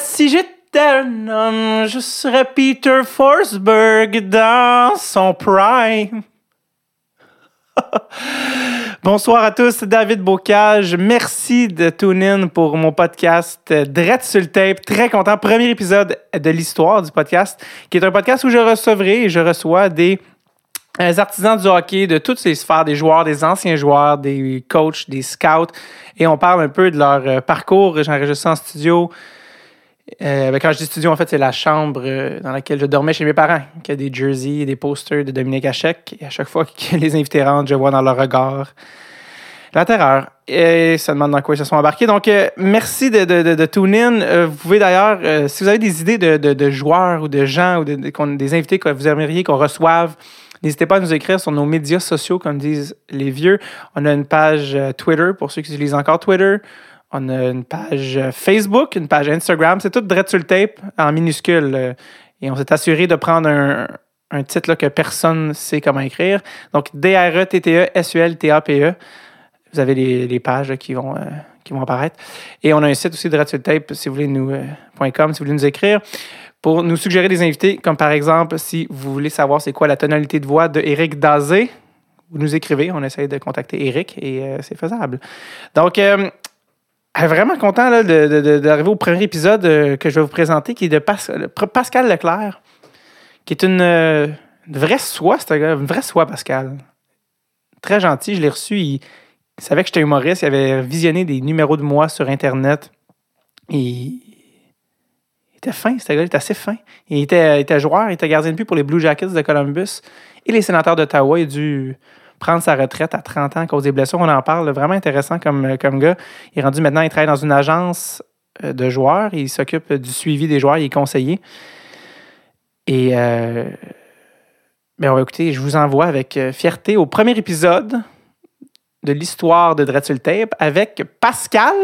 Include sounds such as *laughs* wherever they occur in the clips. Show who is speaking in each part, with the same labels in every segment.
Speaker 1: Si j'étais un homme, je serais Peter Forsberg dans son prime. *laughs* Bonsoir à tous, David Bocage. Merci de tune in pour mon podcast Drette sur le tape. Très content. Premier épisode de l'histoire du podcast, qui est un podcast où je recevrai et je reçois des euh, artisans du hockey de toutes ces sphères, des joueurs, des anciens joueurs, des coachs, des scouts. Et on parle un peu de leur euh, parcours. J'enregistre en studio. Euh, ben, quand je dis studio, en fait, c'est la chambre euh, dans laquelle je dormais chez mes parents, qui a des jerseys et des posters de Dominique Hachek. Et à chaque fois *laughs* que les invités rentrent, je vois dans leur regard la terreur. Et ça demande dans quoi ils se sont embarqués. Donc, euh, merci de, de, de, tune in. Vous pouvez d'ailleurs, si vous avez des idées de, joueurs ou de gens ou des invités que vous aimeriez qu'on reçoive, n'hésitez pas à nous écrire sur nos médias sociaux, comme disent les vieux. On a une page Twitter pour ceux qui utilisent encore Twitter. On a une page Facebook, une page Instagram. C'est tout direct sur tape en minuscule. Et on s'est assuré de prendre un, titre que personne ne sait comment écrire. Donc, D-R-E-T-T-E-S-U-L-T-A-P-E. Vous avez les, pages qui, vont, euh, qui vont apparaître. Et on a un site aussi le tape, si vous voulez nous, euh, écrire pour nous suggérer des invités, comme par exemple, si vous voulez savoir c'est quoi la tonalité de voix de Eric Dazé, vous nous écrivez, on essaye de contacter Eric et euh, c'est faisable. Donc, vraiment content d'arriver au premier épisode que je vais vous présenter, qui est de Pascal Leclerc, qui est une, vraie soie, c'est une vraie soie, Pascal. Très gentil, je l'ai reçu. Il, savait que j'étais humoriste, il avait visionné des numéros de moi sur Internet. Et il était fin, ce gars, il était assez fin. Il était, était joueur, il était gardien de but pour les Blue Jackets de Columbus et les sénateurs d'Ottawa. Il a dû prendre sa retraite à 30 ans à cause des blessures. On en parle, vraiment intéressant comme, comme gars. Il est rendu maintenant, il travaille dans une agence euh, de joueurs. Il s'occupe du suivi des joueurs, il est conseiller. Et euh, ben, écoutez, je vous envoie avec euh, fierté au premier épisode de l'histoire de Dreadful Tape avec Pascal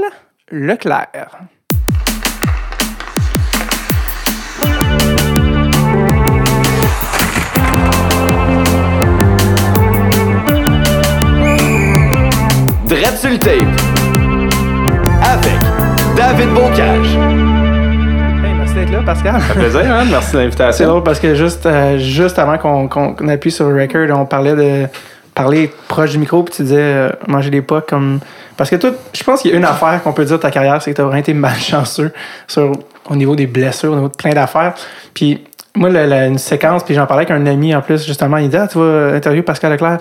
Speaker 1: Leclerc.
Speaker 2: Dreadful Tape avec David Bocage.
Speaker 1: Hey, merci d'être là, Pascal.
Speaker 3: Ça fait plaisir, hein? merci de l'invitation.
Speaker 1: C'est drôle parce que juste, euh, juste avant qu'on appuie sur le record, on parlait de parler proche du micro puis tu disais euh, manger des pas comme parce que toi je pense qu'il y a une affaire qu'on peut dire de ta carrière c'est que tu as vraiment été *laughs* malchanceux sur au niveau des blessures au niveau de plein d'affaires puis moi la, une séquence puis j'en parlais avec un ami en plus justement il dit ah tu vas interviewer Pascal Leclerc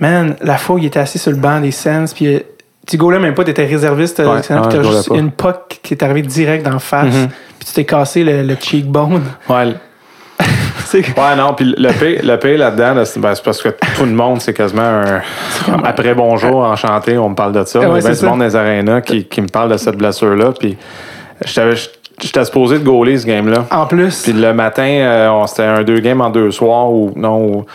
Speaker 1: man la fois il était assis sur le banc des Sens puis tu gaulais même pas t'étais réserviste
Speaker 3: ouais,
Speaker 1: tu as juste une puck qui est arrivée direct d'en face
Speaker 3: Mm-hmm.
Speaker 1: puis tu t'es cassé le, le cheekbone
Speaker 3: ouais *laughs* Ouais, non, puis le P, le là-dedans, ben, c'est parce que tout le monde, c'est quasiment un. Après bonjour, enchanté, on me parle de ça.
Speaker 1: Ah ouais,
Speaker 3: Il y a bien du monde dans les arénas qui, qui me parle de cette blessure-là. Puis j'étais supposé de gauler ce game-là.
Speaker 1: En plus.
Speaker 3: Puis le matin, euh, c'était un deux games en deux soirs ou non.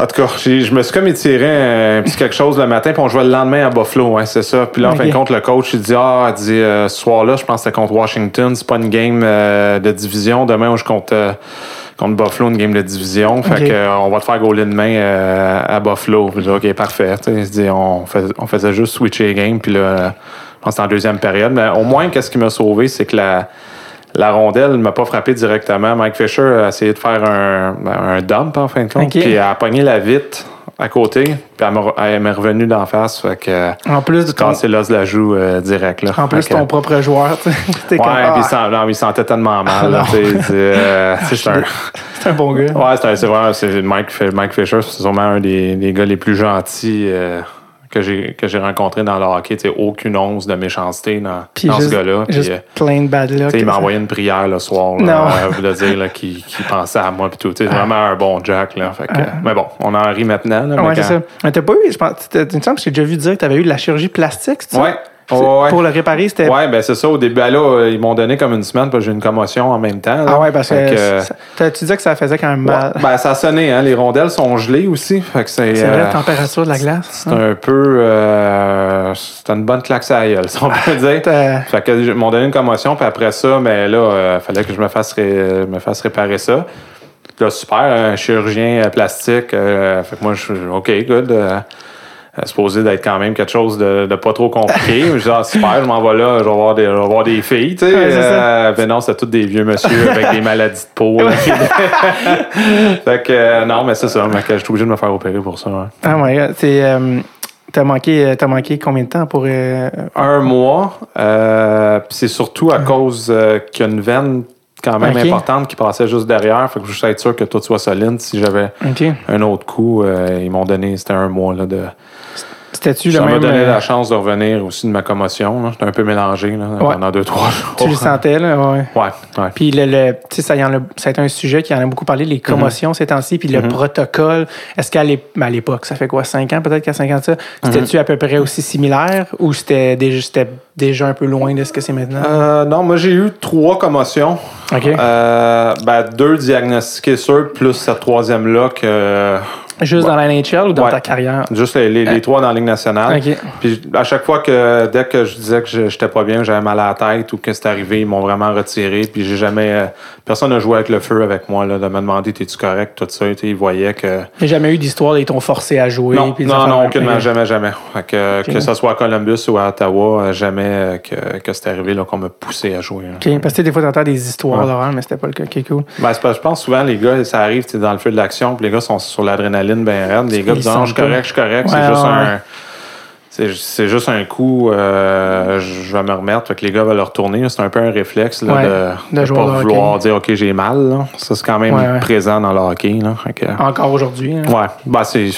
Speaker 3: En tout cas, je me suis comme étiré un petit quelque chose le matin, puis on jouait le lendemain à Buffalo, ouais, c'est ça. Puis là, en fin de compte, le coach, il dit Ah, il dit, euh, ce soir-là, je pense que c'était contre Washington, c'est pas une game euh, de division. Demain, je compte euh, contre Buffalo, une game de division. Fait
Speaker 1: Okay.
Speaker 3: que, euh, on va te faire gauler demain euh, à Buffalo. Puis dis, OK, parfait. Tu sais, il se dit, on, on faisait juste switcher les games, puis là, je pense que c'était en deuxième période. Mais au moins, qu'est-ce qui m'a sauvé, c'est que la. La rondelle ne m'a pas frappé directement. Mike Fisher a essayé de faire un, un dump en fin de compte.
Speaker 1: Ok.
Speaker 3: Puis elle a pogné la vitre à côté. Puis elle m'est revenue d'en face. Fait que
Speaker 1: En plus de ton,
Speaker 3: l'os de la joue euh, direct. Là.
Speaker 1: en plus
Speaker 3: Fait que-
Speaker 1: ton propre joueur, tu sais.
Speaker 3: Ouais,
Speaker 1: comme, ah,
Speaker 3: puis il non, sentait tellement mal. là,
Speaker 1: Ah, *laughs*
Speaker 3: c'est, euh, un-
Speaker 1: un bon gars.
Speaker 3: Ouais, c'est, vraiment Mike, Mike Fisher, c'est sûrement un des, des gars les plus gentils euh, que j'ai que j'ai rencontré dans le hockey. Aucune once de méchanceté dans,
Speaker 1: Puis
Speaker 3: dans
Speaker 1: juste,
Speaker 3: ce gars-là. Puis,
Speaker 1: juste
Speaker 3: euh,
Speaker 1: plein de bad luck.
Speaker 3: il m'a envoyé une prière le soir, là,
Speaker 1: Non.
Speaker 3: euh, le dire, là, qui, qui pensait à moi puis tout. Tu sais, vraiment un bon Jack. Là, fait que, mais bon, on en rit maintenant. Là,
Speaker 1: Ah
Speaker 3: mais
Speaker 1: c'est ça. Mais t'as pas eu, je pense, tu me semble que j'ai déjà vu dire que t'avais eu de la chirurgie plastique, c'est ça?
Speaker 3: Ouais.
Speaker 1: C'est-
Speaker 3: Ouais.
Speaker 1: Pour le réparer, c'était.
Speaker 3: Ouais, ben c'est ça. Au début, ben là, euh, ils m'ont donné comme une semaine parce que j'ai une commotion en même temps. là.
Speaker 1: Ah ouais, parce que.
Speaker 3: Fait
Speaker 1: tu disais que ça faisait quand même
Speaker 3: Ouais.
Speaker 1: mal.
Speaker 3: Ben, ça sonné, hein. Les rondelles sont gelées aussi. Fait que c'est.
Speaker 1: c'est vrai,
Speaker 3: euh,
Speaker 1: la température de la glace.
Speaker 3: c'est un peu. Euh, c'est une bonne claque à gueule, si on peut dire. *laughs* Fait que ils m'ont donné une commotion, puis après ça, mais là, il fallait que je me fasse, ré- me fasse réparer ça. Là, super, un chirurgien euh, plastique. euh, fait que moi, je suis OK, good. Euh, supposé d'être quand même quelque chose de, de pas trop compliqué. *laughs* je dis, ah, super, je m'en vais là, je vais voir des, je vais voir des filles, tu sais.
Speaker 1: Ouais, c'est.
Speaker 3: Euh, ben non, c'était tous des vieux monsieur avec des maladies de peau. *laughs* *laughs* fait que, euh, non, mais c'est ça, mais je suis obligé de me faire opérer pour ça. ouais.
Speaker 1: Ah ouais, c'est. euh, T'as manqué, t'as manqué combien de temps pour.
Speaker 3: Un mois, puis c'est surtout à cause euh, qu'il y a une veine quand même importante qui passait juste derrière. Fait que je suis être sûr que tout soit solide. Si j'avais un autre coup, euh, ils m'ont donné, c'était un mois là, de.
Speaker 1: C'était-tu le
Speaker 3: Ça m'a donné
Speaker 1: euh,
Speaker 3: la chance de revenir aussi de ma commotion. J'étais un peu mélangé là,
Speaker 1: Ouais.
Speaker 3: pendant deux, trois jours.
Speaker 1: Tu le sentais, là, ouais.
Speaker 3: Ouais, ouais.
Speaker 1: Puis le, le- tu sais, ça, y en a, ça a été un sujet qui en a beaucoup parlé, les commotions ces temps-ci, puis le protocole. Est-ce qu'à l'époque, ça fait quoi, 5 ans peut-être qu'à 5 ans de ça, c'était-tu à peu près aussi similaire ou c'était déjà, c'était déjà un peu loin de ce que c'est maintenant?
Speaker 3: Euh, non, moi j'ai eu trois commotions.
Speaker 1: OK.
Speaker 3: Euh, ben, deux diagnostiqués sûrs, plus cette troisième-là que.
Speaker 1: Juste dans la NHL ou dans
Speaker 3: Ouais.
Speaker 1: ta carrière?
Speaker 3: Juste les, les- les trois dans la Ligue nationale. Puis à chaque fois que, dès que je disais que je j'étais pas bien, j'avais mal à la tête ou que c'était arrivé, ils m'ont vraiment retiré. Puis j'ai jamais. euh, personne n'a joué avec le feu avec moi, là, de me demander t'es-tu correct, tout ça. Ils voyaient que.
Speaker 1: A jamais eu d'histoire ils t'ont forcé à jouer.
Speaker 3: Non,
Speaker 1: puis
Speaker 3: non, non, aucunement, jamais, jamais. Que, que ce soit à Columbus ou à Ottawa, euh, jamais euh, que, que c'est arrivé qu'on me poussé à jouer. là.
Speaker 1: OK, Parce que des fois, tu entends des histoires
Speaker 3: Ouais.
Speaker 1: d'horreur, mais c'était pas le cas. OK, cool.
Speaker 3: Ben, c'est je pense souvent, les gars, ça arrive sais, dans le feu de l'action, puis les gars sont sur l'adrénaline bien raide. Les gars disent, non, je suis correct, je suis correct.
Speaker 1: Ouais,
Speaker 3: c'est juste
Speaker 1: ouais,
Speaker 3: un. C'est juste un coup, euh, je vais me remettre. Fait que les gars veulent le retourner. C'est un peu un réflexe là,
Speaker 1: Ouais,
Speaker 3: de ne pas vouloir
Speaker 1: hockey.
Speaker 3: dire OK, j'ai mal. là. Ça, c'est quand même présent dans le hockey. Là. Que-
Speaker 1: Encore aujourd'hui. hein.
Speaker 3: Ouais, ben c'est.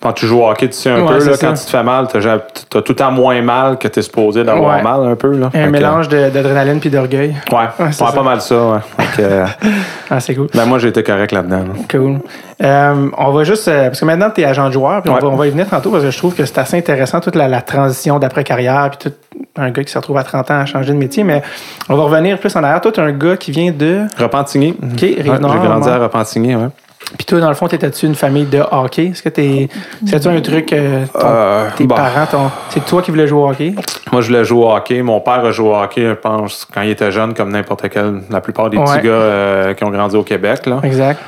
Speaker 3: Quand tu joues au hockey, tu sais un
Speaker 1: Ouais,
Speaker 3: peu, là, quand tu te fais mal, t'as ja- t'as tout le temps moins mal que t'es supposé d'avoir
Speaker 1: Ouais.
Speaker 3: mal un peu. Là.
Speaker 1: Un mélange d'adrénaline puis d'orgueil.
Speaker 3: Ouais,
Speaker 1: Ouais, c'est
Speaker 3: pas mal ça. Ouais. Euh, *laughs*
Speaker 1: Ah, c'est cool.
Speaker 3: ben, moi, j'ai été correct là-dedans. là.
Speaker 1: Cool. Euh, on va juste. euh, parce que maintenant, tu es agent de joueur, puis on, on va y venir tantôt parce que je trouve que c'est assez intéressant, toute la, la transition d'après-carrière, puis tout un gars qui se retrouve à 30 ans à changer de métier. Mais on va revenir plus en arrière. Toi, tu es un gars qui vient de.
Speaker 3: Repentigny.
Speaker 1: OK,
Speaker 3: j'ai grandi à Repentigny, ouais.
Speaker 1: Puis toi, dans le fond, t'étais-tu une famille de hockey? Est-ce que t'es. C'est-tu un truc. euh, ton-
Speaker 3: Euh,
Speaker 1: tes
Speaker 3: bon.
Speaker 1: parents, ton- c'est toi qui voulais jouer au hockey?
Speaker 3: Moi, je voulais jouer au hockey. Mon père a joué au hockey, je pense, quand il était jeune, comme n'importe quel, la plupart des
Speaker 1: Ouais.
Speaker 3: petits gars euh, qui ont grandi au Québec. Là.
Speaker 1: Exact.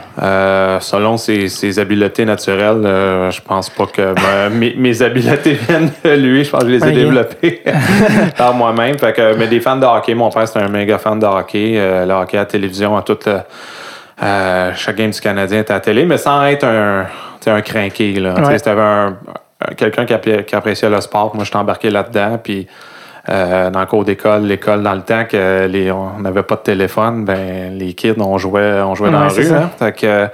Speaker 3: Selon ses, ses habiletés naturelles, je pense pas que *laughs* mes, mes habiletés viennent de lui. Je pense que je les ai développées *laughs* par moi-même. Fait que, mais des fans de hockey, mon père c'était un méga fan de hockey. Le hockey à la télévision, à toute, euh, euh, chaque game du Canadien était à la télé, mais sans être un, un crinqué. Là.
Speaker 1: Ouais.
Speaker 3: C'était un, un- quelqu'un qui, appréciait le sport. Moi, j'étais embarqué là-dedans. Puis euh, dans le cours d'école, l'école, dans le temps que les, on n'avait pas de téléphone, ben les kids, on jouait, on jouait dans
Speaker 1: Ouais,
Speaker 3: la rue. hein. Fait que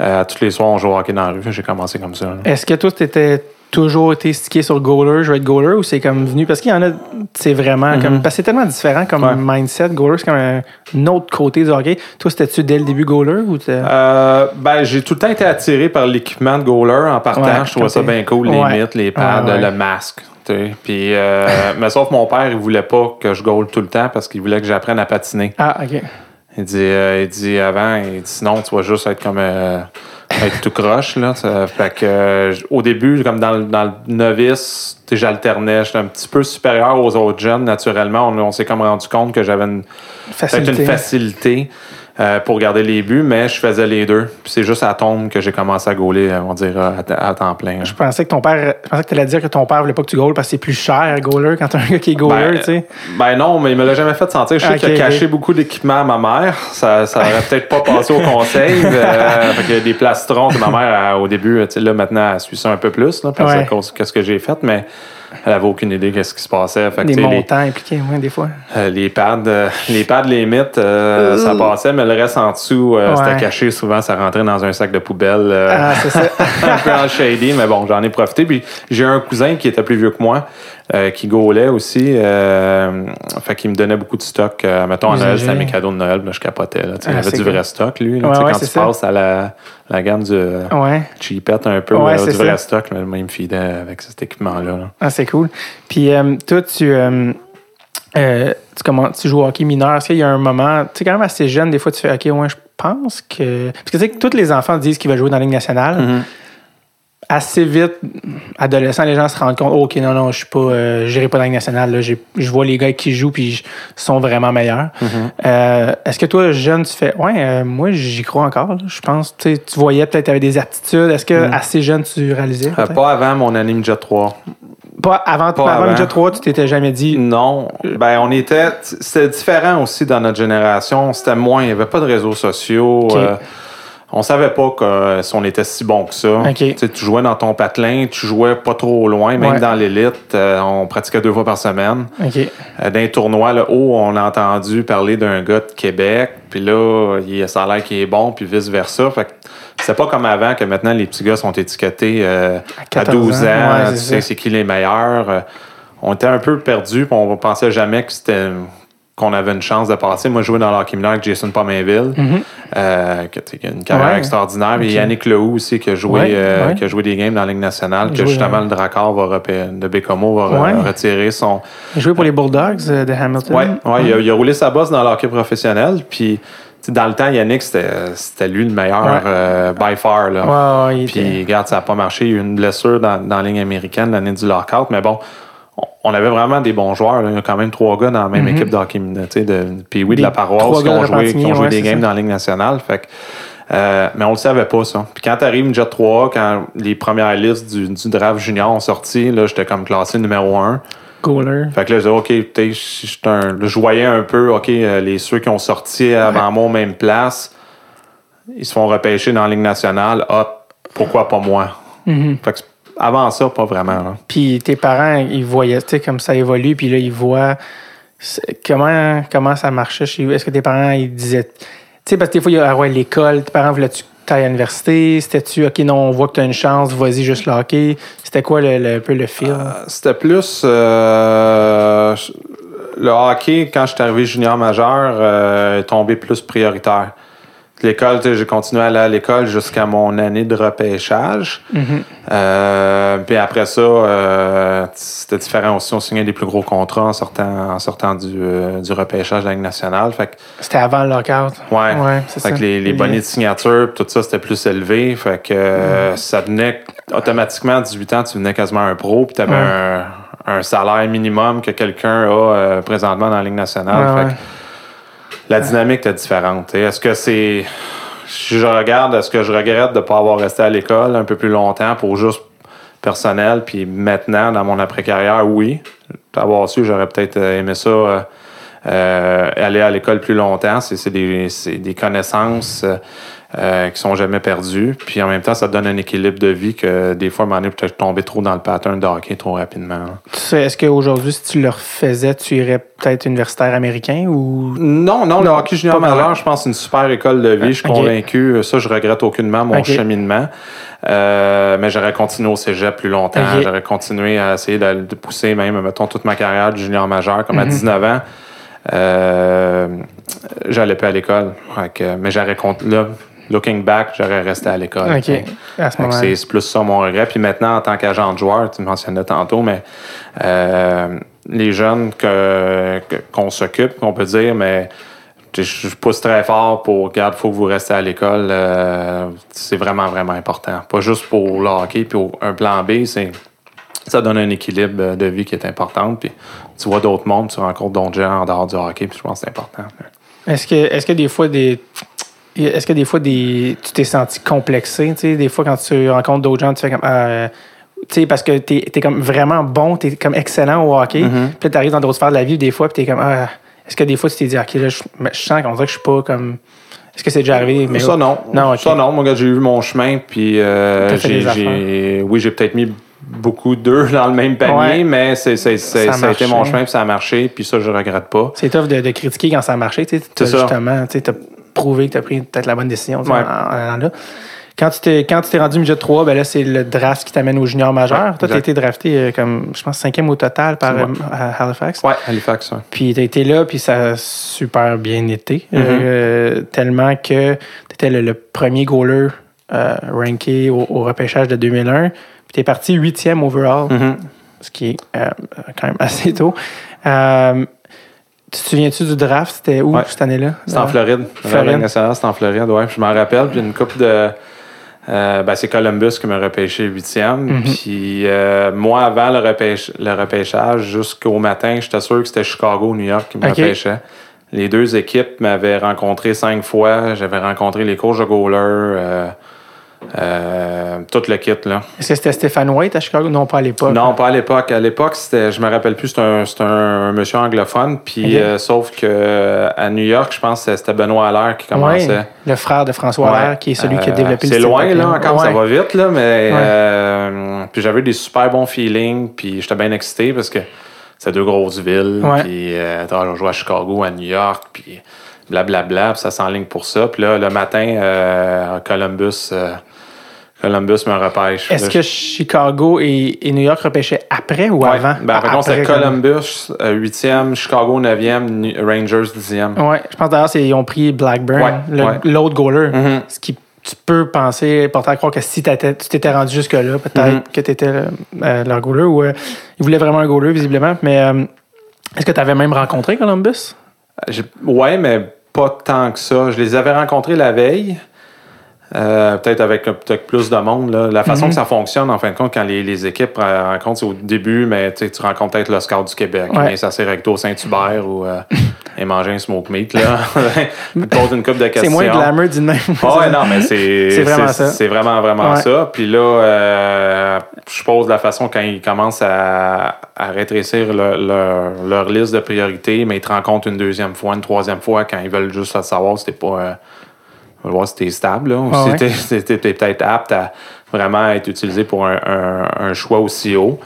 Speaker 3: euh, tous les soirs, on jouait au hockey dans la rue. J'ai commencé comme ça.
Speaker 1: Est-ce que toi, t'étais toujours été stické sur goaler, je vais être goaler, ou c'est comme venu? Parce qu'il y en a, c'est vraiment comme. Parce que c'est tellement différent comme
Speaker 3: Mhm. Ouais.
Speaker 1: mindset. Goaler, c'est comme un, autre côté du hockey. Toi, c'était-tu dès le début goaler ou t'es-
Speaker 3: Euh, ben, j'ai tout le temps été attiré par l'équipement de goaler en partant.
Speaker 1: Ouais,
Speaker 3: je trouvais ça bien cool, les
Speaker 1: Ouais.
Speaker 3: mythes, les pads, le masque. Puis, euh, *laughs* mais sauf mon père, il voulait pas que je goal tout le temps parce qu'il voulait que j'apprenne à patiner.
Speaker 1: Ah, OK.
Speaker 3: Il dit, euh, il dit avant, il dit sinon tu vas juste être comme euh, être tout croche là. Ça fait que euh, au début, comme dans, le- dans le novice, j'alternais, j'étais un petit peu supérieur aux autres jeunes naturellement. On, on s'est comme rendu compte que j'avais une
Speaker 1: Facilité.
Speaker 3: une facilité euh, pour garder les buts, mais je faisais les deux. Puis c'est juste à tombe que j'ai commencé à gauler, on va dire, à, temps plein.
Speaker 1: Je pensais que ton père. Je pensais que tu allais dire que ton père voulait pas que tu goal parce que c'est plus cher, goaler, quand t'as un gars qui est goaler,
Speaker 3: Ben,
Speaker 1: tu sais.
Speaker 3: Ben non, mais il me l'a jamais fait sentir. Je sais
Speaker 1: Ok,
Speaker 3: qu'il a caché beaucoup d'équipements à ma mère. Ça, ça aurait peut-être pas passé au conseil. Euh, *laughs* fait a des plastrons que ma mère, elle, au début, tu sais, là, maintenant, elle suit ça un peu plus, là, parce
Speaker 1: Ouais.
Speaker 3: à cause de ce que j'ai fait, mais elle avait aucune idée de ce qui se passait. Fait que,
Speaker 1: Des
Speaker 3: les-
Speaker 1: montants impliqués, ouais, des fois.
Speaker 3: Euh, les pads, euh, les pads limites, euh, ça passait, mais le reste en dessous,
Speaker 1: Ouais.
Speaker 3: c'était caché. Souvent, ça rentrait dans un sac de poubelle.
Speaker 1: Ah, c'est ça. *laughs*
Speaker 3: un peu en shady, mais bon, j'en ai profité. Puis j'ai un cousin qui était plus vieux que moi, euh, qui gaulait aussi. Euh, fait qu'il me donnait beaucoup de stock. Euh, mettons, à Noël, c'était mes cadeaux de Noël, là, je capotais. Là,
Speaker 1: Ah,
Speaker 3: il avait du
Speaker 1: cool.
Speaker 3: vrai stock, lui. là,
Speaker 1: Ouais, ouais,
Speaker 3: quand tu
Speaker 1: ça.
Speaker 3: passes à la, la gamme du
Speaker 1: Ouais.
Speaker 3: cheapette un peu,
Speaker 1: Ouais, c'est
Speaker 3: du vrai
Speaker 1: ça.
Speaker 3: stock, mais moi, il me fidait avec cet équipement-là. là.
Speaker 1: Ah, c'est cool. Puis, toi, tu, tu, tu joues au hockey mineur. Est-ce qu'il y a un moment, tu sais, quand même assez jeune, des fois, tu fais, OK, ouais, je pense que. Parce que tu sais que tous les enfants disent qu'ils veulent jouer dans la Ligue nationale.
Speaker 3: Mhm.
Speaker 1: Assez vite, adolescent, les gens se rendent compte, OK, non, non, je suis pas, euh, j'irai pas dans la nationale. Je vois les gars qui jouent puis ils sont vraiment meilleurs.
Speaker 3: Mm-hmm.
Speaker 1: Euh, Est-ce que toi, jeune, tu fais, ouais, euh, moi, j'y crois encore. Je pense, tu voyais peut-être avec des aptitudes. Est-ce que
Speaker 3: Mm.
Speaker 1: assez jeune, tu réalisais?
Speaker 3: Euh, pas avant mon année Jet 3.
Speaker 1: Pas avant,
Speaker 3: pas
Speaker 1: avant. Midget 3, tu t'étais jamais dit?
Speaker 3: Non. Ben, on était. C'était différent aussi dans notre génération. C'était moins. Il n'y avait pas de réseaux sociaux. On savait pas que, euh, si on était si bon que ça. Tu jouais dans ton patelin, tu jouais pas trop loin, même
Speaker 1: Ouais.
Speaker 3: dans l'élite. euh, on pratiquait deux fois par semaine.
Speaker 1: OK.
Speaker 3: Euh, D'un tournoi, là, haut, on a entendu parler d'un gars de Québec, puis là, il, ça a l'air qu'il est bon, puis vice-versa. Fait que c'est pas comme avant que maintenant les petits gars sont étiquetés euh, à,
Speaker 1: 14
Speaker 3: 12 ans,
Speaker 1: ans, ouais,
Speaker 3: tu
Speaker 1: c'est
Speaker 3: sais c'est qui les meilleurs. On était un peu perdus, on pensait jamais que c'était qu'on avait une chance de passer. Moi, je jouais dans l'hockey mineur avec Jason Pomainville, euh, qui a qui a une carrière.
Speaker 1: Ouais.
Speaker 3: extraordinaire. Et. Yannick Lehoux aussi, qui a, joué,
Speaker 1: Ouais,
Speaker 3: euh,
Speaker 1: ouais.
Speaker 3: qui a joué des games dans la Ligue nationale, que
Speaker 1: Joué,
Speaker 3: justement le Drakkar va de Bécomo va retirer son,
Speaker 1: Il jouait pour les Bulldogs euh, de Hamilton.
Speaker 3: Ouais, ouais, il, a, il a roulé sa bosse dans le hockey professionnel. Puis, dans le temps, Yannick, c'était lui le meilleur euh, by far. Là. Puis,
Speaker 1: était-
Speaker 3: regarde, ça n'a pas marché. Il y a eu une blessure dans, dans la ligne américaine l'année du lockout. Mais bon, on, avait vraiment des bons joueurs. là. Il y a quand même trois gars dans la même équipe de hockey, de, puis oui, de la paroisse qui ont joué, qui ont joué
Speaker 1: ouais,
Speaker 3: des games
Speaker 1: ça.
Speaker 3: dans la Ligue nationale. Fait que, euh, mais on le savait pas, ça. Puis quand t'arrives une Jet 3, quand les premières listes du, du draft junior ont sorti, là, j'étais comme classé numéro un.
Speaker 1: goaler.
Speaker 3: Fait que là, je disais, OK, un- là, je voyais un peu, OK, euh, les ceux qui ont sorti avant moi aux mêmes places, ils se font repêcher dans la Ligue nationale. Ah, pourquoi pas moi?
Speaker 1: Mhm.
Speaker 3: Fait que avant ça, pas vraiment. là.
Speaker 1: Puis tes parents, ils voyaient, tu sais, comme ça évolue, puis là, ils voient comment, comment ça marchait chez vous. Est-ce que tes parents, ils disaient. Tu sais, parce que des fois, il y a ah ouais, l'école, tes parents voulaient-tu que tu ailles à l'université? C'était-tu, OK, non, on voit que tu as une chance, vas-y juste le hockey? C'était quoi le, le- un peu le feel?
Speaker 3: Euh, C'était plus. euh, le hockey, quand je suis arrivé junior majeur, euh, est tombé plus prioritaire. L'école, j'ai continué à aller à l'école jusqu'à mon année de repêchage. Euh, puis après ça, euh, c'était différent aussi. On signait des plus gros contrats en sortant, en sortant du, euh, du repêchage de la Ligue nationale. Fait
Speaker 1: C'était avant le lockout?
Speaker 3: ouais,
Speaker 1: Ouais, c'est
Speaker 3: fait
Speaker 1: ça.
Speaker 3: que les, les bonnets de signature, tout ça, c'était plus élevé. Fait que euh, ça venait automatiquement, à 18 ans, tu venais quasiment un pro, puis tu avais un, un salaire minimum que quelqu'un a présentement dans la Ligue nationale.
Speaker 1: Ouais,
Speaker 3: Fait
Speaker 1: ouais.
Speaker 3: que la dynamique est différente. Est-ce que c'est. Je regarde, est-ce que je regrette de ne pas avoir resté à l'école un peu plus longtemps pour juste personnel, puis maintenant, dans mon après-carrière, oui. D'avoir su, j'aurais peut-être euh, aimé ça. euh, euh, aller à l'école plus longtemps, c'est des, connaissances euh, qui sont jamais perdues. Puis en même temps, ça te donne un équilibre de vie que des fois, à un moment donné, peut-être tomber trop dans le pattern de hockey trop rapidement. là.
Speaker 1: Tu sais, Est-ce qu'aujourd'hui, si tu le refaisais, tu irais peut-être universitaire américain ou?
Speaker 3: Non, non, le hockey junior
Speaker 1: pas
Speaker 3: majeur, je pense, c'est une super école de vie. Je suis convaincu. Ça, je regrette aucunement mon cheminement. Euh, mais j'aurais continué au cégep plus longtemps. J'aurais continué à essayer de, de pousser même, mettons, toute ma carrière de junior majeur, comme à
Speaker 1: Mhm.
Speaker 3: 19 ans. Euh, j'allais plus à l'école. Mais j'aurais là, looking back, j'aurais resté à l'école.
Speaker 1: OK. À ce
Speaker 3: Fait que
Speaker 1: moment
Speaker 3: C'est plus ça mon regret. Puis maintenant, en tant qu'agent de joueur, tu mentionnais tantôt, mais euh, les jeunes que- qu'on s'occupe, qu'on peut dire, mais je, pousse très fort pour, regarde, il faut que vous restez à l'école. euh, c'est vraiment, vraiment important. Pas juste pour le hockey, puis un plan B, c'est ça donne un équilibre de vie qui est important. Puis tu vois d'autres mondes, tu rencontres d'autres gens en dehors du hockey, puis je pense que c'est important.
Speaker 1: Est-ce que, est-ce que des fois des. Est-ce que des fois des, tu t'es senti complexé? tu sais, Des fois, quand tu rencontres d'autres gens, tu fais comme. ah, tu sais, parce que t'es es comme vraiment bon, t'es comme excellent au hockey.
Speaker 3: Mm-hmm.
Speaker 1: Puis là, t'arrives dans d'autres sphères de la vie, des fois, puis t'es comme. Ah, est-ce que des fois, tu t'es dit, OK, là, je, sens qu'on dirait que je suis pas comme. Est-ce que c'est déjà arrivé? Mais
Speaker 3: ça, non.
Speaker 1: Non.
Speaker 3: Ça, non. Moi, j'ai eu mon chemin, puis euh, j'ai, oui, j'ai peut-être mis beaucoup d'œufs dans le même panier,
Speaker 1: Ouais.
Speaker 3: mais c'est,
Speaker 1: Ça
Speaker 3: ça, a été mon chemin, puis ça a marché, puis ça, je regrette pas.
Speaker 1: C'est tough de, de critiquer quand ça a marché. Tu sais, justement, tu as prouvé que tu as pris peut-être la bonne décision
Speaker 3: Ouais.
Speaker 1: en, allant là. Quand tu t'es, quand tu t'es rendu midget 3, ben là, c'est le draft qui t'amène au junior majeur.
Speaker 3: Ouais,
Speaker 1: Toi, tu as été drafté euh, comme, je pense, cinquième au total par euh, Halifax.
Speaker 3: Ouais, Halifax, ouais.
Speaker 1: Puis tu as été là, puis ça a super bien été.
Speaker 3: Mm-hmm.
Speaker 1: Euh, tellement que tu étais le, le premier goaler ranké au, au repêchage de 2001. Puis tu es parti huitième overall,
Speaker 3: Mhm.
Speaker 1: ce qui est quand même assez tôt. Tu te souviens-tu du draft? C'était où
Speaker 3: Ouais.
Speaker 1: cette année-là?
Speaker 3: C'était en
Speaker 1: Euh,
Speaker 3: Floride.
Speaker 1: Floride.
Speaker 3: Nationale, c'était en Floride, ouais. Je m'en rappelle, puis une couple de, Euh, ben, c'est Columbus qui m'a repêché huitième.
Speaker 1: Mhm.
Speaker 3: Puis euh, moi, avant le, repêch- le repêchage, jusqu'au matin, j'étais sûr que c'était Chicago ou New York qui me repêchait. Les deux équipes m'avaient rencontré cinq fois. J'avais rencontré les coachs de goaler, euh, euh, tout le kit. Là.
Speaker 1: Est-ce que c'était Stéphane White à Chicago? Non, pas à l'époque.
Speaker 3: Non, pas à l'époque. À l'époque, c'était, je me rappelle plus, c'était un, monsieur anglophone. Puis, euh, sauf que euh, à New York, je pense que c'était Benoît Allaire qui commençait.
Speaker 1: Ouais, le frère de François
Speaker 3: Ouais.
Speaker 1: Allaire, qui est celui qui a
Speaker 3: Euh,
Speaker 1: développé le
Speaker 3: C'est loin, là, encore, ça
Speaker 1: Ouais.
Speaker 3: va vite, là, mais. Puis j'avais des super bons feelings, puis j'étais bien excité parce que c'est deux grosses villes, puis on jouait à Chicago, à New York, puis blablabla, puis ça s'enligne pour ça. Puis là, le matin, à Columbus, Columbus me repêche.
Speaker 1: Est-ce que Chicago et, et New York repêchaient après ou
Speaker 3: Ouais.
Speaker 1: avant?
Speaker 3: Ben, par contre, c'était
Speaker 1: Après,
Speaker 3: Columbus, euh, 8e, Chicago, 9e, New- Rangers, 10e.
Speaker 1: Ouais, je pense d'ailleurs qu'ils ont pris Blackburn,
Speaker 3: Ouais, ouais.
Speaker 1: l'autre goaler.
Speaker 3: Mhm.
Speaker 1: Ce qui tu peux penser, porter à croire que si tu t'étais rendu jusque-là, peut-être
Speaker 3: Mhm.
Speaker 1: que tu étais leur goaler ou euh, ils voulaient vraiment un goaler, visiblement. Mais euh, est-ce que tu avais même rencontré Columbus?
Speaker 3: Ouais, mais pas tant que ça. Je les avais rencontrés la veille. Euh, peut-être avec peut-être plus de monde. là. La façon
Speaker 1: Mhm.
Speaker 3: que ça fonctionne, en fin de compte, quand les, les équipes rencontrent, c'est au début, mais tu rencontres peut-être le scout du Québec.
Speaker 1: Ouais.
Speaker 3: Mais ça c'est recto au Saint-Hubert ou euh, et manger un smoke meat. Là. *laughs* Pose une coupe de questions.
Speaker 1: C'est moins glamour d'une même.
Speaker 3: Ah ouais, non, mais c'est *laughs*
Speaker 1: C'est vraiment ça.
Speaker 3: C'est vraiment, vraiment
Speaker 1: Ouais.
Speaker 3: ça. Puis là, euh, je pose la façon quand ils commencent à, à rétrécir le- leur, leur liste de priorités, mais ils te rencontrent une deuxième fois, une troisième fois, quand ils veulent juste savoir si t'es pas. Ils veulent voir si t'es stable, là, ou
Speaker 1: Ah
Speaker 3: si
Speaker 1: ouais. *laughs*
Speaker 3: t'es- peut-être apte à vraiment être utilisé pour un, un- un choix aussi haut.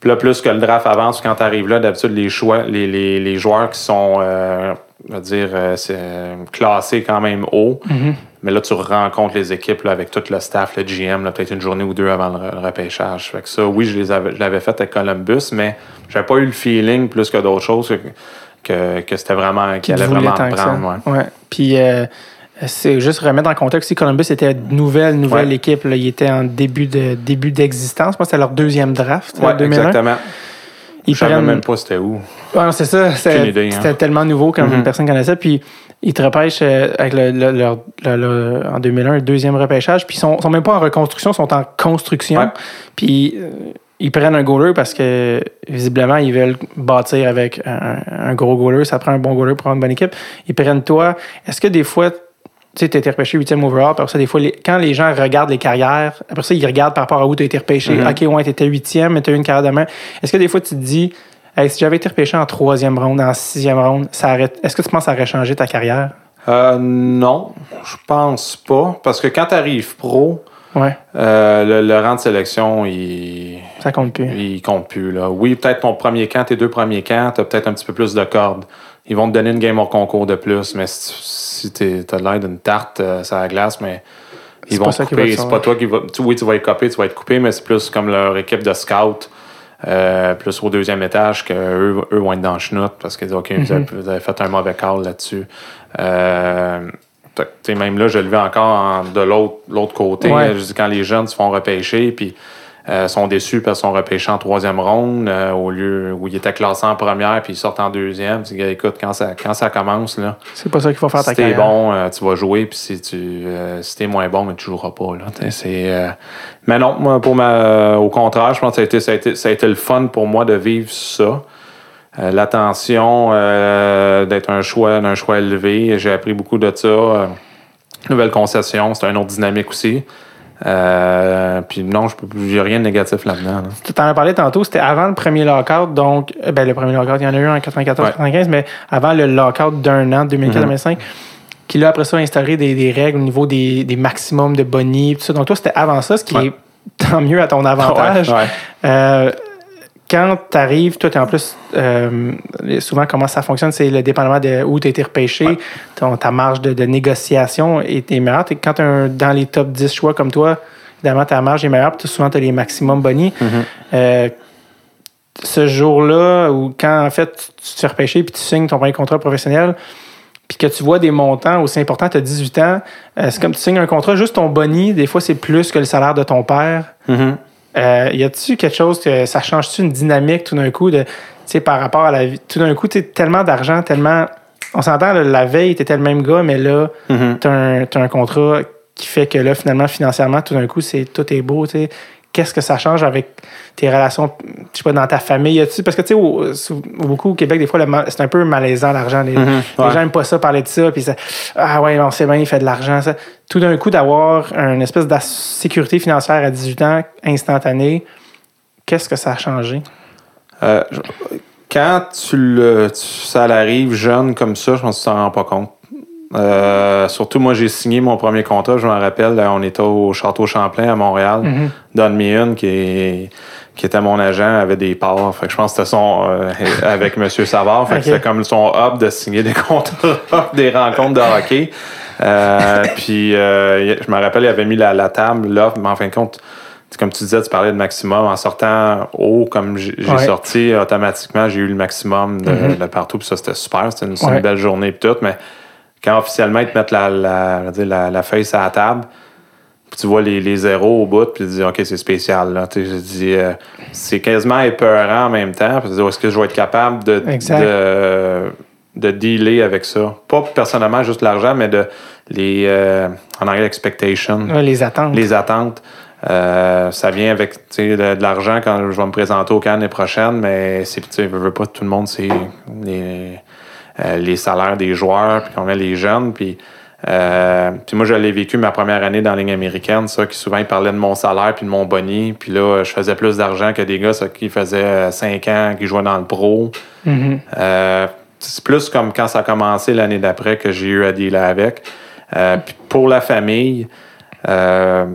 Speaker 3: Puis là, plus que le draft avance, quand tu arrives là, d'habitude, les choix, les, les, les joueurs qui sont, euh, on va dire, euh, euh, classés quand même haut,
Speaker 1: Mhm.
Speaker 3: mais là, tu rencontres les équipes là, avec tout le staff, le GM, peut-être une journée ou deux avant le, le repêchage. Fait que ça, oui, je les avais, je l'avais fait avec Columbus, mais j'avais pas eu le feeling plus que d'autres choses que, que, que c'était vraiment, qu'il
Speaker 1: Qui
Speaker 3: allait vraiment prendre. Ouais.
Speaker 1: Puis, euh, c'est juste remettre en contexte si Columbus était une nouvelle, nouvelle
Speaker 3: Ouais.
Speaker 1: équipe. Là, ils étaient en début de début d'existence. Moi, c'était leur deuxième draft,
Speaker 3: Ouais,
Speaker 1: en 2001.
Speaker 3: exactement.
Speaker 1: Ils
Speaker 3: je savais
Speaker 1: prennent-
Speaker 3: même pas c'était où.
Speaker 1: C'est ça. C'était
Speaker 3: hein.
Speaker 1: c'était tellement nouveau comme
Speaker 3: Mhm.
Speaker 1: personne connaissait. Puis ils te repêchent euh, avec le, le- leur- le- en 2001 le deuxième repêchage. Puis ils sont, sont même pas en reconstruction, ils sont en construction.
Speaker 3: Ouais.
Speaker 1: Puis euh, ils prennent un goaler parce que visiblement ils veulent bâtir avec un, un gros goaler. Ça prend un bon goaler pour avoir une bonne équipe. Ils prennent toi. Est-ce que des fois tu sais, tu été repêché 8e overall, après ça, des fois, les- quand les gens regardent les carrières, après ça, ils regardent par rapport à où tu as été repêché.
Speaker 3: Mhm.
Speaker 1: OK, ouais, tu étais 8e, mais tu as eu une carrière de main. Est-ce que des fois, tu te dis, Hey, si j'avais été repêché en troisième ronde, en sixième ronde, ça aurait... est-ce que tu penses que ça aurait changé ta carrière?
Speaker 3: Euh, non, je pense pas. Parce que quand tu arrives pro,
Speaker 1: Ouais,
Speaker 3: euh, le, le rang de sélection, il,
Speaker 1: ça compte plus.
Speaker 3: il compte plus. Là. Oui, peut-être ton premier camp, tes deux premiers camps, tu as peut-être un petit peu plus de cordes. Ils vont te donner une game hors concours de plus, mais si, tu as l'air d'une tarte, euh, ça la glace, mais ils vont
Speaker 1: pas
Speaker 3: te
Speaker 1: ça
Speaker 3: couper. C'est pas toi qui va. tu- oui, tu vas être coupé, tu vas être coupé, mais c'est plus comme leur équipe de scout. euh, plus au deuxième étage qu'eux eux vont être dans le chenoute parce qu'ils disent OK, vous, avez, vous avez fait un mauvais call là-dessus. Euh, même là, je le vais encore en- de l'autre côté.
Speaker 1: Ouais.
Speaker 3: Je dis quand les jeunes se font repêcher, puis euh, sont déçus parce qu'ils sont repêchés en troisième ronde euh, au lieu où ils étaient classés en première puis ils sortent en deuxième. Tu écoute, quand ça, quand ça commence, là,
Speaker 1: C'est pas ça qu'il faut faire ta
Speaker 3: si t'es bon, euh, tu vas jouer, puis si tu si t'es moins bon, mais tu joueras pas. Là, c'est, Mais non, moi, pour ma, au contraire, je pense que ça a, été, ça, a été, ça a été le fun pour moi de vivre ça. L'attention, d'être un choix, d'un choix élevé. J'ai appris beaucoup de ça. Nouvelle concession, c'est une autre dynamique aussi. Euh, puis non, je n'ai rien de négatif là-dedans. là.
Speaker 1: Tu t'en as parlé tantôt, c'était avant le premier lockout, donc, euh, ben, le premier lockout, il y en a eu en 94-95, mais avant le lockout d'un an, 2004-2005, qui là, après ça, a instauré des, des règles au niveau des, des maximums de bonnies, tout ça. Donc, toi, c'était avant ça, ce qui
Speaker 3: Ouais.
Speaker 1: est tant mieux à ton *laughs* avantage.
Speaker 3: Ouais.
Speaker 1: Euh, quand tu arrives, toi, tu en plus, euh, souvent, comment ça fonctionne, c'est le dépendamment de où tu as été repêché,
Speaker 3: Ouais.
Speaker 1: ton- ta marge de, de négociation est, est meilleure. T'es- Quand tu es dans les top 10 choix comme toi, évidemment, ta marge est meilleure, puis souvent, tu as les maximum bonnies.
Speaker 3: Mhm.
Speaker 1: Euh, ce jour-là, ou quand en fait tu te fais repêcher puis tu signes ton premier contrat professionnel, puis que tu vois des montants aussi importants, tu as 18 ans, euh, c'est comme tu signes un contrat, juste ton boni, des fois c'est plus que le salaire de ton père.
Speaker 3: Mhm.
Speaker 1: Euh, y a-tu quelque chose que ça change-tu une dynamique tout d'un coup de, tu sais, par rapport à la vie? Tout d'un coup, tu tellement d'argent, tellement. On s'entend, la veille, t'étais le même gars, mais là, t'as un, t'as un contrat qui fait que là, finalement, financièrement, tout d'un coup, c'est tout est beau, tu sais. Qu'est-ce que ça change avec tes relations, je sais pas, dans ta famille? Parce que, tu sais, au- beaucoup au Québec, des fois, c'est un peu malaisant, l'argent. Les,
Speaker 3: Mhm, ouais.
Speaker 1: gens n'aiment pas ça, parler de ça. Puis ça, ah ouais, on sait bien, il fait de l'argent. ça. Tout d'un coup, d'avoir une espèce de sécurité financière à 18 ans, instantanée, qu'est-ce que ça a changé?
Speaker 3: Euh, quand tu le, tu- ça arrive jeune comme ça, je pense que tu t'en rends pas compte. Euh, surtout, moi, j'ai signé mon premier contrat. Je m'en rappelle, on était au Château Champlain à Montréal.
Speaker 1: Mhm.
Speaker 3: Don Meehan, qui, est- qui était mon agent, avait des parts. Fait que je pense que c'était son. euh, *laughs* avec M. Savard. Fait que c'était comme son hub de signer des *laughs* contrats, des rencontres de hockey. Euh, *laughs* puis, euh, je me rappelle, il avait mis la, la table, l'offre, mais en fin de compte, comme tu disais, tu parlais de maximum. En sortant haut, comme j'ai
Speaker 1: Ouais.
Speaker 3: sorti, automatiquement, j'ai eu le maximum de,
Speaker 1: Mhm.
Speaker 3: de partout. Puis ça, c'était super. C'était une, c'est
Speaker 1: Ouais.
Speaker 3: une belle journée. Puis tout. Mais quand officiellement, ils te mettent la, la, la, la feuille sur la table, puis tu vois les, les zéros au bout, puis tu dis, OK, c'est spécial. Là. Tu sais, je dis, euh, c'est quasiment épeurant en même temps. Puis tu dis, est-ce que je vais être capable de, de, de dealer avec ça? Pas personnellement juste l'argent, mais de les, euh, en anglais, expectation
Speaker 1: Ouais, les attentes.
Speaker 3: les attentes. Euh, ça vient avec tu sais, de, de l'argent quand je vais me présenter au Cannes l'année prochaine, mais c'est, tu sais, je veux pas tout le monde, c'est les, euh, les salaires des joueurs, puis qu'on met les jeunes. Puis, euh, puis moi, je l'ai vécu ma première année dans la ligne américaine, ça, qui souvent ils parlaient de mon salaire puis de mon boni. Puis là, je faisais plus d'argent que des gars ça, qui faisaient 5 ans, qui jouaient dans le pro.
Speaker 1: Mhm.
Speaker 3: Euh, c'est plus comme quand ça a commencé l'année d'après que j'ai eu à dealer avec. Euh, puis pour la famille, euh,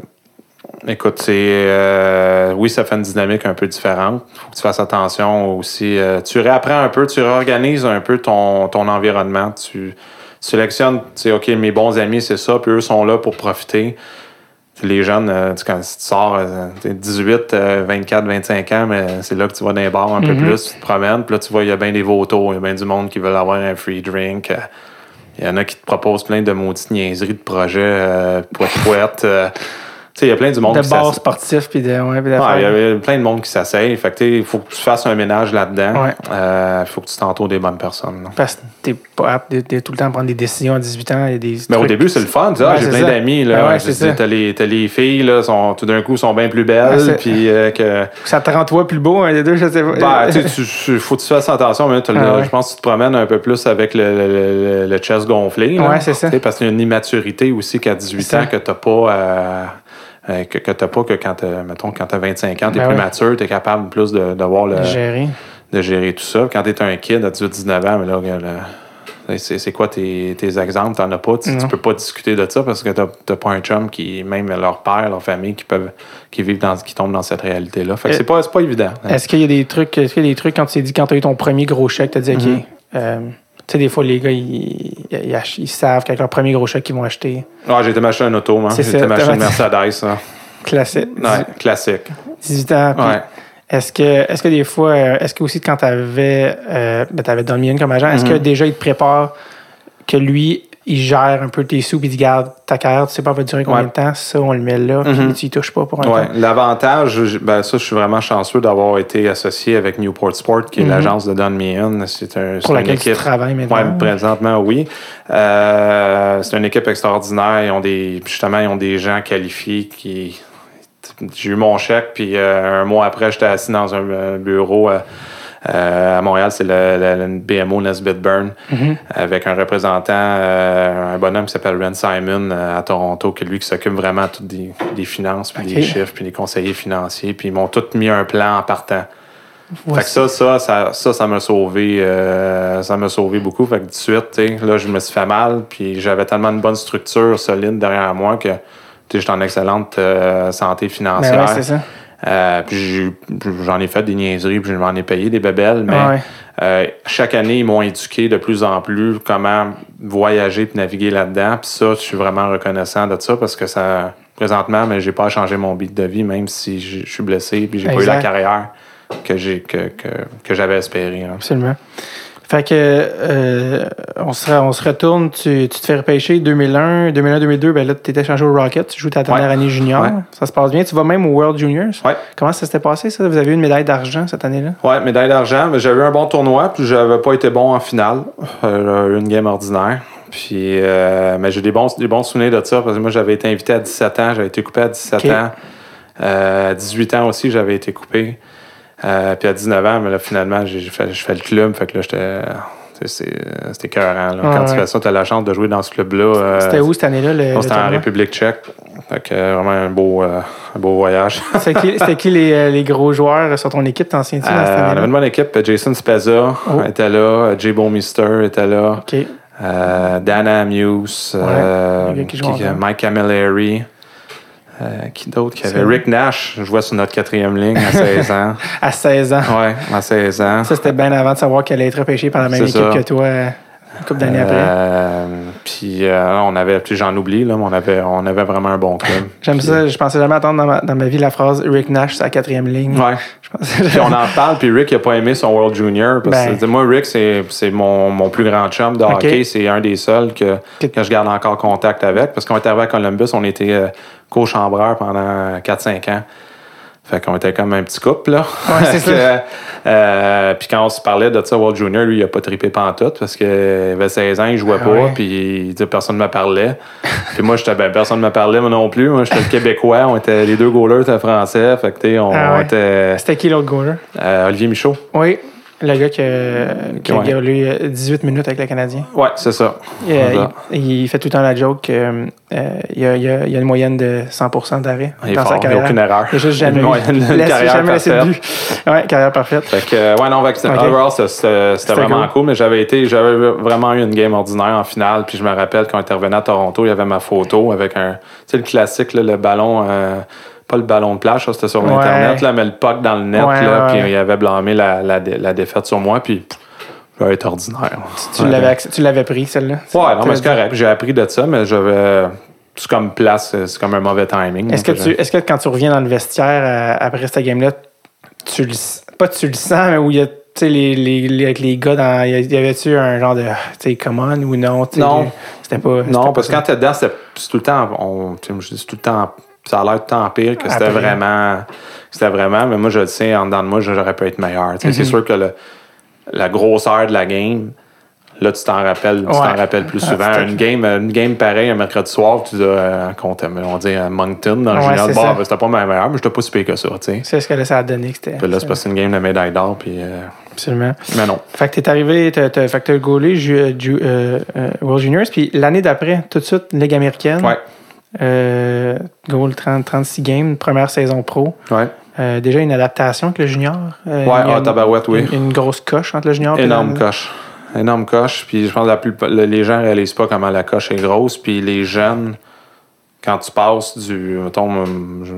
Speaker 3: écoute, c'est euh, oui, ça fait une dynamique un peu différente. faut que tu fasses attention aussi. Euh, tu réapprends un peu, tu réorganises un peu ton, ton environnement. Tu sélectionnes, tu sais, OK, mes bons amis, c'est ça, puis eux sont là pour profiter. Les jeunes, euh, tu sais, quand tu sors, euh, t'es 18, euh, 24, 25 ans, mais c'est là que tu vas dans les bars un peu
Speaker 1: Mhm.
Speaker 3: plus, tu te promènes, puis là, tu vois, il y a bien des vautours, il y a bien du monde qui veulent avoir un free drink. euh, Il y en a qui te proposent plein de maudites niaiseries de projets, poète-poète. Euh, il y a plein du monde
Speaker 1: De
Speaker 3: qui
Speaker 1: bars sportifs, puis de. Ouais,
Speaker 3: il y a- plein de monde qui s'asseye. Fait que, il faut que tu fasses un ménage là-dedans.
Speaker 1: Ouais.
Speaker 3: Il faut que tu t'entoures des bonnes personnes. là.
Speaker 1: Parce que t'es pas apte de, de tout le temps prendre des décisions à 18 ans. A des
Speaker 3: Mais au début, c'est le fun. Tu ah,
Speaker 1: Ouais,
Speaker 3: j'ai plein d'amis.
Speaker 1: Ben
Speaker 3: Là.
Speaker 1: ça.
Speaker 3: T'as les, t'as les filles, là, sont, tout d'un coup, sont bien plus
Speaker 1: Ouais,
Speaker 3: belles. puis euh, que. *laughs*
Speaker 1: Ça te rend toi plus beau, un des deux, je sais pas.
Speaker 3: Ben, tu *laughs* faut que tu fasses attention, mais
Speaker 1: Ah
Speaker 3: je pense que tu te promènes un peu plus avec le, le, le- le chest gonflé. là.
Speaker 1: Ouais, c'est ça.
Speaker 3: Parce qu'il y a une immaturité aussi qu'à 18
Speaker 1: C'est ça.
Speaker 3: ans que t'as pas euh, que, que t'as pas que quand t'as, mettons, quand t'as 25 ans, t'es
Speaker 1: Ben
Speaker 3: plus mature, t'es capable plus de, de voir le,
Speaker 1: Gérer.
Speaker 3: de gérer tout ça. Quand t'es un kid à 18-19 ans, mais là, c'est, quoi tes, tes exemples? T'en as pas. Tu, tu
Speaker 1: Non.
Speaker 3: peux pas discuter de ça parce que t'as, t'as pas un chum qui, même leur père, leur famille, qui peuvent qui vivent dans, qui tombent dans cette réalité-là. Fait que
Speaker 1: Euh,
Speaker 3: c'est pas, c'est pas évident.
Speaker 1: Est-ce qu'il y a des trucs, est-ce qu'il y a des trucs quand tu t'es dit, quand tu as eu ton premier gros chèque, tu as dit, OK,
Speaker 3: Mhm.
Speaker 1: euh, tu sais, des fois, les gars, ils, ils, savent qu'avec leur premier gros chèque qu'ils vont acheter.
Speaker 3: Ah, j'ai été m'acheter un auto.
Speaker 1: C'est
Speaker 3: J'ai été m'acheter une Mercedes. hein.
Speaker 1: Classique.
Speaker 3: Ouais, classique.
Speaker 1: 18 ans. puis
Speaker 3: Ouais.
Speaker 1: Est-ce que, est-ce que des fois, euh, est-ce que aussi quand tu avais, euh, ben, t'avais Don Million comme agent, est-ce
Speaker 3: Mhm.
Speaker 1: que déjà il te prépare que lui, il gère un peu tes sous puis il dit, garde ta carrière, tu sais pas, va durer combien
Speaker 3: Ouais.
Speaker 1: de temps, ça, on le met là, puis
Speaker 3: Mhm.
Speaker 1: tu y touches pas pour un
Speaker 3: Ouais.
Speaker 1: temps.
Speaker 3: L'avantage, ben ça, je suis vraiment chanceux d'avoir été associé avec Newport Sport, qui est
Speaker 1: Mhm.
Speaker 3: l'agence de Don Meehan. C'est un,
Speaker 1: Pour laquelle tu travailles maintenant.
Speaker 3: Ouais, présentement, oui. Euh, c'est une équipe extraordinaire. Ils ont des, justement, ils ont des gens qualifiés qui. J'ai eu mon chèque, puis euh, un mois après, j'étais assis dans un bureau euh, à Montréal, c'est le, le- le BMO Nesbitt Burn,
Speaker 1: Mhm.
Speaker 3: avec un représentant, euh, un bonhomme qui s'appelle Ren Simon euh, à Toronto, qui est lui qui s'occupe vraiment toutes des, des finances, puis des chiffres, puis des conseillers financiers, puis ils m'ont tous mis un plan en partant. Fait que ça, ça, ça, ça, ça m'a sauvé, euh, ça m'a sauvé beaucoup. Fait que tout de suite, tu sais, là, je me suis fait mal, puis j'avais tellement une bonne structure solide derrière moi que, j'étais en excellente euh, santé
Speaker 1: Ben
Speaker 3: financière.
Speaker 1: ouais, c'est ça.
Speaker 3: Euh, puis j'en ai fait des niaiseries, puis je m'en ai payé des bébelles, mais
Speaker 1: Ouais.
Speaker 3: euh, chaque année, ils m'ont éduqué de plus en plus comment voyager puis naviguer là-dedans. Puis ça, je suis vraiment reconnaissant de ça parce que ça, présentement, mais j'ai pas changé mon beat de vie, même si je suis blessé puis j'ai pas eu la carrière que j'ai que, que, que j'avais espéré. hein.
Speaker 1: Absolument. Fait que, euh, on, se, on se retourne, tu, tu te fais repêcher 2001, 2001, 2002, ben là, tu étais changé au Rocket, tu joues ta dernière
Speaker 3: Ouais.
Speaker 1: année junior.
Speaker 3: Ouais.
Speaker 1: Ça se passe bien. Tu vas même au World Juniors.
Speaker 3: Ouais.
Speaker 1: Comment ça s'était passé, ça? Vous avez eu une médaille d'argent cette année-là?
Speaker 3: Ouais, médaille d'argent. mais J'avais eu un bon tournoi, puis j'avais pas été bon en finale. Euh, une game ordinaire. Puis, euh, mais j'ai des bons, des bons souvenirs de ça parce que moi, j'avais été invité à 17 ans, j'avais été coupé à 17
Speaker 1: Ok.
Speaker 3: ans. Euh, à 18 ans aussi, j'avais été coupé. Euh, puis à 19 ans, mais là, finalement, j'ai fait, je fais le club. Fait que là, j'étais. C'était écœurant. là.
Speaker 1: Ah,
Speaker 3: Quand tu
Speaker 1: ouais.
Speaker 3: fais ça, tu as la chance de jouer dans ce club-là. euh,
Speaker 1: C'était où cette année-là?
Speaker 3: C'était en? République tchèque. Fait que euh, vraiment un beau, euh, un beau voyage. *laughs*
Speaker 1: C'était qui, qui les, les gros joueurs sur ton équipe? T'en souviens-tu dans cette
Speaker 3: Euh, on avait
Speaker 1: année-là?
Speaker 3: une bonne équipe. Jason Spezza
Speaker 1: Oh.
Speaker 3: était là. Jay Bowmister était là.
Speaker 1: OK.
Speaker 3: Euh, Dana Amuse.
Speaker 1: le gars qui
Speaker 3: qui-. Mike Camilleri. Euh, qui d'autre qui avait Rick Nash, je jouais sur notre quatrième ligne à 16 ans. *laughs*
Speaker 1: À 16 ans.
Speaker 3: Ouais, à 16 ans.
Speaker 1: Ça, c'était bien avant de savoir qu'elle allait être repêchée par la même équipe
Speaker 3: ça.
Speaker 1: que toi euh, une couple d'années après.
Speaker 3: Euh, puis euh, on avait, j'en oublie là, mais on avait, on avait vraiment un bon club. *laughs*
Speaker 1: J'aime ça. Je pensais jamais entendre dans ma, dans ma vie la phrase Rick Nash, sa quatrième ligne.
Speaker 3: Ouais. *laughs* Puis on en parle, puis Rick il a pas aimé son World Junior. Parce
Speaker 1: Ben.
Speaker 3: moi, Rick, c'est mon, mon plus grand chum de hockey. C'est un des seuls que, que je garde encore contact avec. Parce qu'on était arrivé à Columbus, on était euh, co-chambreur pendant 4-5 ans. Fait qu'on était comme un petit couple, là.
Speaker 1: Ouais, *laughs*
Speaker 3: euh, puis quand on se parlait de ça, World Junior, lui, il a pas trippé pantoute parce qu'il avait 16 ans, il jouait
Speaker 1: Ah
Speaker 3: pas, puis personne ne me parlait. *laughs* puis moi, j'étais, ben, personne ne me parlait, moi non plus. Moi, j'étais le Québécois, on était, les deux goalers étaient français. Fait que, on,
Speaker 1: Ah ouais.
Speaker 3: était
Speaker 1: C'était qui l'autre goaler?
Speaker 3: euh, Olivier Michaud.
Speaker 1: Oui, le gars qui, a- qui
Speaker 3: Ouais.
Speaker 1: euh, 18 minutes avec le Canadien.
Speaker 3: Ouais, c'est ça.
Speaker 1: Il, euh,
Speaker 3: Voilà.
Speaker 1: il- il fait tout le temps la joke qu'il y, a, il y a- il y a une moyenne de 100% d'arrêt
Speaker 3: Il
Speaker 1: dans
Speaker 3: fort,
Speaker 1: sa
Speaker 3: il n'y a
Speaker 1: carrière.
Speaker 3: aucune erreur.
Speaker 1: Il a juste jamais, eu- *laughs*
Speaker 3: une, carrière
Speaker 1: jamais laissé de
Speaker 3: parfaite.
Speaker 1: but. Ouais, carrière parfaite.
Speaker 3: Fait que, euh, ouais, non, que c'était- vraiment
Speaker 1: cool.
Speaker 3: cool, mais j'avais été, j'avais vraiment eu une game ordinaire en finale, puis je me rappelle quand on revenu à Toronto, il y avait ma photo avec un, tu sais, le classique, là, le ballon, euh, pas le ballon de plage, ça, c'était sur
Speaker 1: Ouais.
Speaker 3: Internet, là, mais le puck dans le net,
Speaker 1: Ouais,
Speaker 3: là, puis il avait blâmé la, la, dé- la défaite sur moi, puis j'avais été ordinaire.
Speaker 1: Tu l'avais tu l'avais pris, celle-là?
Speaker 3: Ouais, non, mais c'est correct, j'ai appris de ça, mais j'avais, c'est comme place, c'est comme un mauvais timing.
Speaker 1: Est-ce que, tu, est-ce que quand tu reviens dans le vestiaire euh, après cette game-là, tu le, pas tu le sens, mais où il y a, tu sais, les, les, les- avec les gars, dans, y avait-tu un genre de, tu sais, come on ou non?
Speaker 3: Non.
Speaker 1: C'était pas. c'était
Speaker 3: Non,
Speaker 1: pas
Speaker 3: parce que quand t'es dedans, c'est c'est tout le temps. On, c'est tout le temps. Ça a l'air temps pire que c'était vraiment. C'était vraiment. Mais moi, je le sais, en dedans de moi, j'aurais pu être meilleur. C'est
Speaker 1: Mhm.
Speaker 3: sûr que le- la grosseur de la game, là, tu t'en rappelles, tu t'en rappelles plus
Speaker 1: Ah,
Speaker 3: souvent. une game, une game pareille un mercredi soir, tu dis, euh, on dit à Moncton dans le
Speaker 1: Ouais,
Speaker 3: junior,
Speaker 1: ça.
Speaker 3: ben, c'était pas ma meilleure, mais j'étais pas si pire que ça. Tu sais.
Speaker 1: C'est ce que ça a donné que c'était.
Speaker 3: Puis là, c'est c'est une game de médaille d'or. Puis, euh,
Speaker 1: Absolument.
Speaker 3: mais non.
Speaker 1: Fait que t'es arrivé, t'as, fait que t'as goalé ju- ju- euh, euh, World Juniors, puis l'année d'après, tout de suite, Ligue américaine.
Speaker 3: Ouais.
Speaker 1: Euh, goal 30, 36 games, première saison pro.
Speaker 3: Ouais.
Speaker 1: Euh, déjà une adaptation avec le junior. Euh,
Speaker 3: Ouais, ah,
Speaker 1: une-
Speaker 3: tabarouette, oui.
Speaker 1: Une, une grosse coche entre le junior et
Speaker 3: Énorme
Speaker 1: le-
Speaker 3: coche. Énorme coche. Puis je pense que la les gens ne réalisent pas comment la coche est grosse. Puis les jeunes, quand tu passes du. Mettons,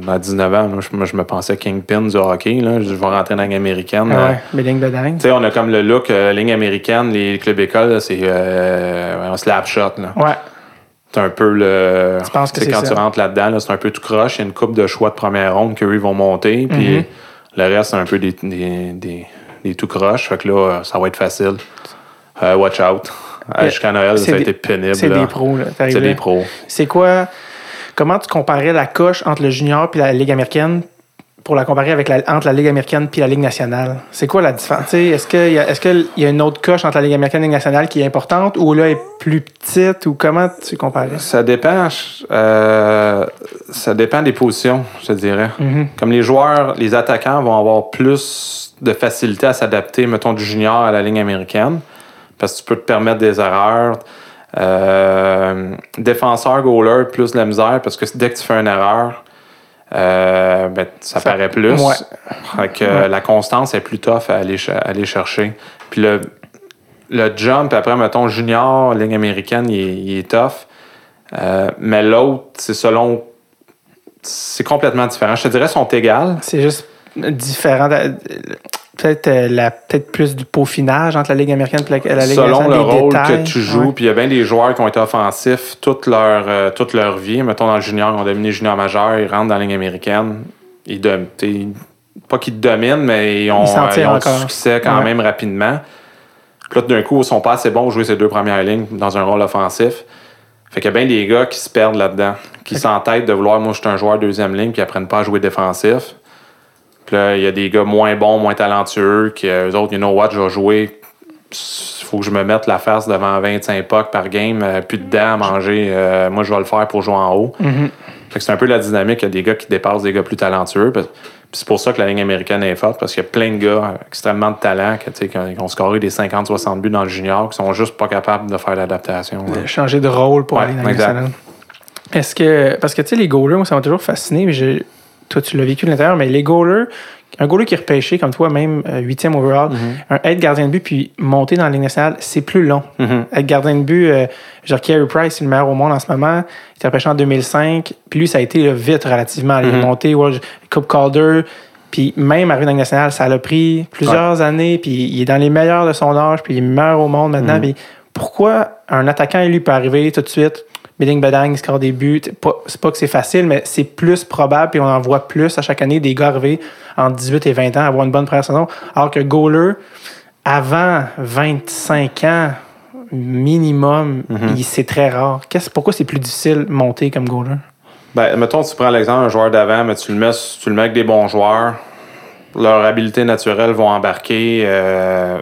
Speaker 3: à 19 ans, moi, je, moi, je me pensais kingpin du hockey. Là. Je vais rentrer dans la ligne américaine.
Speaker 1: Ah ouais, mais ligne de dingue.
Speaker 3: Tu sais, on a comme le look, euh, ligne américaine, les clubs écoles, c'est un slap shot. Là.
Speaker 1: Ouais.
Speaker 3: C'est un peu le.
Speaker 1: Tu penses que c'est
Speaker 3: quand
Speaker 1: ça?
Speaker 3: tu rentres là-dedans, là, c'est un peu tout croche. Il y a une coupe de choix de première ronde qu'eux ils vont monter. Puis
Speaker 1: Mhm.
Speaker 3: le reste, c'est un peu des, des, des, des tout croches. Fait que là, ça va être facile. Euh, watch out. Euh, Jusqu'à Noël, ça a été pénible.
Speaker 1: C'est
Speaker 3: là.
Speaker 1: des pros, là.
Speaker 3: C'est des pros.
Speaker 1: C'est quoi. Comment tu comparais la coche entre le junior et la Ligue américaine? Pour la comparer avec la, entre la Ligue américaine puis la Ligue nationale? C'est quoi la différence? Est-ce qu'il y, y a une autre coche entre la Ligue américaine et la Ligue nationale qui est importante ou là est plus petite ou comment tu comparais?
Speaker 3: Ça dépend. euh, ça dépend des positions, je te dirais.
Speaker 1: Mhm.
Speaker 3: Comme les joueurs, les attaquants vont avoir plus de facilité à s'adapter, mettons, du junior à la ligne américaine, parce que tu peux te permettre des erreurs. Euh, défenseur, goaler, plus de la misère, parce que dès que tu fais une erreur, euh, ben, ça,
Speaker 1: Ça-
Speaker 3: paraît plus.
Speaker 1: ouais.
Speaker 3: Fait que, euh, la constance est plus tough à aller, à aller chercher. Puis le, le jump, après, mettons, junior, ligne américaine, il est, il est tough. Euh, mais l'autre, c'est selon. C'est complètement différent. Je te dirais, sont égales.
Speaker 1: C'est juste différent. de- Peut-être euh, la- peut-être plus du peaufinage entre la Ligue américaine et la, la Ligue
Speaker 3: selon le rôle
Speaker 1: détails.
Speaker 3: que tu joues. Puis il y a bien des joueurs qui ont été offensifs toute leur, euh, toute leur vie. Mettons, dans le junior, ils ont dominé junior majeur, ils rentrent dans la ligne américaine. Ils dom- t'sais, pas qu'ils dominent, mais ils ont,
Speaker 1: Ils
Speaker 3: euh, ont du succès quand
Speaker 1: Ouais.
Speaker 3: même rapidement. Puis là, d'un coup, ils sont pas assez bons pour jouer ces deux premières lignes dans un rôle offensif. Fait qu'il y a bien des gars qui se perdent là-dedans, qui s'entêtent de vouloir, moi, je suis un joueur deuxième ligne, puis ils apprennent pas à jouer défensif. Puis là, il y a des gars moins bons, moins talentueux, qui, euh, eux autres, you know what, je vais jouer il faut que je me mette la face devant 25 pucks par game, euh, plus de dents à manger. euh, moi, je vais le faire pour jouer en haut.
Speaker 1: Mhm.
Speaker 3: Fait que c'est un peu la dynamique. Il y a des gars qui dépassent des gars plus talentueux. Puis c'est pour ça que la ligne américaine est forte, parce qu'il y a plein de gars extrêmement de talent qui, ont scoré des 50-60 buts dans le junior, qui sont juste pas capables de faire l'adaptation.
Speaker 1: de changer de rôle pour
Speaker 3: Ouais,
Speaker 1: aller dans. Est-ce que. Parce que, tu sais, les goalers, moi, ça m'a toujours fasciné. Mais j'ai- toi, tu l'as vécu de l'intérieur, mais les goalers, un goaler qui est repêché, comme toi, même euh, huitième overall, un être gardien de but puis monter dans la Ligue nationale, c'est plus long.
Speaker 3: Mhm.
Speaker 1: Être gardien de but, euh, genre Carey Price, c'est le meilleur au monde en ce moment. Il était repêché en 2005. Puis lui, ça a été là, vite relativement. Il est
Speaker 3: Mhm.
Speaker 1: monté, World Cup Calder. Puis même arrivé dans la Ligue nationale, ça l'a pris plusieurs années. Puis il est dans les meilleurs de son âge. Puis il est meilleur au monde maintenant.
Speaker 3: Mhm.
Speaker 1: Puis pourquoi un attaquant élu peut arriver tout de suite, Bidding Badang, il score des buts. C'est pas, que c'est facile, mais c'est plus probable. Puis on en voit plus à chaque année des gars arriver en 18 et 20 ans avoir une bonne première saison. Alors que goaler, avant 25 ans minimum,
Speaker 3: Mhm.
Speaker 1: c'est très rare. Pourquoi c'est plus difficile de monter comme goaler?
Speaker 3: Ben, mettons, tu prends l'exemple d'un joueur d'avant, mais tu le, mets, tu le mets avec des bons joueurs. Leurs habiletés naturelles vont embarquer. euh,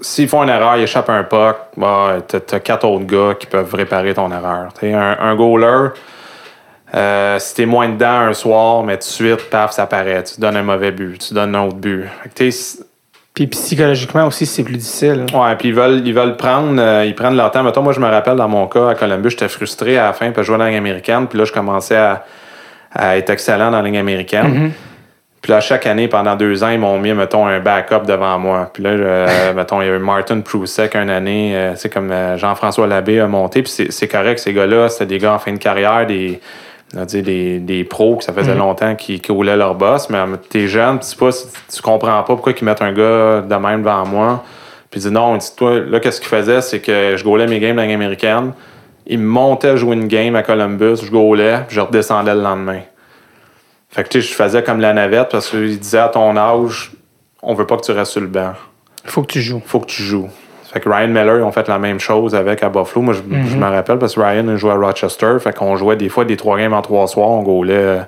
Speaker 3: S'ils font une erreur, ils échappent un puck, bah, t'as quatre autres gars qui peuvent réparer ton erreur. T'sais, un, un goaler, euh, si t'es moins dedans un soir, mais tout de suite, paf, ça paraît. Tu donnes un mauvais but, tu donnes un autre but.
Speaker 1: Puis psychologiquement aussi, c'est plus difficile.
Speaker 3: Ouais, puis ils veulent, ils veulent prendre, euh, ils prennent leur temps. Mettons, moi, je me rappelle dans mon cas à Columbus, j'étais frustré à la fin, puis je jouais dans la Ligue américaine, puis là, je commençais à, à être excellent dans la Ligue américaine.
Speaker 1: Mhm.
Speaker 3: Puis là, chaque année, pendant deux ans, ils m'ont mis, mettons, un backup devant moi. Puis là, *laughs* mettons, il y a eu Martin Prusek une année, euh, c'est comme euh, Jean-François Labbé a monté, puis c'est- correct, ces gars-là, c'était des gars en fin de carrière, des, on des, des pros que ça faisait
Speaker 1: Mhm.
Speaker 3: longtemps qui, qui roulaient leur boss, mais euh, t'es jeune, c'est pas, tu comprends pas pourquoi ils mettent un gars de même devant moi. Puis dit non, il dit, toi, là, qu'est-ce qu'il faisait, c'est que je gaulais mes games dans la américaine, il me montait jouer une game à Columbus, je gaulais, puis je redescendais le lendemain. Fait que tu sais, je faisais comme la navette parce qu'il disait à ton âge, on veut pas que tu restes sur le banc.
Speaker 1: Il faut que tu joues.
Speaker 3: Faut que tu joues. Fait que Ryan Miller, ils ont fait la même chose avec à Buffalo. Moi, je, je me rappelle parce que Ryan jouait à Rochester. Fait qu'on jouait des fois des trois games en trois soirs. On gaulait.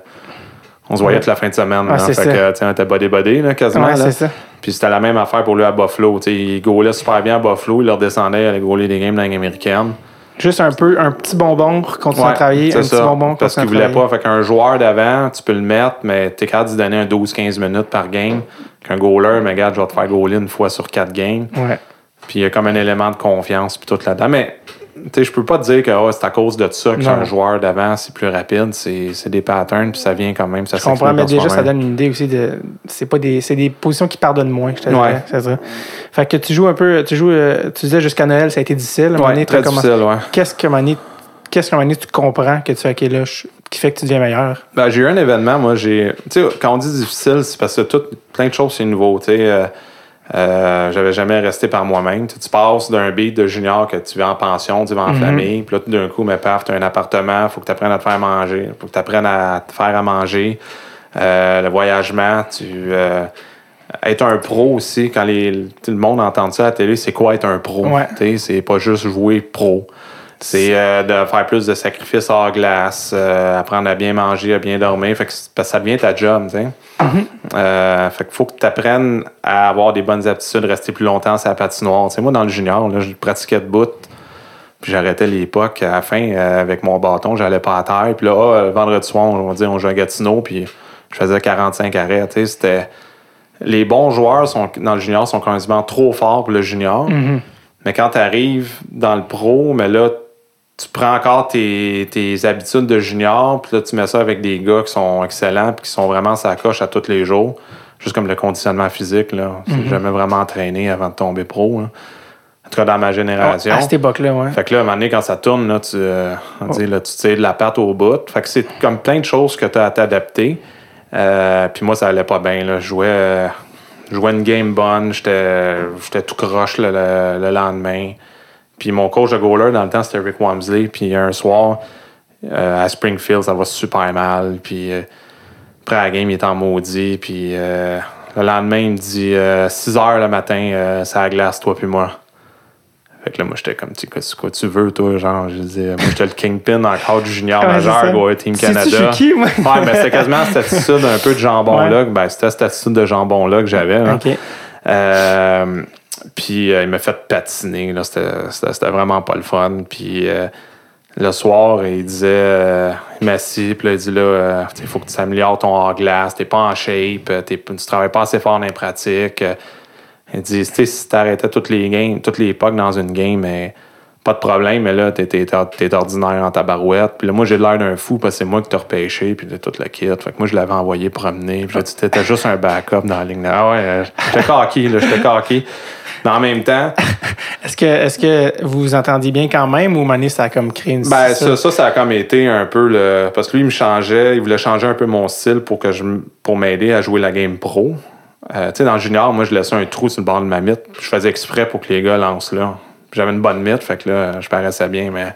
Speaker 3: On se voyait toute la fin de semaine.
Speaker 1: Ah, c'est
Speaker 3: fait
Speaker 1: ça.
Speaker 3: que, tu on était body-body, quasiment.
Speaker 1: Ouais,
Speaker 3: là.
Speaker 1: ça.
Speaker 3: Puis c'était la même affaire pour lui à Buffalo. Il gaulait super bien à Buffalo. Il leur descendait, il allait gauler des games dans la Ligue américaine.
Speaker 1: Juste un peu, un petit bonbon pour continuer à travailler. Un petit bonbon
Speaker 3: Parce qu'il
Speaker 1: à
Speaker 3: voulait pas. Fait qu'un joueur d'avant, tu peux le mettre, mais t'es capable d'y donner un 12-15 minutes par game. Qu'un goaler, mais regarde, je vais te faire goaler une fois sur quatre games.
Speaker 1: Ouais.
Speaker 3: Puis il y a comme un élément de confiance, puis tout là-dedans. Mais, tu sais, je peux pas te dire que oh, c'est à cause de ça que un joueur d'avant, c'est plus rapide. C'est des patterns, puis ça vient quand même. Ça
Speaker 1: Je comprends, mais déjà, ça donne une idée aussi de. C'est pas des. C'est des positions qui pardonnent moins, je te
Speaker 3: Ouais.
Speaker 1: dirais. Fait que tu joues un peu. Tu joues. euh, tu disais jusqu'à Noël, ça a été difficile.
Speaker 3: Ouais, très difficile, ouais.
Speaker 1: Qu'est-ce moment donné- Qu'est-ce qu'à un moment donné, tu comprends que tu OK, là, qui fait que tu deviens meilleur?
Speaker 3: Ben, j'ai eu un événement, moi, j'ai. Tu sais, quand on dit difficile, c'est parce que tout, plein de choses, c'est nouveau. Tu sais, euh, euh, j'avais jamais resté par moi-même. Tu passes d'un beat de junior que tu vas en pension, tu vas en
Speaker 1: Mhm.
Speaker 3: famille, puis là, tout d'un coup, mais paf, tu as un appartement, faut que tu apprennes à te faire manger, faut que tu apprennes à te faire à manger. Euh, le voyagement, tu. euh, être un pro aussi, quand les, tout le monde entend ça à la télé, c'est quoi être un pro?
Speaker 1: Ouais.
Speaker 3: C'est pas juste jouer pro. C'est euh, de faire plus de sacrifices hors glace, euh, apprendre à bien manger, à bien dormir. Fait que, c'est- parce que ça devient ta job, tu sais. Euh, fait qu'il faut que tu apprennes à avoir des bonnes aptitudes, rester plus longtemps sur la patinoire. Tu sais, moi, dans le junior, là, je pratiquais debout. Puis j'arrêtais l'époque. À la fin, avec mon bâton, j'allais pas à terre. Puis là, ah, le vendredi soir, on va dire, on jouait à Gatineau, puis je faisais 45 arrêts. Tu sais, c'était... Les bons joueurs sont, dans le junior sont quasiment trop forts pour le junior. Mais quand tu arrives dans le pro, mais là, tu prends encore tes, tes habitudes de junior, puis là, tu mets ça avec des gars qui sont excellents, puis qui sont vraiment sa coche à tous les jours. Juste comme le conditionnement physique, là. C'est jamais vraiment entraîné avant de tomber pro. là. En tout cas, dans ma génération.
Speaker 1: À cette époque-là, ouais.
Speaker 3: Fait que là, à un moment donné, quand ça tourne, là, tu, euh, on dit, là, tu tires de la patte au bout. Fait que c'est comme plein de choses que tu as à t'adapter. Euh, puis moi, ça allait pas bien. Là. Je jouais, euh, jouais une game bonne. J'étais j'étais tout croche le, le- le lendemain. Puis mon coach de goaler, dans le temps, c'était Rick Wamsley. Puis un soir, euh, à Springfield, ça va super mal. Puis euh, après la game, il est en maudit. Puis euh, le lendemain, il me dit 6 heures le matin, ça glace, toi puis moi. Fait que là, moi, j'étais comme, tu sais, quoi, tu veux, toi? Genre, je disais, moi, j'étais le kingpin encore du junior *laughs*
Speaker 1: Ouais, c'est
Speaker 3: majeur, Goa Team Canada.
Speaker 1: suis qui, moi?
Speaker 3: Ouais, mais c'était *laughs* quasiment cette attitude un peu de jambon-là. Ben, c'était cette attitude de jambon-là que j'avais. là.
Speaker 1: OK.
Speaker 3: Puis euh, il m'a fait patiner. là. C'était vraiment pas le fun. Puis euh, le soir, il disait, euh, il puis là, il dit là, euh, il faut que tu t'améliores ton hors-glace, t'es pas en shape, t'es- tu travailles pas assez fort dans les pratiques. Il dit, tu si t'arrêtais toutes les games, toutes les pucks dans une game, mais pas de problème, mais là, t'es, ordinaire en tabarouette. Puis là, moi, j'ai l'air d'un fou parce que c'est moi qui t'ai repêché, puis tout le kit. Fait que moi, je l'avais envoyé promener. Puis j'ai dit, t'étais juste un backup dans la ligne. Ah ouais, j'étais cocky, là, j'étais cocky. Mais en même temps, *laughs*
Speaker 1: Est-ce que, est-ce que vous vous entendiez bien quand même ou Mané, ça a comme créé une
Speaker 3: Ben, ça, ça, ça a comme été un peu le. Parce que lui, il me changeait, il voulait changer un peu mon style pour que je pour m'aider à jouer la game pro. Euh, tu sais, dans le junior, moi, je laissais un trou sur le bord de ma mythe. Je faisais exprès pour que les gars lancent là. J'avais une bonne mythe, fait que là, je paraissais bien, mais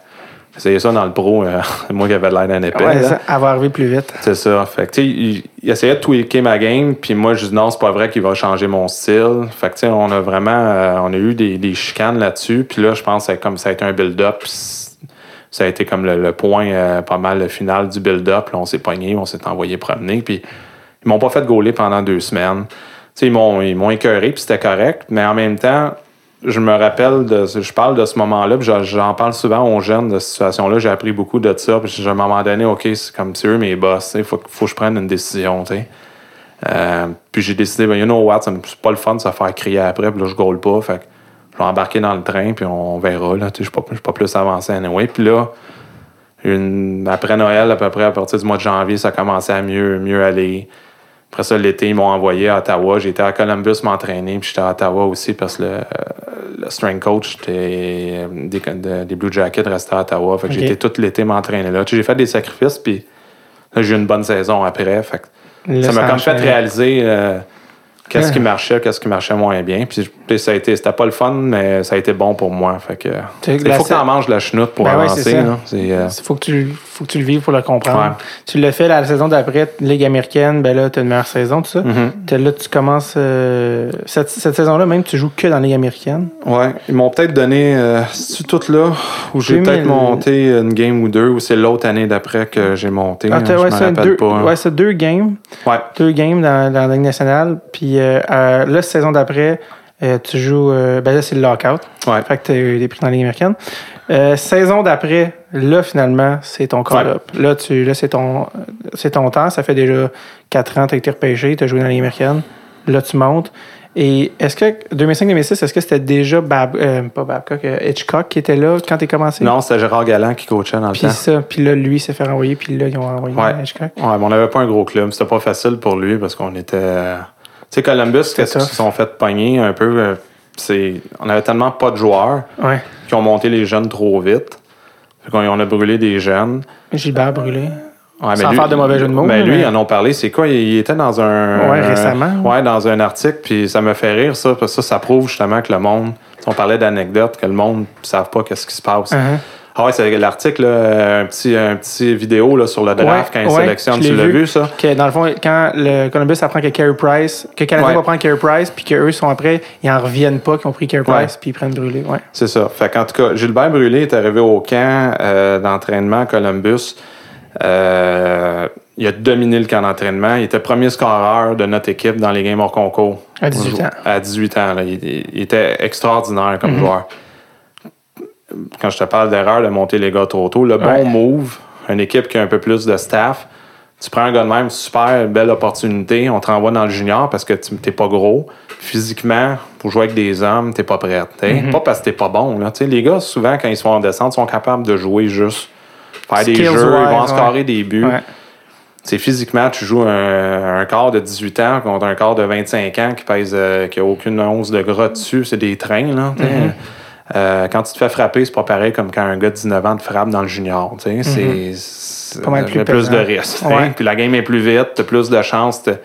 Speaker 3: j'essayais ça dans le pro. euh, *laughs* moi qui avais l'air d'un épais.
Speaker 1: Ouais, ça, elle va arriver plus vite.
Speaker 3: C'est ça. Fait que, il, il essayait de tweaker ma game, puis moi, je dis non, c'est pas vrai qu'il va changer mon style. Fait que, on a vraiment, euh, on a eu des, des chicanes là-dessus, puis là, je pense que comme ça a été un build-up, ça a été comme le, le point euh, pas mal le final du build-up. On s'est pogné, on s'est envoyé promener, puis ils m'ont pas fait gauler pendant deux semaines. Tu sais, ils m'ont, ils m'ont écœuré, puis c'était correct, mais en même temps, je me rappelle de je parle de ce moment-là puis j'en- parle souvent aux jeunes de cette situation-là. J'ai appris beaucoup de ça puis à un moment donné ok c'est comme c'est eux mes boss il faut, faut que je prenne une décision Euh, puis j'ai décidé ben, you know what c'est pas le fun de se faire crier après puis là je gaule pas fait je vais embarquer dans le train puis on verra là je suis pas, pas plus avancé anyway. Puis là après Noël à peu près à partir du mois de janvier ça commençait à mieux mieux aller après ça, l'été, ils m'ont envoyé à Ottawa. J'étais à Columbus m'entraîner, puis j'étais à Ottawa aussi parce que le, euh, le strength coach était- des, de- des Blue Jackets restait à Ottawa. Fait que j'étais tout l'été m'entraîner là. J'ai fait des sacrifices, puis là, j'ai eu une bonne saison après. Fait que
Speaker 1: Là,
Speaker 3: ça m'a comme fait réaliser euh, qu'est-ce qui marchait, qu'est-ce qui marchait moins bien. Puis, puis ça a été, c'était pas le fun, mais ça a été bon pour moi. Fait que il faut que
Speaker 1: sa-
Speaker 3: tu en manges de la chenoute pour
Speaker 1: Ben
Speaker 3: avancer.
Speaker 1: c'est.
Speaker 3: C'est, euh,
Speaker 1: Il faut que, tu, faut que tu le vives pour le comprendre.
Speaker 3: Ouais.
Speaker 1: Tu l'as fait la saison d'après, Ligue américaine, ben là, tu as une meilleure saison, tout ça. T'as- Là, tu commences. euh, cette, cette saison-là, même, tu joues que dans la Ligue américaine.
Speaker 3: Ouais, ils m'ont peut-être donné, euh, c'est tout là, où j'ai
Speaker 1: 2000.
Speaker 3: peut-être monté une game ou deux, ou c'est l'autre année d'après que j'ai monté.
Speaker 1: Ah,
Speaker 3: hein,
Speaker 1: ouais,
Speaker 3: rappelle
Speaker 1: deux,
Speaker 3: hein.
Speaker 1: ouais, c'est deux games.
Speaker 3: Ouais.
Speaker 1: Deux games dans, dans la Ligue nationale. Puis euh, euh, là, saison d'après, euh, tu joues. ben là, c'est le lockout.
Speaker 3: Ouais.
Speaker 1: Fait que tu as eu des prix dans la Ligue américaine. Saison d'après, là, finalement, c'est ton call-up. Là, tu, là c'est ton, c'est ton temps. Ça fait déjà 4 ans que tu as été repêché, tu as joué dans la Ligue américaine. Là, tu montes. Et est-ce que 2005-2006, est-ce que c'était déjà Bab, euh, pas Babcock, euh, Hitchcock qui était là quand tu commencé?
Speaker 3: Non, c'était Gérard Galland qui coachait dans le
Speaker 1: Puis
Speaker 3: temps.
Speaker 1: ça, puis là, lui s'est fait renvoyer, puis là, ils ont envoyé
Speaker 3: Ouais.
Speaker 1: Hitchcock.
Speaker 3: Ouais, mais on n'avait pas un gros club. C'était pas facile pour lui parce qu'on était. Sais, Columbus, qu'est-ce qu'ils se sont fait pogner un peu? euh, c'est... On avait tellement pas de joueurs
Speaker 1: Ouais.
Speaker 3: qui ont monté les jeunes trop vite. Fait qu'on on a brûlé des jeunes.
Speaker 1: Gilbert brûlé.
Speaker 3: Ouais,
Speaker 1: Sans faire de mauvais jeu de mots,
Speaker 3: Ben lui,
Speaker 1: mais-
Speaker 3: ils en ont parlé. C'est quoi? Il, était dans un.
Speaker 1: Ouais,
Speaker 3: un-
Speaker 1: récemment.
Speaker 3: Ouais, dans un article. Puis ça me fait rire, ça. Parce que ça, ça prouve justement que le monde. On parlait d'anecdotes, que le monde ne savent pas qu'est-ce qui se passe.
Speaker 1: Uh-huh.
Speaker 3: Ah ouais, c'est l'article, là, un petit, un petit vidéo là, sur le draft
Speaker 1: Ouais,
Speaker 3: quand il
Speaker 1: ouais,
Speaker 3: sélectionne. Tu l'as
Speaker 1: vu.
Speaker 3: vu, ça?
Speaker 1: Que dans le fond, quand le Columbus apprend que Carey Price, que Canada
Speaker 3: Ouais.
Speaker 1: va prendre Carey Price, puis qu'eux sont après, ils en reviennent pas, qu'ils ont pris Carey. Price, puis ils prennent brûlé. Ouais.
Speaker 3: C'est ça. Fait qu'en tout cas, Gilbert Brûlé est arrivé au camp euh, d'entraînement à Columbus. Euh, il a dominé le camp d'entraînement. Il était premier scoreur de notre équipe dans les games hors concours.
Speaker 1: À 18 ans.
Speaker 3: À 18 ans. là. Il, il était extraordinaire comme
Speaker 1: Mhm.
Speaker 3: joueur. Quand je te parle d'erreur de monter les gars trop tôt, le bon
Speaker 1: Ouais.
Speaker 3: move, une équipe qui a un peu plus de staff, tu prends un gars de même, super belle opportunité, on te renvoie dans le junior parce que tu n'es pas gros. Physiquement, pour jouer avec des hommes, t'es pas t'sais.
Speaker 1: Mhm.
Speaker 3: Pas parce que t'es pas bon. Là. Les gars, souvent, quand ils sont en descente, sont capables de jouer juste. Faire des jeux, ils vont scorer des buts. C'est physiquement, tu joues un, un corps de 18 ans contre un corps de 25 ans qui pèse, euh, qui a aucune once de gras dessus. C'est des trains, là. Euh, quand tu te fais frapper, c'est pas pareil comme quand un gars de 19 ans te frappe dans le junior.
Speaker 1: Mhm. Pas mal plus
Speaker 3: il y a plus
Speaker 1: pesant.
Speaker 3: de risques.
Speaker 1: Ouais.
Speaker 3: Puis la game est plus vite, tu as plus de chances. Ils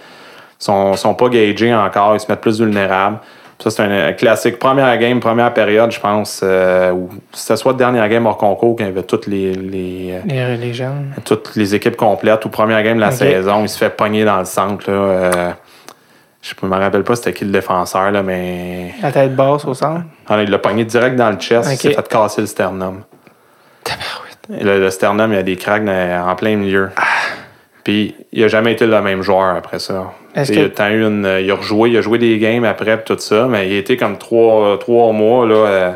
Speaker 3: sont, sont pas gagés encore, ils se mettent plus vulnérables. Ça, c'est un, un classique. Première game, première période, je pense, euh, ou c'était soit dernière game hors concours quand il y avait toutes les, les, euh,
Speaker 1: Les, les jeunes.
Speaker 3: toutes les équipes complètes ou première game de la saison. Il se fait pogner dans le centre. Là, euh, je ne me rappelle pas c'était qui le défenseur, là, mais
Speaker 1: La tête basse au centre.
Speaker 3: Ah, il l'a pogné direct dans le chest. Il s'est fait casser le sternum. Et Le, le sternum, il y a des cracks dans- en plein milieu.
Speaker 1: Ah.
Speaker 3: Puis il n'a jamais été le même joueur après ça.
Speaker 1: Est-ce
Speaker 3: Il, a,
Speaker 1: que-
Speaker 3: eu une- il a rejoué, il a joué des games après tout ça, mais il a été comme trois, trois mois, là, euh,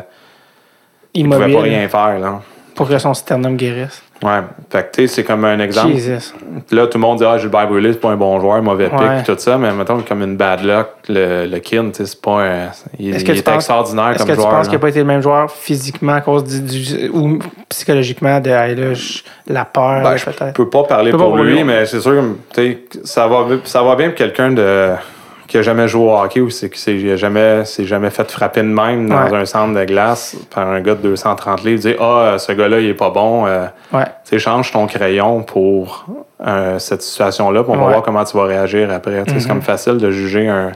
Speaker 3: il pouvait
Speaker 1: Immobile
Speaker 3: pas rien faire, là.
Speaker 1: pour que son sternum guérisse.
Speaker 3: Ouais. Fait que, tu sais, c'est comme un exemple.
Speaker 1: Jesus.
Speaker 3: Là, tout le monde dit, ah, Gilbert Brûlé, c'est pas un bon joueur, mauvais
Speaker 1: Ouais.
Speaker 3: pis tout ça, mais mettons, comme une bad luck, le, le Kin, tu sais, c'est pas un. Il,
Speaker 1: Est-ce
Speaker 3: il
Speaker 1: que tu
Speaker 3: était
Speaker 1: penses-
Speaker 3: extraordinaire
Speaker 1: Est-ce
Speaker 3: comme
Speaker 1: que tu
Speaker 3: joueur.
Speaker 1: penses qu'il n'a pas été le même joueur physiquement à cause du, du- ou psychologiquement de hey, là, je- la peur
Speaker 3: Ben,
Speaker 1: là,
Speaker 3: je
Speaker 1: peut-être?
Speaker 3: peux pas parler
Speaker 1: Peux pas
Speaker 3: pour
Speaker 1: pour
Speaker 3: lui,
Speaker 1: lui.
Speaker 3: mais c'est sûr que tu sais, ça va, ça va bien pour quelqu'un de qui a jamais joué au hockey ou c'est qui s'est jamais, s'est jamais fait frapper de même dans
Speaker 1: Ouais.
Speaker 3: un centre de glace par un gars de 230 livres, dire Ah, ce gars-là, il est pas bon. euh,
Speaker 1: Ouais.
Speaker 3: tu sais, change ton crayon pour euh, cette situation-là, puis on va
Speaker 1: Ouais.
Speaker 3: voir comment tu vas réagir après. C'est
Speaker 1: Mhm.
Speaker 3: comme facile de juger un.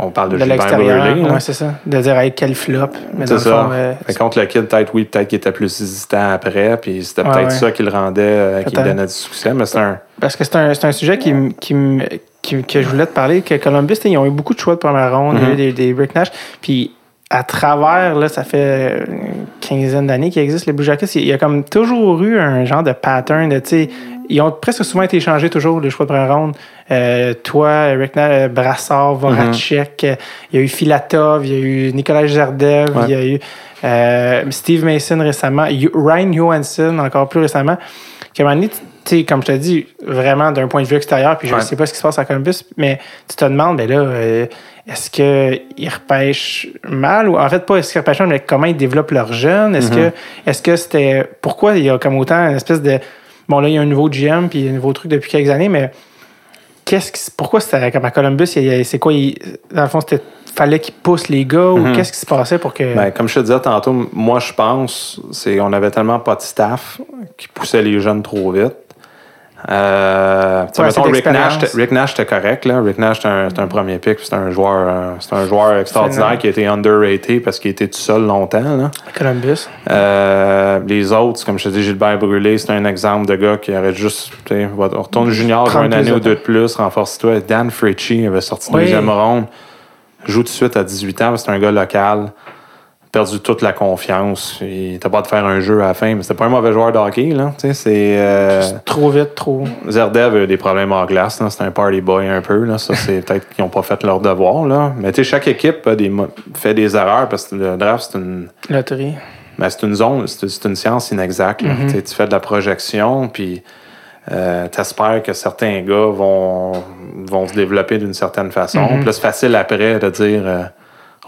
Speaker 3: On parle de,
Speaker 1: De l'extérieur, ouais, c'est ça. De dire, hey, quel flop. Mais
Speaker 3: C'est ça.
Speaker 1: fond, euh,
Speaker 3: contre le kid, peut-être oui, peut-être qu'il était plus hésitant après, puis c'était peut-être
Speaker 1: ouais.
Speaker 3: ça qui le rendait, euh, qui lui donnait du succès, mais c'est un.
Speaker 1: Parce que c'est un, un sujet qui, qui, qui- que je voulais te parler, que Columbus, ils ont eu beaucoup de choix de première ronde,
Speaker 3: Mhm.
Speaker 1: des, des Rick Nash, puis à travers, là, ça fait une quinzaine d'années qu'ils existent, les Blue Jackets, il y a comme toujours eu un genre de pattern de, tu sais, ils ont presque souvent été échangés toujours, les choix de première ronde. Euh, toi, Rick Nash, euh, Brassard, Voracek, euh, il y a eu Filatov, il y a eu Nicolas Jardev,
Speaker 3: Ouais.
Speaker 1: il y a eu euh, Steve Mason récemment, Ryan Johansson encore plus récemment. Qu'à un moment donné, tu tu sais, comme je te dis, vraiment d'un point de vue extérieur, puis je ne
Speaker 3: Ouais.
Speaker 1: sais pas ce qui se passe à Columbus, mais tu te demandes, ben là, euh, est-ce qu'ils repêchent mal ou en fait pas est-ce qu'ils repêchent mal, mais comment ils développent leurs jeunes? Est-ce que est-ce que c'était. Pourquoi il y a comme autant une espèce de. Bon, là, il y a un nouveau GM puis un nouveau truc depuis quelques années, mais qu'est-ce qui, pourquoi c'était comme à Columbus, il y a- c'est quoi? il- dans le fond, c'était fallait qu'ils poussent les gars ou
Speaker 3: Mhm.
Speaker 1: qu'est-ce qui se passait pour que.
Speaker 3: Ben, comme je te disais tantôt, moi je pense c'est on avait tellement pas de staff qui poussait les jeunes trop vite. Euh,
Speaker 1: Ouais,
Speaker 3: mettons,
Speaker 1: c'est
Speaker 3: Rick Nash, Rick Nash correct. Là. Rick Nash c'était un, un premier pick, puis c'est un joueur, euh, c'est un joueur extraordinaire qui a été underrated parce qu'il était tout seul longtemps. Là.
Speaker 1: Columbus.
Speaker 3: Euh, les autres, comme je te dis, Gilbert Brûlé, c'est un exemple de gars qui aurait juste, retourne junior, joue une année ou deux de plus, renforce-toi. Dan Fritchie avait sorti
Speaker 1: Oui.
Speaker 3: deuxième ronde, joue tout de suite à 18 ans, parce que c'est un gars local, perdu toute la confiance. Il était pas de faire un jeu à la fin, mais c'était pas un mauvais joueur de hockey, là. Tu sais, c'est. euh,
Speaker 1: Trop vite, trop.
Speaker 3: Zerdev a eu des problèmes en glace, là. C'est un party boy un peu, là. Ça, c'est *laughs* peut-être qu'ils n'ont pas fait leur devoir, là. Mais tu sais, chaque équipe a des, fait des erreurs parce que le draft, c'est une.
Speaker 1: Loterie.
Speaker 3: Ben, c'est une zone, c'est une science inexacte.
Speaker 1: Mhm.
Speaker 3: Tu fais de la projection, puis euh, t'espères que certains gars vont, vont se développer d'une certaine façon. Puis là, c'est facile après de dire euh,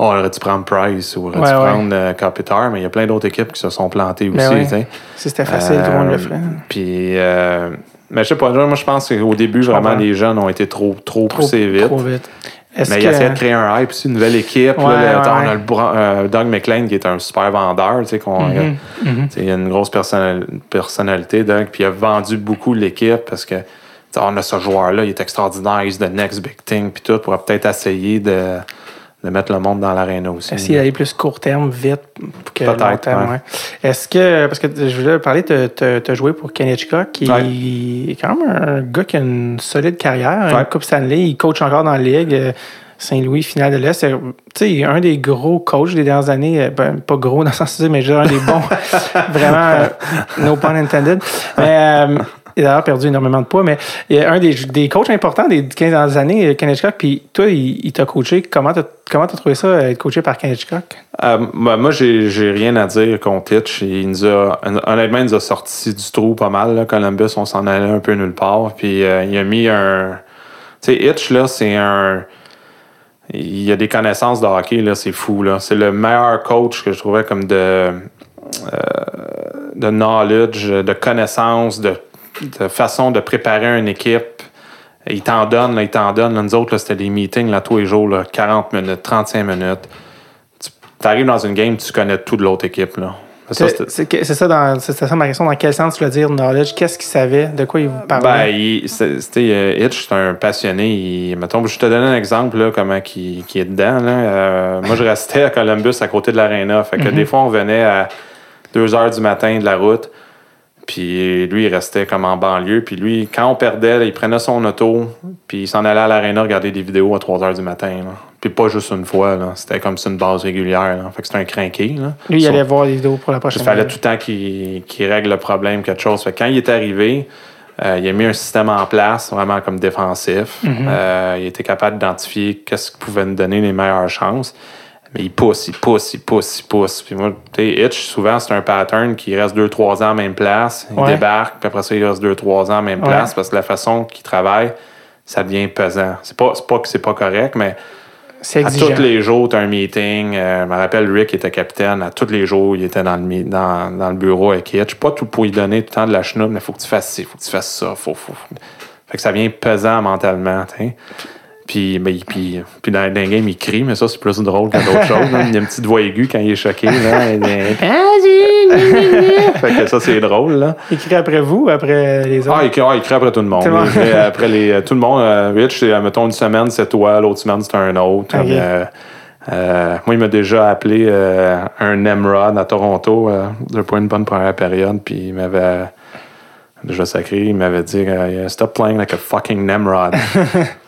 Speaker 3: Oh, on aurait dû prendre Price ou on aurait dû
Speaker 1: Ouais,
Speaker 3: prendre euh, mais il y a plein d'autres équipes qui se sont plantées
Speaker 1: Ben
Speaker 3: aussi.
Speaker 1: Si c'était facile, tout le monde le
Speaker 3: Euh,
Speaker 1: ferait.
Speaker 3: Puis, euh, mais je sais pas, moi je pense qu'au début,
Speaker 1: Je
Speaker 3: vraiment,
Speaker 1: comprends.
Speaker 3: les jeunes ont été trop, trop,
Speaker 1: Trop,
Speaker 3: poussés vite.
Speaker 1: trop vite.
Speaker 3: Mais
Speaker 1: que...
Speaker 3: il essaie de créer un hype, aussi, une nouvelle équipe.
Speaker 1: Ouais, ouais.
Speaker 3: On a le euh, Doug McLean qui est un super vendeur. Tu sais, qu'on,
Speaker 1: Mhm, mhm.
Speaker 3: Il a une grosse personnal- personnalité, Doug, puis il a vendu beaucoup l'équipe parce que on a ce joueur-là, il est extraordinaire, il est the next big thing, puis tout, pour peut-être essayer de, de mettre le monde dans l'aréna aussi.
Speaker 1: Essayer d'aller plus court terme, vite, que long terme.
Speaker 3: ouais.
Speaker 1: ouais. Est-ce que, parce que je voulais parler, tu as joué pour Ken Hitchcock, qui
Speaker 3: Ouais.
Speaker 1: est quand même un gars qui a une solide carrière,
Speaker 3: Ouais.
Speaker 1: une Coupe Stanley, il coach encore dans la Ligue. euh, Saint-Louis, finale de l'Est. C'est, Tu sais, un des gros coachs des dernières années, euh, ben, pas gros dans le sens mais genre un des bons, *laughs* vraiment, euh, no pun intended. Mais euh, il a perdu énormément de poids, mais il a un des, des coachs importants des 15 dernières années, euh, Ken Hitchcock, puis toi, il, t'a coaché. Comment t'as, trouvé ça, être coaché par Ken Hitchcock?
Speaker 3: Euh, moi, moi, j'ai, rien à dire contre Hitch. Il nous a, honnêtement, il nous a sorti du trou pas mal. Là. Columbus, on s'en allait un peu nulle part. Puis euh, il a mis un. Tu sais, Hitch, là, c'est un. Il a des connaissances de hockey, là, c'est fou. Là. C'est le meilleur coach que je trouvais comme de. euh, de knowledge, de connaissances, de, de façon de préparer une équipe. Il t'en donne, là, il t'en donne. Là, nous autres, c'était des meetings là, tous les jours, là, 40 minutes, 35 minutes. Tu arrives dans une game, tu connais tout de l'autre équipe. Là.
Speaker 1: C'est, ça, dans, c'est ça ma question. Dans quel sens tu veux dire knowledge? Qu'est-ce qu'il savait? De quoi il vous
Speaker 3: Ben,
Speaker 1: parlait?
Speaker 3: il- c'est- c'était euh, Hitch, c'est un passionné. Il, mettons, je te donne un exemple, là, comment qui est dedans. Là. Euh, moi, je restais à Columbus, à côté de l'aréna. Fait que
Speaker 1: Mhm.
Speaker 3: des fois, on venait à 2 heures du matin de la route. Puis lui, il restait comme en banlieue. Puis lui, quand on perdait, il prenait son auto. Puis il s'en allait à l'aréna regarder des vidéos à 3 heures du matin. là. Puis pas juste une fois. là. C'était comme sur une base régulière. là. Fait que c'était un crinqué. Là.
Speaker 1: Lui, il allait voir les vidéos pour la
Speaker 3: Il
Speaker 1: prochaine
Speaker 3: fallait
Speaker 1: fois.
Speaker 3: tout le temps qu'il qu'il règle le problème, quelque chose. Fait que quand il est arrivé, Euh, il a mis un système en place, vraiment comme défensif.
Speaker 1: Mhm.
Speaker 3: Euh, il était capable d'identifier qu'est-ce qui pouvait nous donner les meilleures chances. Mais il pousse, il pousse, il pousse, il pousse. Puis moi, tu sais, Hitch, souvent, c'est un pattern qui reste 2-3 ans à même place. Il
Speaker 1: Ouais.
Speaker 3: débarque, puis après ça, il reste 2-3 ans à même
Speaker 1: Ouais.
Speaker 3: place parce que la façon qu'il travaille, ça devient pesant. C'est pas, pas que c'est pas correct, mais à tous les jours, tu as un meeting. Euh, je me rappelle, Rick était capitaine. À tous les jours, il était dans le, dans, dans le bureau avec Hitch. Pas tout pour lui donner tout le temps de la chenoute, mais faut que tu fasses ci, faut que tu fasses ça. Faut, faut. Fait que ça vient pesant mentalement. tu sais. Puis, ben, puis, puis dans, dans le game, il crie, mais ça, c'est plus drôle que d'autres *laughs* choses. là. Il y a une petite voix aiguë quand il est choqué. Là. Dit, *laughs* fait que ça, c'est drôle. Là.
Speaker 1: Il crie après vous, après les autres?
Speaker 3: Ah, il crie, ah, il crie après tout le monde.
Speaker 1: C'est bon.
Speaker 3: Il crie après les, tout le monde. Euh, Rich, euh, mettons, une semaine, c'est toi. L'autre semaine, c'est un autre.
Speaker 1: Ok.
Speaker 3: Euh, euh, moi, il m'a déjà appelé euh, un Nemrod à Toronto euh, pour une bonne première période. Puis il m'avait déjà sacré. Il m'avait dit euh, Stop playing like a fucking Nemrod. *laughs*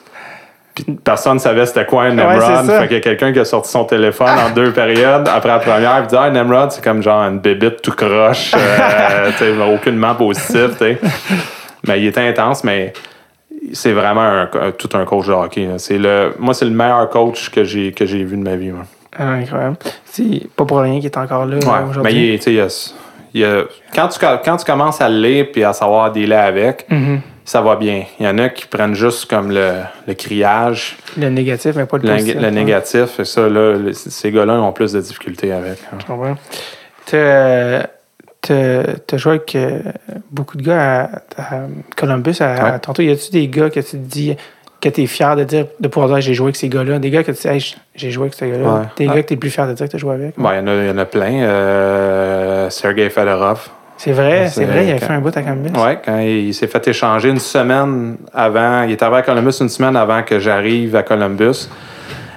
Speaker 3: Puis personne ne savait c'était quoi un
Speaker 1: Ouais,
Speaker 3: Nemrod.
Speaker 1: ça.
Speaker 3: fait qu'il y a quelqu'un qui a sorti son téléphone en deux périodes après la première. Il dit Ah, Nemrod, c'est comme genre une bébite tout croche. euh, *laughs* aucunement positif. Mais il était intense, mais c'est vraiment un- tout un coach de hockey. C'est le, moi, c'est le meilleur coach que j'ai, que j'ai vu de ma vie. moi.
Speaker 1: Ah, incroyable. C'est pas pour rien qu'il est encore là
Speaker 3: Ouais, mais
Speaker 1: aujourd'hui.
Speaker 3: il il y a- il y a- quand, tu, quand tu commences à le lire et à savoir dealer avec,
Speaker 1: Mhm.
Speaker 3: Ça va bien. Il y en a qui prennent juste comme le, le criage,
Speaker 1: Le négatif, mais pas le
Speaker 3: le,
Speaker 1: positif.
Speaker 3: le
Speaker 1: Ouais,
Speaker 3: négatif. Et ça, là, ces gars-là ont plus de difficultés avec. hein.
Speaker 1: je comprends. T'as- T'as t'as joué avec euh, beaucoup de gars à, à Columbus, à, à
Speaker 3: Ouais.
Speaker 1: Toronto. Y a-tu des gars que tu te dis que tu es fier de dire, de pouvoir dire j'ai joué avec ces gars-là? Des gars que tu dis, Hey, j'ai joué avec ces gars-là.
Speaker 3: Ouais.
Speaker 1: Des
Speaker 3: Ah.
Speaker 1: gars que tu es plus fier de dire que tu as joué avec?
Speaker 3: Bon, il, y en a, il y en a plein. Euh, Sergei Fedorov.
Speaker 1: C'est vrai,
Speaker 3: C'est-
Speaker 1: vrai, il avait
Speaker 3: quand-
Speaker 1: fait un bout à Columbus.
Speaker 3: Oui, quand il, il s'est fait échanger une semaine avant. Il est arrivé à Columbus une semaine avant que j'arrive à Columbus.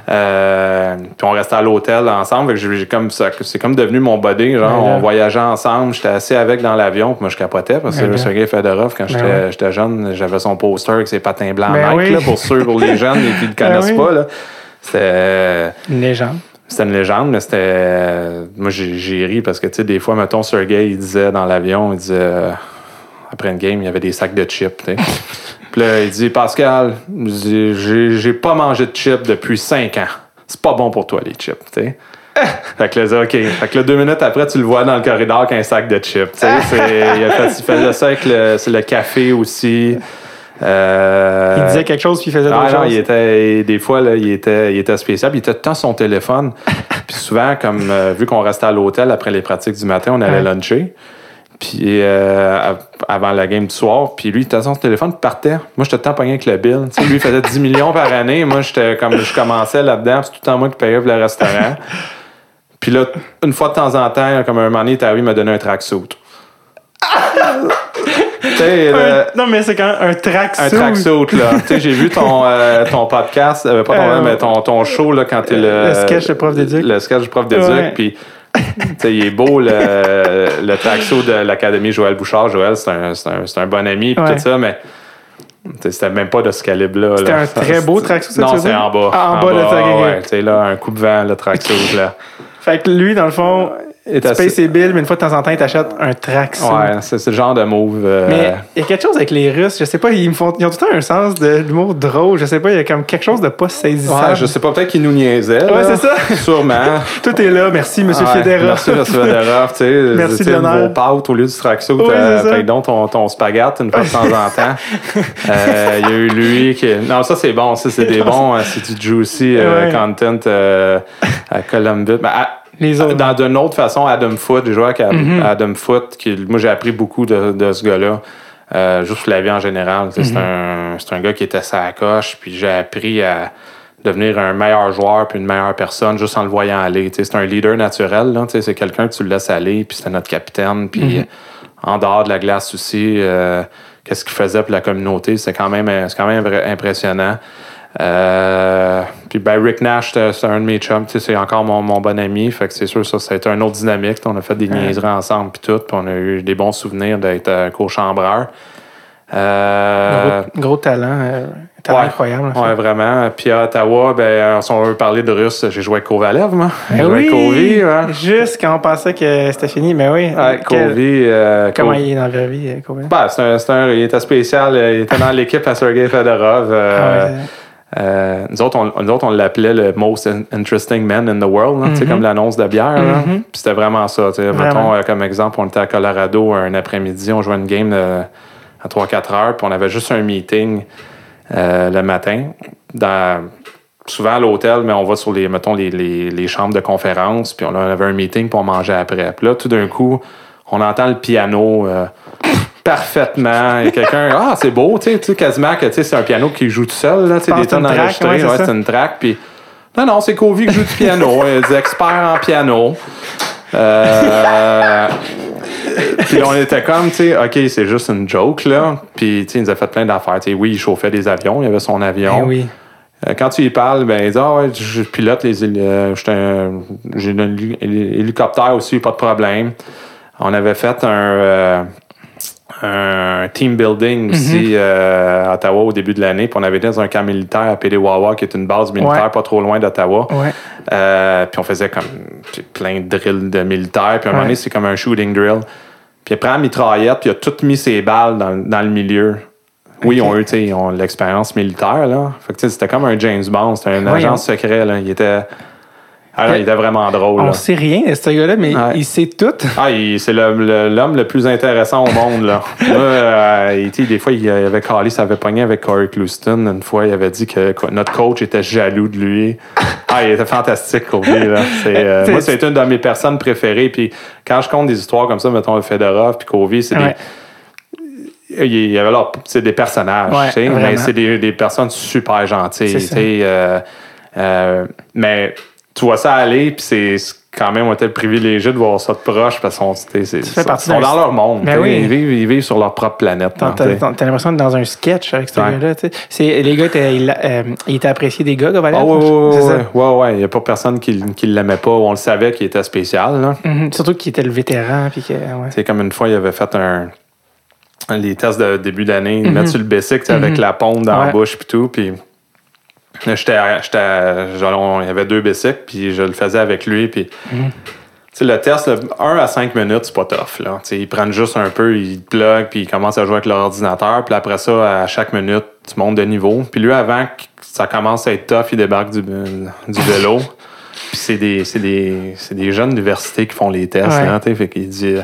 Speaker 3: Euh, puis on restait à l'hôtel ensemble. J'ai- comme c'est comme devenu mon buddy. Genre,
Speaker 1: Ben là.
Speaker 3: on voyageait ensemble. J'étais assis avec dans l'avion. Puis moi, je capotais parce que
Speaker 1: Ben.
Speaker 3: Sergei Fedorov, quand
Speaker 1: Ben
Speaker 3: j'étais jeune, j'avais son poster avec ses patins blancs
Speaker 1: Ben
Speaker 3: Nike,
Speaker 1: oui.
Speaker 3: là, pour ceux, pour les jeunes et *laughs* qui ne le
Speaker 1: Ben
Speaker 3: connaissent
Speaker 1: oui.
Speaker 3: pas. là. C'était.
Speaker 1: Une légende.
Speaker 3: C'était une légende, mais c'était. Moi, j'ai ri parce que, tu sais, des fois, mettons, Sergei, il disait dans l'avion, il disait. euh, Après une game, il y avait des sacs de chips, tu sais. *laughs* Puis là, il dit Pascal, j'ai pas mangé de chips depuis cinq ans. C'est pas bon pour toi, les chips, tu sais. *laughs* Fait que là, OK. Fait que là, deux minutes après, tu le vois dans le corridor avec un sac de chips. tu sais. *laughs* Il, a fait- il faisait ça avec le, c'est le café aussi. Euh,
Speaker 1: Il disait quelque chose puis il faisait
Speaker 3: ah
Speaker 1: d'autres
Speaker 3: non,
Speaker 1: choses.
Speaker 3: il était, des fois, là, il, était, il était spécial. Puis il était sur son téléphone. *laughs* puis souvent, comme euh, vu qu'on restait à l'hôtel après les pratiques du matin, on allait
Speaker 1: Ouais.
Speaker 3: luncher. Puis euh, av- avant la game du soir, puis lui, il était sur son téléphone, partait. Moi, j'étais temps pogné avec le bill. Lui, il faisait 10 millions par année. Moi, j'étais comme je commençais là-dedans, c'est tout le temps moi qui payais pour le restaurant. Puis là, une fois de temps en temps, comme un moment donné, il est arrivé, il m'a donné un tracksuit. *laughs* le-
Speaker 1: Un- non, mais c'est quand même un track
Speaker 3: un tracksuit, là. *laughs* j'ai vu ton, euh, ton podcast, euh, pas ton,
Speaker 1: Euh,
Speaker 3: mais ton, ton show, là, quand t'es le...
Speaker 1: le sketch de prof d'éduc.
Speaker 3: Le sketch du prof d'éduc, puis... tu sais, il est beau, le, le tracksuit de l'Académie Joël Bouchard. Joël, c'est un, un, un bon ami, puis
Speaker 1: Ouais.
Speaker 3: tout ça, mais... C'était même pas de ce calibre-là.
Speaker 1: C'était un très beau *laughs* tracksuit,
Speaker 3: Non, c'est en bas.
Speaker 1: Ah, en bas, le track, ok.
Speaker 3: ouais. Là, un coup de vent, le tracksuit, là.
Speaker 1: Fait que lui, dans le fond,
Speaker 3: assez-
Speaker 1: payes ses billes, mais une fois de temps en temps, il t'achète un tracksuit.
Speaker 3: Ouais, c'est le genre de move. euh,
Speaker 1: Mais il y a quelque chose avec les Russes, je sais pas, ils, me font, ils ont tout le temps un sens de l'humour drôle, je sais pas, il y a comme quelque chose de pas saisissable.
Speaker 3: ouais, je sais pas, peut-être qu'ils nous niaisaient.
Speaker 1: Ouais, c'est ça. *laughs*
Speaker 3: Sûrement. *laughs*
Speaker 1: Tout est là, merci Monsieur
Speaker 3: Ouais,
Speaker 1: Fiedera.
Speaker 3: Merci, M. Federer. Tu sais, *laughs*
Speaker 1: Merci de
Speaker 3: vos pâtes au lieu du tracksuit.
Speaker 1: Oui,
Speaker 3: euh, donc ton, ton spaghette une fois de temps en temps. Euh, Il y a eu lui qui. Non, ça, c'est bon. Ça, c'est des bons. euh, C'est du juicy euh,
Speaker 1: Ouais.
Speaker 3: content euh, à Columbus. Mais à-
Speaker 1: Les autres.
Speaker 3: dans d'une autre façon, Adam Foot, j'ai joué avec Adam,
Speaker 1: Mhm.
Speaker 3: Foot, qui, moi j'ai appris beaucoup de, de ce gars-là. Euh, juste la vie en général. Sais, C'est un, c'est un gars qui était sa coche, puis j'ai appris à devenir un meilleur joueur puis une meilleure personne juste en le voyant aller. Tu sais, C'est un leader naturel. là. Tu sais, C'est quelqu'un que tu le laisses aller, puis c'était notre capitaine. Puis en dehors de la glace aussi, euh, qu'est-ce qu'il faisait pour la communauté, c'est quand même, c'est quand même impressionnant. Euh, puis ben Rick Nash, c'est un de mes chums, c'est encore mon, mon bon ami, fait que c'est sûr ça, ça a été un autre dynamique. On a fait des niaiseries ensemble puis tout, puis on a eu des bons souvenirs d'être euh, co-chambreur. Euh,
Speaker 1: Gros, gros talent. euh, talent
Speaker 3: Ouais.
Speaker 1: incroyable.
Speaker 3: Ouais, vraiment. Puis à Ottawa, ben, si on veut parler de russe, j'ai joué avec Kovalev, moi. J'ai
Speaker 1: Ben
Speaker 3: joué avec
Speaker 1: oui!
Speaker 3: Kovi, ouais.
Speaker 1: Juste quand on pensait que c'était fini, mais oui.
Speaker 3: Ouais,
Speaker 1: Quel-
Speaker 3: Kovi. euh,
Speaker 1: Comment
Speaker 3: Kovi.
Speaker 1: il est dans la vraie vie, Kobe?
Speaker 3: Ben, c'est un, c'est un- il était spécial. Il était dans l'équipe à Sergei Fedorov.
Speaker 1: Ah
Speaker 3: euh, nous autres, on, nous autres, on l'appelait le most in- interesting man in the world,
Speaker 1: Mhm.
Speaker 3: comme l'annonce de bière.
Speaker 1: Mhm.
Speaker 3: Puis c'était vraiment ça.
Speaker 1: Vraiment.
Speaker 3: Mettons, euh, comme exemple, on était à Colorado un après-midi, on jouait une game de- à 3-4 heures, puis on avait juste un meeting euh, le matin. Dans, souvent à l'hôtel, mais on va sur les, mettons, les, les- les chambres de conférence, puis on avait un meeting, on mangeait après. Puis là, tout d'un coup, on entend le piano parfaitement. A quelqu'un, ah, c'est beau, tu sais, tu sais, quasiment que tu sais, c'est un piano qui joue tout seul, là, tu sais,
Speaker 1: pense
Speaker 3: des tonnes enregistrées.
Speaker 1: ouais, c'est
Speaker 3: Ouais, une track, puis non, non, c'est Kovi qui joue du piano, des experts en piano. Euh, puis on était comme, tu sais, OK, c'est juste une joke, là. Puis, tu sais, il nous a fait plein d'affaires. Tu sais, oui, il chauffait des avions, il avait son avion.
Speaker 1: Eh oui.
Speaker 3: Euh, Quand tu y parles, ben, il dit, ah ouais, je pilote les euh, j'ai un héli- héli- hélicoptère aussi, pas de problème. On avait fait un, euh, un team building aussi euh, à Ottawa au début de l'année, puis on avait été dans un camp militaire à Pédéwawa, qui est une base militaire
Speaker 1: Ouais.
Speaker 3: pas trop loin d'Ottawa.
Speaker 1: Ouais.
Speaker 3: Euh, puis on faisait comme plein de drills de militaires. Puis à un moment donné, c'est comme un shooting drill. Puis il prend la mitraillette, puis il a tout mis ses balles dans, dans le milieu. Oui, ils ont eu, tu sais, ils ont l'expérience militaire, là. Fait que tu sais, c'était comme un James Bond, c'était un
Speaker 1: Oui,
Speaker 3: secret, là. Il était... Ah, là, il était vraiment drôle, là.
Speaker 1: On sait rien de ce gars-là, mais
Speaker 3: Ouais.
Speaker 1: il sait tout.
Speaker 3: Ah, il- c'est le- le- l'homme le, plus intéressant au monde, là. *laughs* Moi, euh, il- des fois, il avait calé, ça avait pogné avec Corey Clouston. Une fois, il avait dit que quoi, notre coach était jaloux de lui. Ah, il était fantastique, Kobe, là. C'est, *laughs* euh, moi, c'est une de mes personnes préférées. Puis quand je compte des histoires comme ça, mettons, le Fedorov puis Kobe, c'est
Speaker 1: Ouais.
Speaker 3: des... Il y avait là, c'est des personnages,
Speaker 1: Ouais,
Speaker 3: tu sais, mais c'est des, des personnes super gentilles. Euh, euh, mais tu vois ça aller, puis c'est quand même, on était privilégié de voir ça de proche parce qu'ils sont, ils dans leur monde.
Speaker 1: Ben oui.
Speaker 3: ils, vivent, ils vivent sur leur propre planète.
Speaker 1: T'as
Speaker 3: hein,
Speaker 1: t'as- l'impression d'être dans un sketch avec ce
Speaker 3: Ouais.
Speaker 1: gars-là. Les gars, étaient, il, euh, il était apprécié des gars, Kovalev.
Speaker 3: Ah, ouais, ouais, ouais, ouais, ouais, ouais. Il n'y a pas personne qui, qui l'aimait pas. On le savait qu'il était spécial. là.
Speaker 1: Mhm. Surtout qu'il était le vétéran. Puis que, ouais.
Speaker 3: C'est comme une fois, il avait fait un. Les tests de début d'année, il mettre sur le basic avec
Speaker 1: Mhm.
Speaker 3: la pompe dans
Speaker 1: Ouais.
Speaker 3: la bouche puis tout. Puis j'étais, j'étais, genre, il y avait deux basics, puis je le faisais avec lui. Puis
Speaker 1: Mhm.
Speaker 3: le test, 1 à 5 minutes, c'est pas tough. Là. Ils prennent juste un peu, ils te plug, puis ils commencent à jouer avec leur ordinateur. Puis après ça, à chaque minute, tu montes de niveau. Puis lui, avant que ça commence à être tough, il débarque du, du vélo. *laughs* Puis c'est des, c'est des, des jeunes d'université qui font les tests.
Speaker 1: Ouais.
Speaker 3: Fait qu'il dit, là,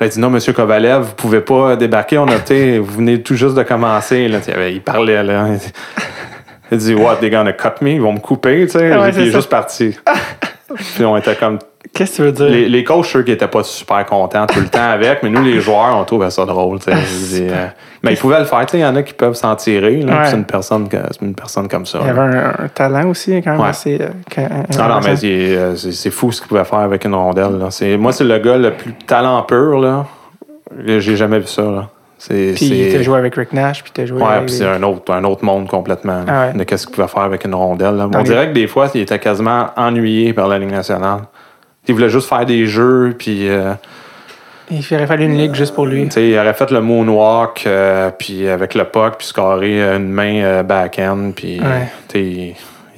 Speaker 3: il dit non, monsieur Kovalev, vous pouvez pas débarquer. On a, vous venez tout juste de commencer. Là, il parlait. Là. Il dit, what, they're gonna cut me? Ils vont me couper. Tu sais.
Speaker 1: Ah ouais,
Speaker 3: Puis il est
Speaker 1: ça.
Speaker 3: juste parti. *laughs* Puis on était comme
Speaker 1: Qu'est-ce que tu veux dire?
Speaker 3: les, les coachs, ceux qui étaient pas super contents tout le temps avec, mais nous, les joueurs, on trouvait ça drôle. tu sais. Dis, euh, mais ils pouvaient le faire. tu sais, Il y en a qui peuvent s'en tirer. là,
Speaker 1: Ouais.
Speaker 3: C'est une, personne une personne comme ça.
Speaker 1: Il y avait un, un talent aussi, quand même.
Speaker 3: Ouais.
Speaker 1: assez, euh, quand-
Speaker 3: Non, non, mais c'est euh, fou ce qu'il pouvait faire avec une rondelle. là. Moi, c'est le gars le plus talent pur. là. J'ai jamais vu ça. Là. C'est,
Speaker 1: Puis t'as joué avec Rick Nash, puis t'as joué
Speaker 3: Ouais,
Speaker 1: avec.
Speaker 3: puis c'est un autre, un autre monde complètement
Speaker 1: Ah ouais.
Speaker 3: de qu'est-ce qu'il pouvait faire avec une rondelle. là. On
Speaker 1: les-
Speaker 3: dirait que des fois, il était quasiment ennuyé par la Ligue nationale. Il voulait juste faire des jeux, puis euh,
Speaker 1: Il aurait fallu une ligue juste pour lui.
Speaker 3: il aurait fait le moonwalk, euh, puis avec le puck, puis scorer une main euh, back-end, puis
Speaker 1: Ouais.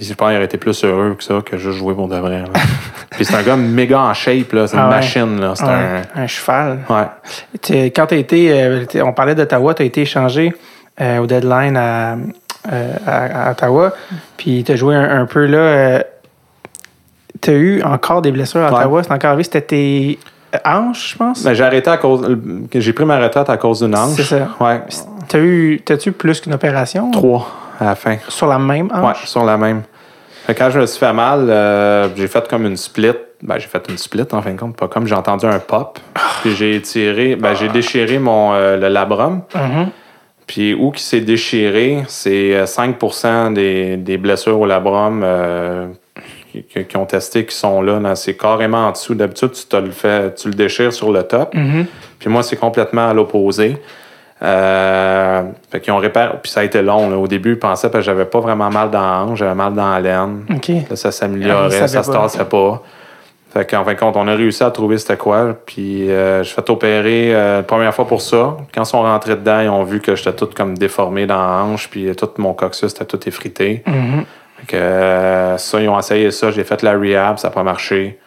Speaker 3: Je pense qu'il été plus heureux que ça que juste jouer pour de vrai. là. *laughs* puis c'est un gars méga en shape, là. c'est
Speaker 1: Ah
Speaker 3: une
Speaker 1: ouais.
Speaker 3: machine. Là. C'est
Speaker 1: Ouais,
Speaker 3: un...
Speaker 1: un cheval.
Speaker 3: Ouais.
Speaker 1: Quand tu as été, euh, on parlait d'Ottawa, tu as été échangé euh, au deadline à, euh, à, à Ottawa, puis tu as joué un, un peu là. tu as eu encore des blessures à. Ottawa, c'est encore arrivé, c'était tes hanches, je pense?
Speaker 3: Ben, j'ai arrêté à cause. J'ai pris ma retraite à cause d'une hanche.
Speaker 1: C'est ça.
Speaker 3: Ouais.
Speaker 1: T'as eu, t'as-tu plus qu'une opération?
Speaker 3: Trois à la fin.
Speaker 1: sur la même
Speaker 3: Ouais,
Speaker 1: hanche?
Speaker 3: sur la même. Fait quand je me suis fait mal, euh, j'ai fait comme une split. Ben, j'ai fait une split en fin de compte, pas comme j'ai entendu un pop. Puis j'ai tiré, ben, j'ai déchiré mon, euh, le labrum.
Speaker 1: Mhm.
Speaker 3: Puis où qui s'est déchiré, c'est euh, 5 des, des blessures au labrum euh, qui, ont testé qui sont là. C'est carrément en dessous. D'habitude, tu, te le fais, tu le déchires sur le top.
Speaker 1: Mhm.
Speaker 3: Puis moi, c'est complètement à l'opposé. Euh, fait qu'ils ont réparé. Puis ça a été long. là. Au début, ils pensaient que j'avais pas vraiment mal dans la hanche, j'avais mal dans la laine. Là, ça
Speaker 1: Ah,
Speaker 3: s'améliorait, ça se tassait pas. Fait qu'en fin de compte, on a réussi à trouver c'était quoi. Puis euh, j'ai fait opérer euh, la première fois pour ça. Quand ils sont rentrés dedans, ils ont vu que j'étais tout comme déformé dans la hanche, puis tout mon coccyx était tout effrité.
Speaker 1: Mhm.
Speaker 3: Fait que euh, ça, ils ont essayé ça. J'ai fait la rehab, ça n'a pas marché.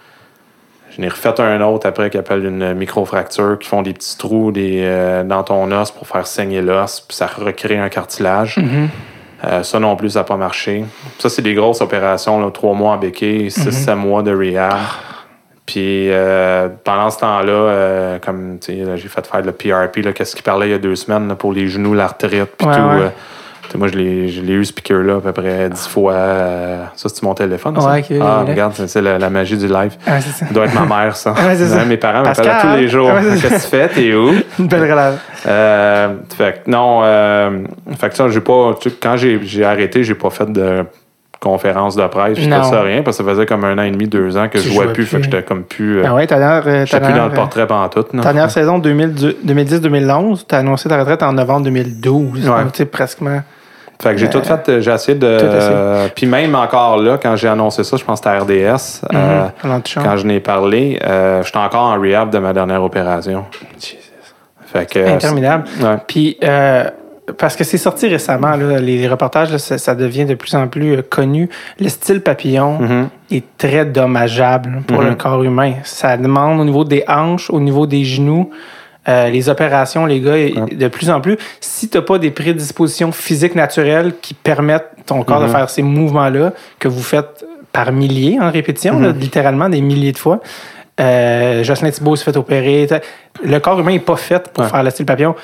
Speaker 3: J'en ai refait un autre après qui appelle une microfracture, qui font des petits trous des, euh, dans ton os pour faire saigner l'os, puis ça recrée un cartilage.
Speaker 1: Mhm.
Speaker 3: Euh, ça non plus, ça n'a pas marché. Ça, c'est des grosses opérations, là, trois mois en béquille, six, sept mois de rehab. Puis euh, pendant ce temps-là, comme tu sais, là, j'ai fait faire le PRP, là, qu'est-ce qu'il parlait il y a deux semaines là, pour les genoux, l'arthrite, puis
Speaker 1: Ouais,
Speaker 3: tout.
Speaker 1: ouais.
Speaker 3: Moi, je l'ai je eu, ce piqûre-là, à peu près dix fois. euh, ça, c'est mon téléphone, ça?
Speaker 1: Ouais,
Speaker 3: ah,
Speaker 1: là.
Speaker 3: regarde, c'est- c'est la, la magie du live.
Speaker 1: Ouais, c'est ça.
Speaker 3: Doit être ma mère, ça. *laughs*
Speaker 1: Ouais, ça.
Speaker 3: Mes parents m'appellent
Speaker 1: Pascal.
Speaker 3: tous les jours. *laughs* Qu'est-ce que tu fais? T'es où? *laughs*
Speaker 1: Une belle relation.
Speaker 3: Euh, fait non, euh, fait que ça, j'ai pas. tu Quand j'ai j'ai arrêté, j'ai pas fait de conférence de presse,
Speaker 1: Non.
Speaker 3: tout ça, rien, parce que ça faisait comme un an et demi, deux ans que
Speaker 1: Tu
Speaker 3: je jouais
Speaker 1: jouais
Speaker 3: plus,
Speaker 1: plus.
Speaker 3: fait que j'étais comme plus. euh,
Speaker 1: Ah ouais, ta dernière, euh,
Speaker 3: j'étais
Speaker 1: ta
Speaker 3: plus dans le portrait pendant tout.
Speaker 1: ta dernière saison 2000 2010-2011, tu as annoncé ta retraite en novembre 2012.
Speaker 3: Ouais.
Speaker 1: Donc, tu sais, presquement.
Speaker 3: Fait que j'ai
Speaker 1: Euh,
Speaker 3: tout fait, euh, j'ai essayé de. euh, puis même encore là, quand j'ai annoncé ça, je pense que c'était RDS, euh,
Speaker 1: Mhm. Chantes.
Speaker 3: quand je n'ai parlé, euh, j'étais encore en rehab de ma dernière opération. Fait que.
Speaker 1: Interminable.
Speaker 3: Ouais.
Speaker 1: Puis, euh, parce que c'est sorti récemment, là, les, reportages, là, ça, ça devient de plus en plus euh, connu. Le style papillon
Speaker 3: Mhm.
Speaker 1: est très dommageable pour
Speaker 3: Mhm.
Speaker 1: le corps humain. Ça demande au niveau des hanches, au niveau des genoux, euh, les opérations, les gars, de plus en plus. Si tu n'as pas des prédispositions physiques naturelles qui permettent ton corps de
Speaker 3: Mhm.
Speaker 1: faire ces mouvements-là que vous faites par milliers en répétition, là,
Speaker 3: Mhm.
Speaker 1: littéralement des milliers de fois, euh, Jocelyn Thibault s'est fait opérer. Le corps humain n'est pas fait pour
Speaker 3: Ouais.
Speaker 1: faire le style papillon.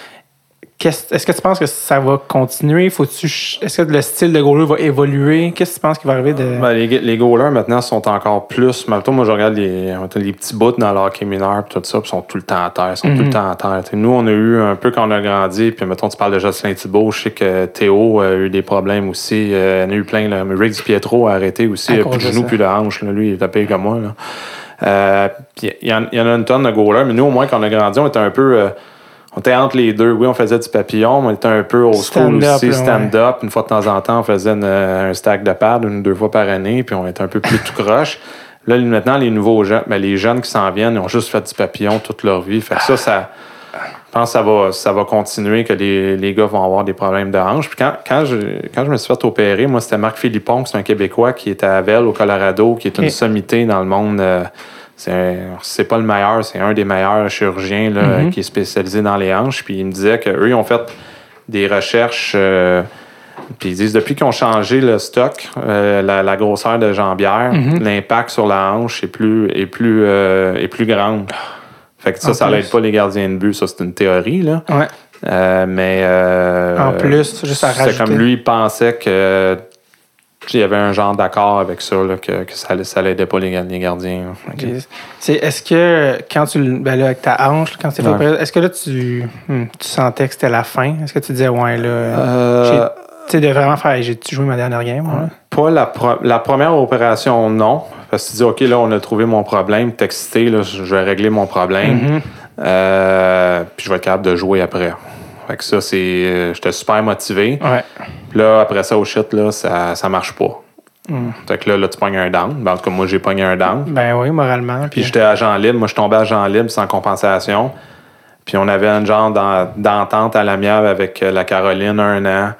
Speaker 1: Est-ce que tu penses que ça va continuer? Faut-tu, est-ce que le style de goaler va évoluer? Qu'est-ce que tu penses qui va arriver de.
Speaker 3: Ben, les, les goalers maintenant sont encore plus. Mettons, moi, je regarde les, les petits bouts dans l'hockey mineur et tout ça, puis sont tout le temps à terre. Ils sont tout le
Speaker 1: Mhm.
Speaker 3: temps à terre. T'sais, nous, on a eu un peu quand on a grandi, puis mettons, tu parles de Jocelyn Thibault, je sais que Théo a eu des problèmes aussi. Euh, il y en a eu plein. Là. Mais Rick Pietro a arrêté aussi. Plus de
Speaker 1: ça.
Speaker 3: plus de hanches. là. Lui, il est tapé comme moi. Là. Euh, puis il y, y en a une tonne de goalers, mais nous, au moins, quand on a grandi, on était un peu. euh, on était entre les deux. Oui, on faisait du papillon, mais on était un peu old school aussi, stand-up. Une fois de temps en temps, on faisait une- un stack de pads une ou deux fois par année, puis on était un peu plus tout croche. Là, maintenant, les nouveaux jeunes, ben, les jeunes qui s'en viennent, ils ont juste fait du papillon toute leur vie. Fait que ça, ça, je pense que ça va, ça va continuer, que les, les gars vont avoir des problèmes de hanche. Puis quand, quand, je, quand je me suis fait opérer, moi, c'était Marc Philippon, c'est un Québécois qui est à Havel, au Colorado, qui est une sommité dans le monde. euh, c'est pas le meilleur, c'est un des meilleurs chirurgiens là,
Speaker 1: Mhm.
Speaker 3: qui est spécialisé dans les hanches. Puis il me disait qu'eux, ils ont fait des recherches. euh, puis ils disent depuis qu'ils ont changé le stock, euh, la, la grosseur de jambière,
Speaker 1: Mhm.
Speaker 3: l'impact sur la hanche est plus, est plus, euh, est plus grande. Fait que ça,
Speaker 1: En
Speaker 3: ça l'aide pas les gardiens de but. Ça, c'est une théorie. Là.
Speaker 1: Ouais.
Speaker 3: Mais.
Speaker 1: En plus, juste à
Speaker 3: C'est comme lui, il pensait que. Il y avait un genre d'accord avec ça, là, que, que ça, ça l'aidait pas les, ga- les gardiens.
Speaker 1: C'est, est-ce que quand tu. Ben là, avec ta hanche, quand fait
Speaker 3: Ouais.
Speaker 1: est-ce que là, tu, hmm, tu sentais que c'était la fin? Est-ce que tu disais, ouais, là.
Speaker 3: Euh,
Speaker 1: j'ai- Tu de vraiment faire, j'ai-tu joué ma dernière game?
Speaker 3: Pas la, pro- la première opération, non. Parce que tu dis, OK, là, on a trouvé mon problème. T'es excité, là, je vais régler mon problème.
Speaker 1: Mhm.
Speaker 3: Euh, puis je vais être capable de jouer après. Fait que ça, c'est. euh, J'étais super motivé.
Speaker 1: Ouais.
Speaker 3: Puis là, après ça, au shit, là, ça, ça marche pas.
Speaker 1: Mm.
Speaker 3: Fait que là, là, tu pognes un down. Ben, en tout cas, moi, j'ai pogné un down.
Speaker 1: Ben oui, moralement.
Speaker 3: Puis
Speaker 1: Puis,
Speaker 3: j'étais agent libre. Moi, je tombais agent libre sans compensation. Puis on avait un genre d'en- d'entente à l'amiable avec euh, la Caroline un an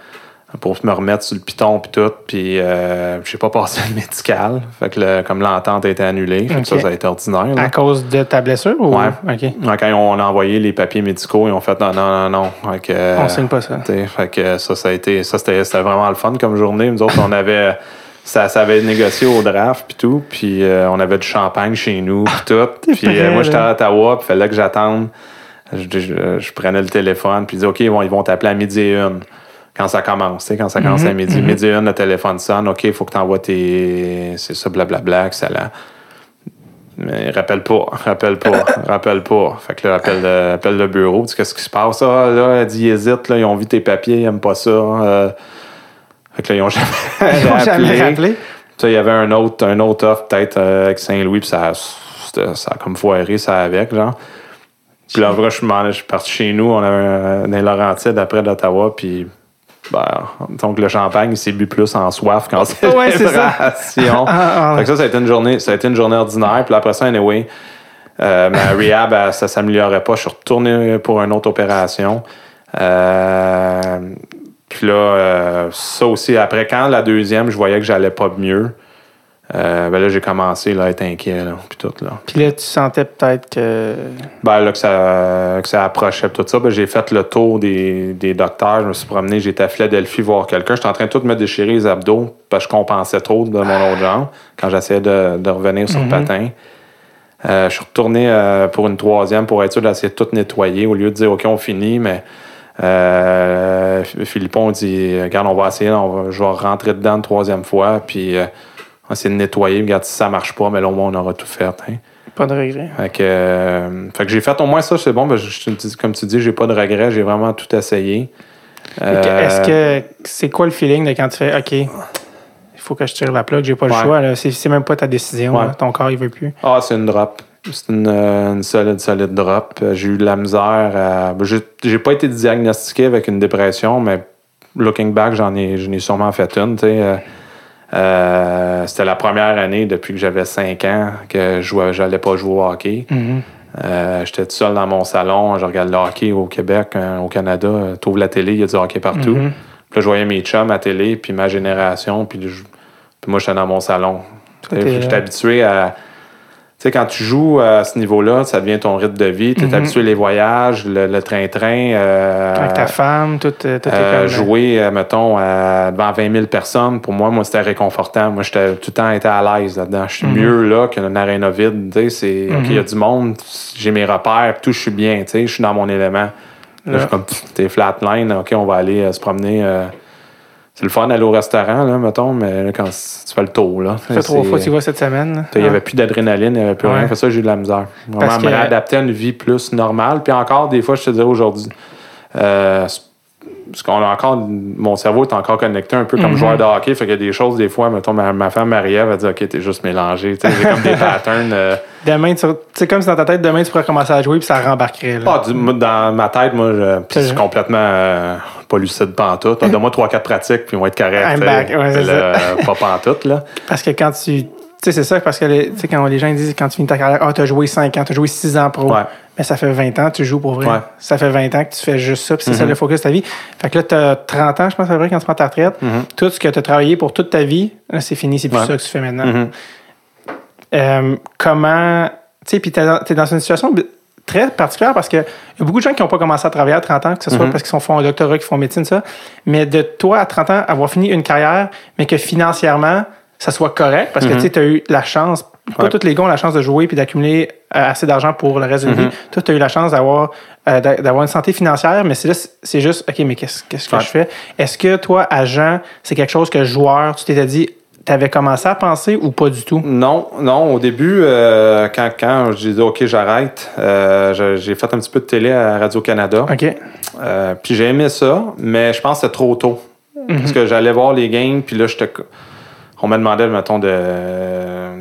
Speaker 3: pour me remettre sur le piton puis tout. Puis euh, j'ai pas passé le médical. Fait que le- comme l'entente a été annulée. Fait que
Speaker 1: Ok.
Speaker 3: ça, ça a été ordinaire. là.
Speaker 1: à cause de ta blessure? Ou...
Speaker 3: Ouais.
Speaker 1: OK.
Speaker 3: Ouais, Quand on a envoyé les papiers médicaux, ils ont fait non, non, non, non. Fait que,
Speaker 1: On signe pas ça.
Speaker 3: Fait que ça, ça a été. Ça, c'était vraiment le fun comme journée. Nous autres, on avait. Ça, ça avait négocié au draft puis tout. Puis euh, on avait du champagne chez nous puis tout. Puis euh, moi, j'étais à Ottawa, puis fallait que j'attende. Je, je- je prenais le téléphone, puis je disais, OK, bon, ils vont t'appeler à midi et une. Quand ça commence, tu sais, quand ça commence à
Speaker 1: Mhm,
Speaker 3: midi.
Speaker 1: mhm.
Speaker 3: Midi une, le téléphone sonne. OK, il faut que tu envoies tes. C'est ça, blablabla, excellent. Mais rappelle pas, *laughs* rappelle pas, *laughs* rappelle pas. Fait que là, appelle le, appelle le bureau, dis qu'est-ce qui se passe? Ah, là, elle dit, ils hésitent, là, ils ont vu tes papiers, ils aiment pas ça. Euh, fait que là, ils ont jamais, *laughs*
Speaker 1: Ils ont jamais
Speaker 3: appelé.
Speaker 1: rappelé.
Speaker 3: Tu sais, il y avait un autre, un autre offre peut-être euh, avec Saint-Louis, puis ça, ça a comme foiré, ça avec, genre. Puis là, en vrai, je suis m'en- je suis parti chez nous, on avait un, dans les Laurentides après d'Ottawa, puis ben, donc le champagne, il s'est bu plus en soif qu'en *laughs*
Speaker 1: Ouais, c'est ça.
Speaker 3: célébration. *laughs*
Speaker 1: Ah, ah.
Speaker 3: Fait que ça, ça a été une journée, ça a été une journée ordinaire. Puis après ça, anyway, euh, ma *laughs* rehab, elle, ça s'améliorait pas. Je suis retourné pour une autre opération. Euh, puis là, euh, ça aussi, après, quand la deuxième, je voyais que j'allais pas mieux. Euh, ben là, j'ai commencé là, à être inquiet. Là, puis tout, là.
Speaker 1: Puis là, tu sentais peut-être que.
Speaker 3: Ben là, que ça, que ça approchait tout ça, ben, j'ai fait le tour des, des docteurs. Je me suis promené, j'étais à Philadelphie voir quelqu'un. J'étais en train de tout me déchirer les abdos parce que je compensais trop de mon autre jambe quand j'essayais de, de revenir sur le patin. Euh, je suis retourné euh, pour une troisième pour être sûr d'essayer de tout nettoyer au lieu de dire OK, on finit, mais Philippon dit Regarde, on va essayer, on va- je vais rentrer dedans une troisième fois, puis essayer de nettoyer. Regarde, si ça marche pas, mais là, au moins, on aura tout fait. hein.
Speaker 1: Pas de regret.
Speaker 3: Fait que, euh, fait que j'ai fait au moins ça, c'est bon. Ben, je- je comme tu dis, j'ai pas de regrets, j'ai vraiment tout essayé. Euh,
Speaker 1: Est-ce que c'est quoi le feeling de quand tu fais OK, il faut que je tire la plug, j'ai pas le choix. C'est même pas ta décision.
Speaker 3: Ouais.
Speaker 1: Ton corps, il veut plus.
Speaker 3: Ah, c'est une drop. C'est une, euh, une solide, solide drop. Euh, J'ai eu de la misère à. J'ai pas été diagnostiqué avec une dépression, mais looking back, j'en ai, j'en ai sûrement fait une. tu sais. Euh, C'était la première année depuis que j'avais 5 ans que je j'allais pas jouer au hockey.
Speaker 1: Mhm.
Speaker 3: Euh, J'étais tout seul dans mon salon, je regarde le hockey au Québec, euh, au Canada. T'ouvres la télé, il y a du hockey partout.
Speaker 1: Mhm.
Speaker 3: Puis là, je voyais mes chums à télé, puis ma génération, puis, je- puis moi, j'étais dans mon salon. J'étais habitué à. Sais, quand tu joues à ce niveau-là, ça devient ton rythme de vie. Tu es
Speaker 1: Mhm.
Speaker 3: habitué les voyages, le train-train. euh,
Speaker 1: Avec ta femme, tout, euh, tout
Speaker 3: euh,
Speaker 1: est comme.
Speaker 3: jouer, euh, mettons, devant 20 000 personnes, pour moi, moi c'était réconfortant. Moi, j'étais tout le temps été à l'aise là-dedans. Je suis
Speaker 1: Mhm.
Speaker 3: mieux là qu'une aréna vide. Tu sais, OK, il y a
Speaker 1: Mhm.
Speaker 3: du monde, j'ai mes repères, tout, je suis bien. Tu sais, je suis dans mon élément. Là, je suis comme, t'es flatline, OK, on va aller euh, se promener. Euh, c'est le fun d'aller au restaurant, là, mettons, mais là, quand tu fais le tour, là.
Speaker 1: Ça fait trois
Speaker 3: c'est-
Speaker 1: fois que tu vas cette semaine.
Speaker 3: il n'y
Speaker 1: Ah.
Speaker 3: avait plus d'adrénaline, il n'y avait plus
Speaker 1: Ouais.
Speaker 3: rien. Fait ça, j'ai eu de la misère. Vraiment
Speaker 1: Parce
Speaker 3: me
Speaker 1: que-
Speaker 3: réadapter à une vie plus normale. Puis encore, des fois, je te dirais aujourd'hui, euh, c'est- parce qu'on a encore, mon cerveau est encore connecté un peu comme
Speaker 1: Mhm.
Speaker 3: joueur de hockey. Fait qu'il y a des choses, des fois, mettons, ma, ma femme Marie-Ève va dire, OK, t'es juste mélangé. Sais, J'ai comme des *laughs* patterns. euh,
Speaker 1: Demain, tu c'est comme si dans ta tête, demain, tu pourrais commencer à jouer puis ça rembarquerait. Là.
Speaker 3: ah, du- dans ma tête, moi, je, je suis complètement euh, pas lucide pantoute. Donne-moi 3-4 pratiques, puis on va être correct.
Speaker 1: Ouais, c'est
Speaker 3: Là, Pas pantoute, là. *laughs*
Speaker 1: Parce que quand tu. Tu sais, c'est ça, parce que les- quand les gens disent quand tu finis ta carrière, ah, t'as joué 5 ans, t'as joué 6 ans pro.
Speaker 3: Ouais.
Speaker 1: Mais ça fait 20 ans que tu joues pour vrai.
Speaker 3: Ouais.
Speaker 1: Ça fait 20 ans que tu fais juste ça, puis c'est ça
Speaker 3: Mhm.
Speaker 1: le focus de ta vie. Fait que là, t'as 30 ans, je pense, à près, quand tu prends ta retraite.
Speaker 3: Mhm.
Speaker 1: Tout ce que tu as travaillé pour toute ta vie, là, c'est fini, c'est plus ça que tu fais maintenant.
Speaker 3: Mhm.
Speaker 1: Euh, comment. Tu sais, puis t'es dans, dans une situation très particulière parce qu'il y a beaucoup de gens qui n'ont pas commencé à travailler à 30 ans, que ce soit
Speaker 3: Mhm.
Speaker 1: parce qu'ils sont font un doctorat, qu'ils font médecine, ça. Mais de toi, à 30 ans, avoir fini une carrière, mais que financièrement, ça soit correct parce que
Speaker 3: Mhm.
Speaker 1: tu as eu la chance. Pas
Speaker 3: Ouais.
Speaker 1: tous les gars ont la chance de jouer puis d'accumuler euh, assez d'argent pour le reste de la
Speaker 3: Mhm.
Speaker 1: vie. Toi, tu as eu la chance d'avoir euh, d'a- d'avoir une santé financière, mais c'est là, c'est juste, OK, mais qu'est-ce que
Speaker 3: Ouais.
Speaker 1: je fais? Est-ce que toi, agent, c'est quelque chose que joueur, tu t'étais dit, tu avais commencé à penser ou pas du tout?
Speaker 3: Non, non. Au début, euh, quand, quand j'ai dit OK, j'arrête, euh, j'ai fait un petit peu de télé à Radio-Canada.
Speaker 1: OK.
Speaker 3: Euh, puis j'ai aimé ça, mais je pense que c'était trop tôt. Parce que j'allais voir les games, puis là, j'étais. On me demandait, mettons, de,